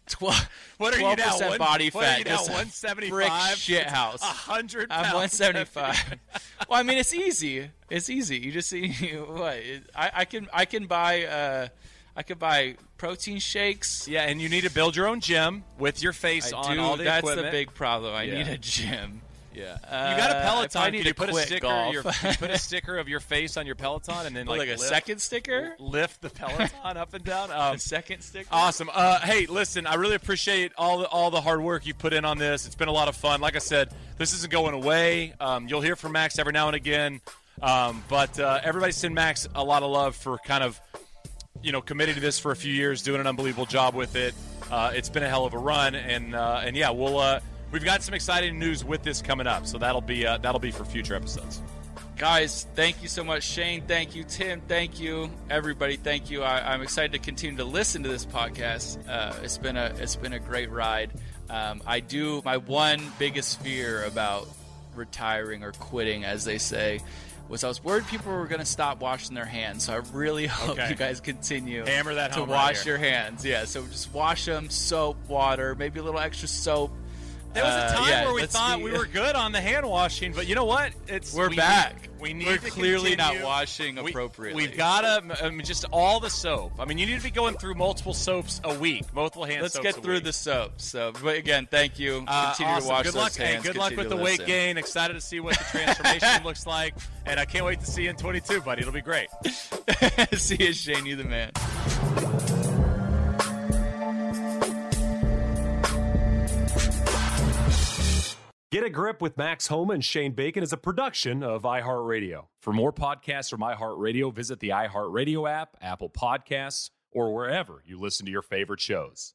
Twelve. What are you now? One- body what are you now, 175? Brick shit house. A hundred. I'm 175. well, I mean, it's easy. It's easy. You just see what I, I can. I can buy. Uh, I could buy protein shakes. Yeah, and you need to build your own gym with your face I on do. all the That's equipment. the big problem. I Yeah. need a gym. Yeah, Uh, you got a Peloton. probably need you put a sticker? golf. Your, put a sticker of your face on your Peloton, and then Like, like, a lift, second sticker. lift the Peloton up and down. Um, A second sticker. Awesome. Uh, hey, listen, I really appreciate all the all the hard work you put in on this. It's been a lot of fun. Like I said, this isn't going away. Um, you'll hear from Max every now and again, um, but uh, everybody send Max a lot of love for kind of you know committing to this for a few years, doing an unbelievable job with it. Uh, it's been a hell of a run, and uh, and yeah, we'll uh, we've got some exciting news with this coming up, so that'll be uh, that'll be for future episodes. Guys, thank you so much. Shane, thank you. Tim, thank you. Everybody, thank you. I, I'm excited to continue to listen to this podcast. Uh, it's been a it's been a great ride. Um, I do my one biggest fear about retiring or quitting, as they say, was I was worried people were going to stop washing their hands. So I really hope Okay. you guys continue Hammer that to home right wash your hands. Yeah, so just wash them, soap, water, maybe a little extra soap. There was a Uh, time yeah, where we thought we were good on the hand washing, but you know what? It's We're we back. Need, we need We're to clearly not washing We- appropriately. We've got to I mean, just all the soap. I mean, you need to be going through multiple soaps a week, multiple hand soaps. Let's get through week. the soap. So, but again, thank you. Uh, Continue awesome. to wash good those luck, hands. good luck with the weight gain. Excited to see what the transformation looks like, and I can't wait to see you in 22, buddy. It'll be great. See you, Shane. You the man. Get a Grip with Max Homa and Shane Bacon is a production of iHeartRadio. For more podcasts from iHeartRadio, visit the iHeartRadio app, Apple Podcasts, or wherever you listen to your favorite shows.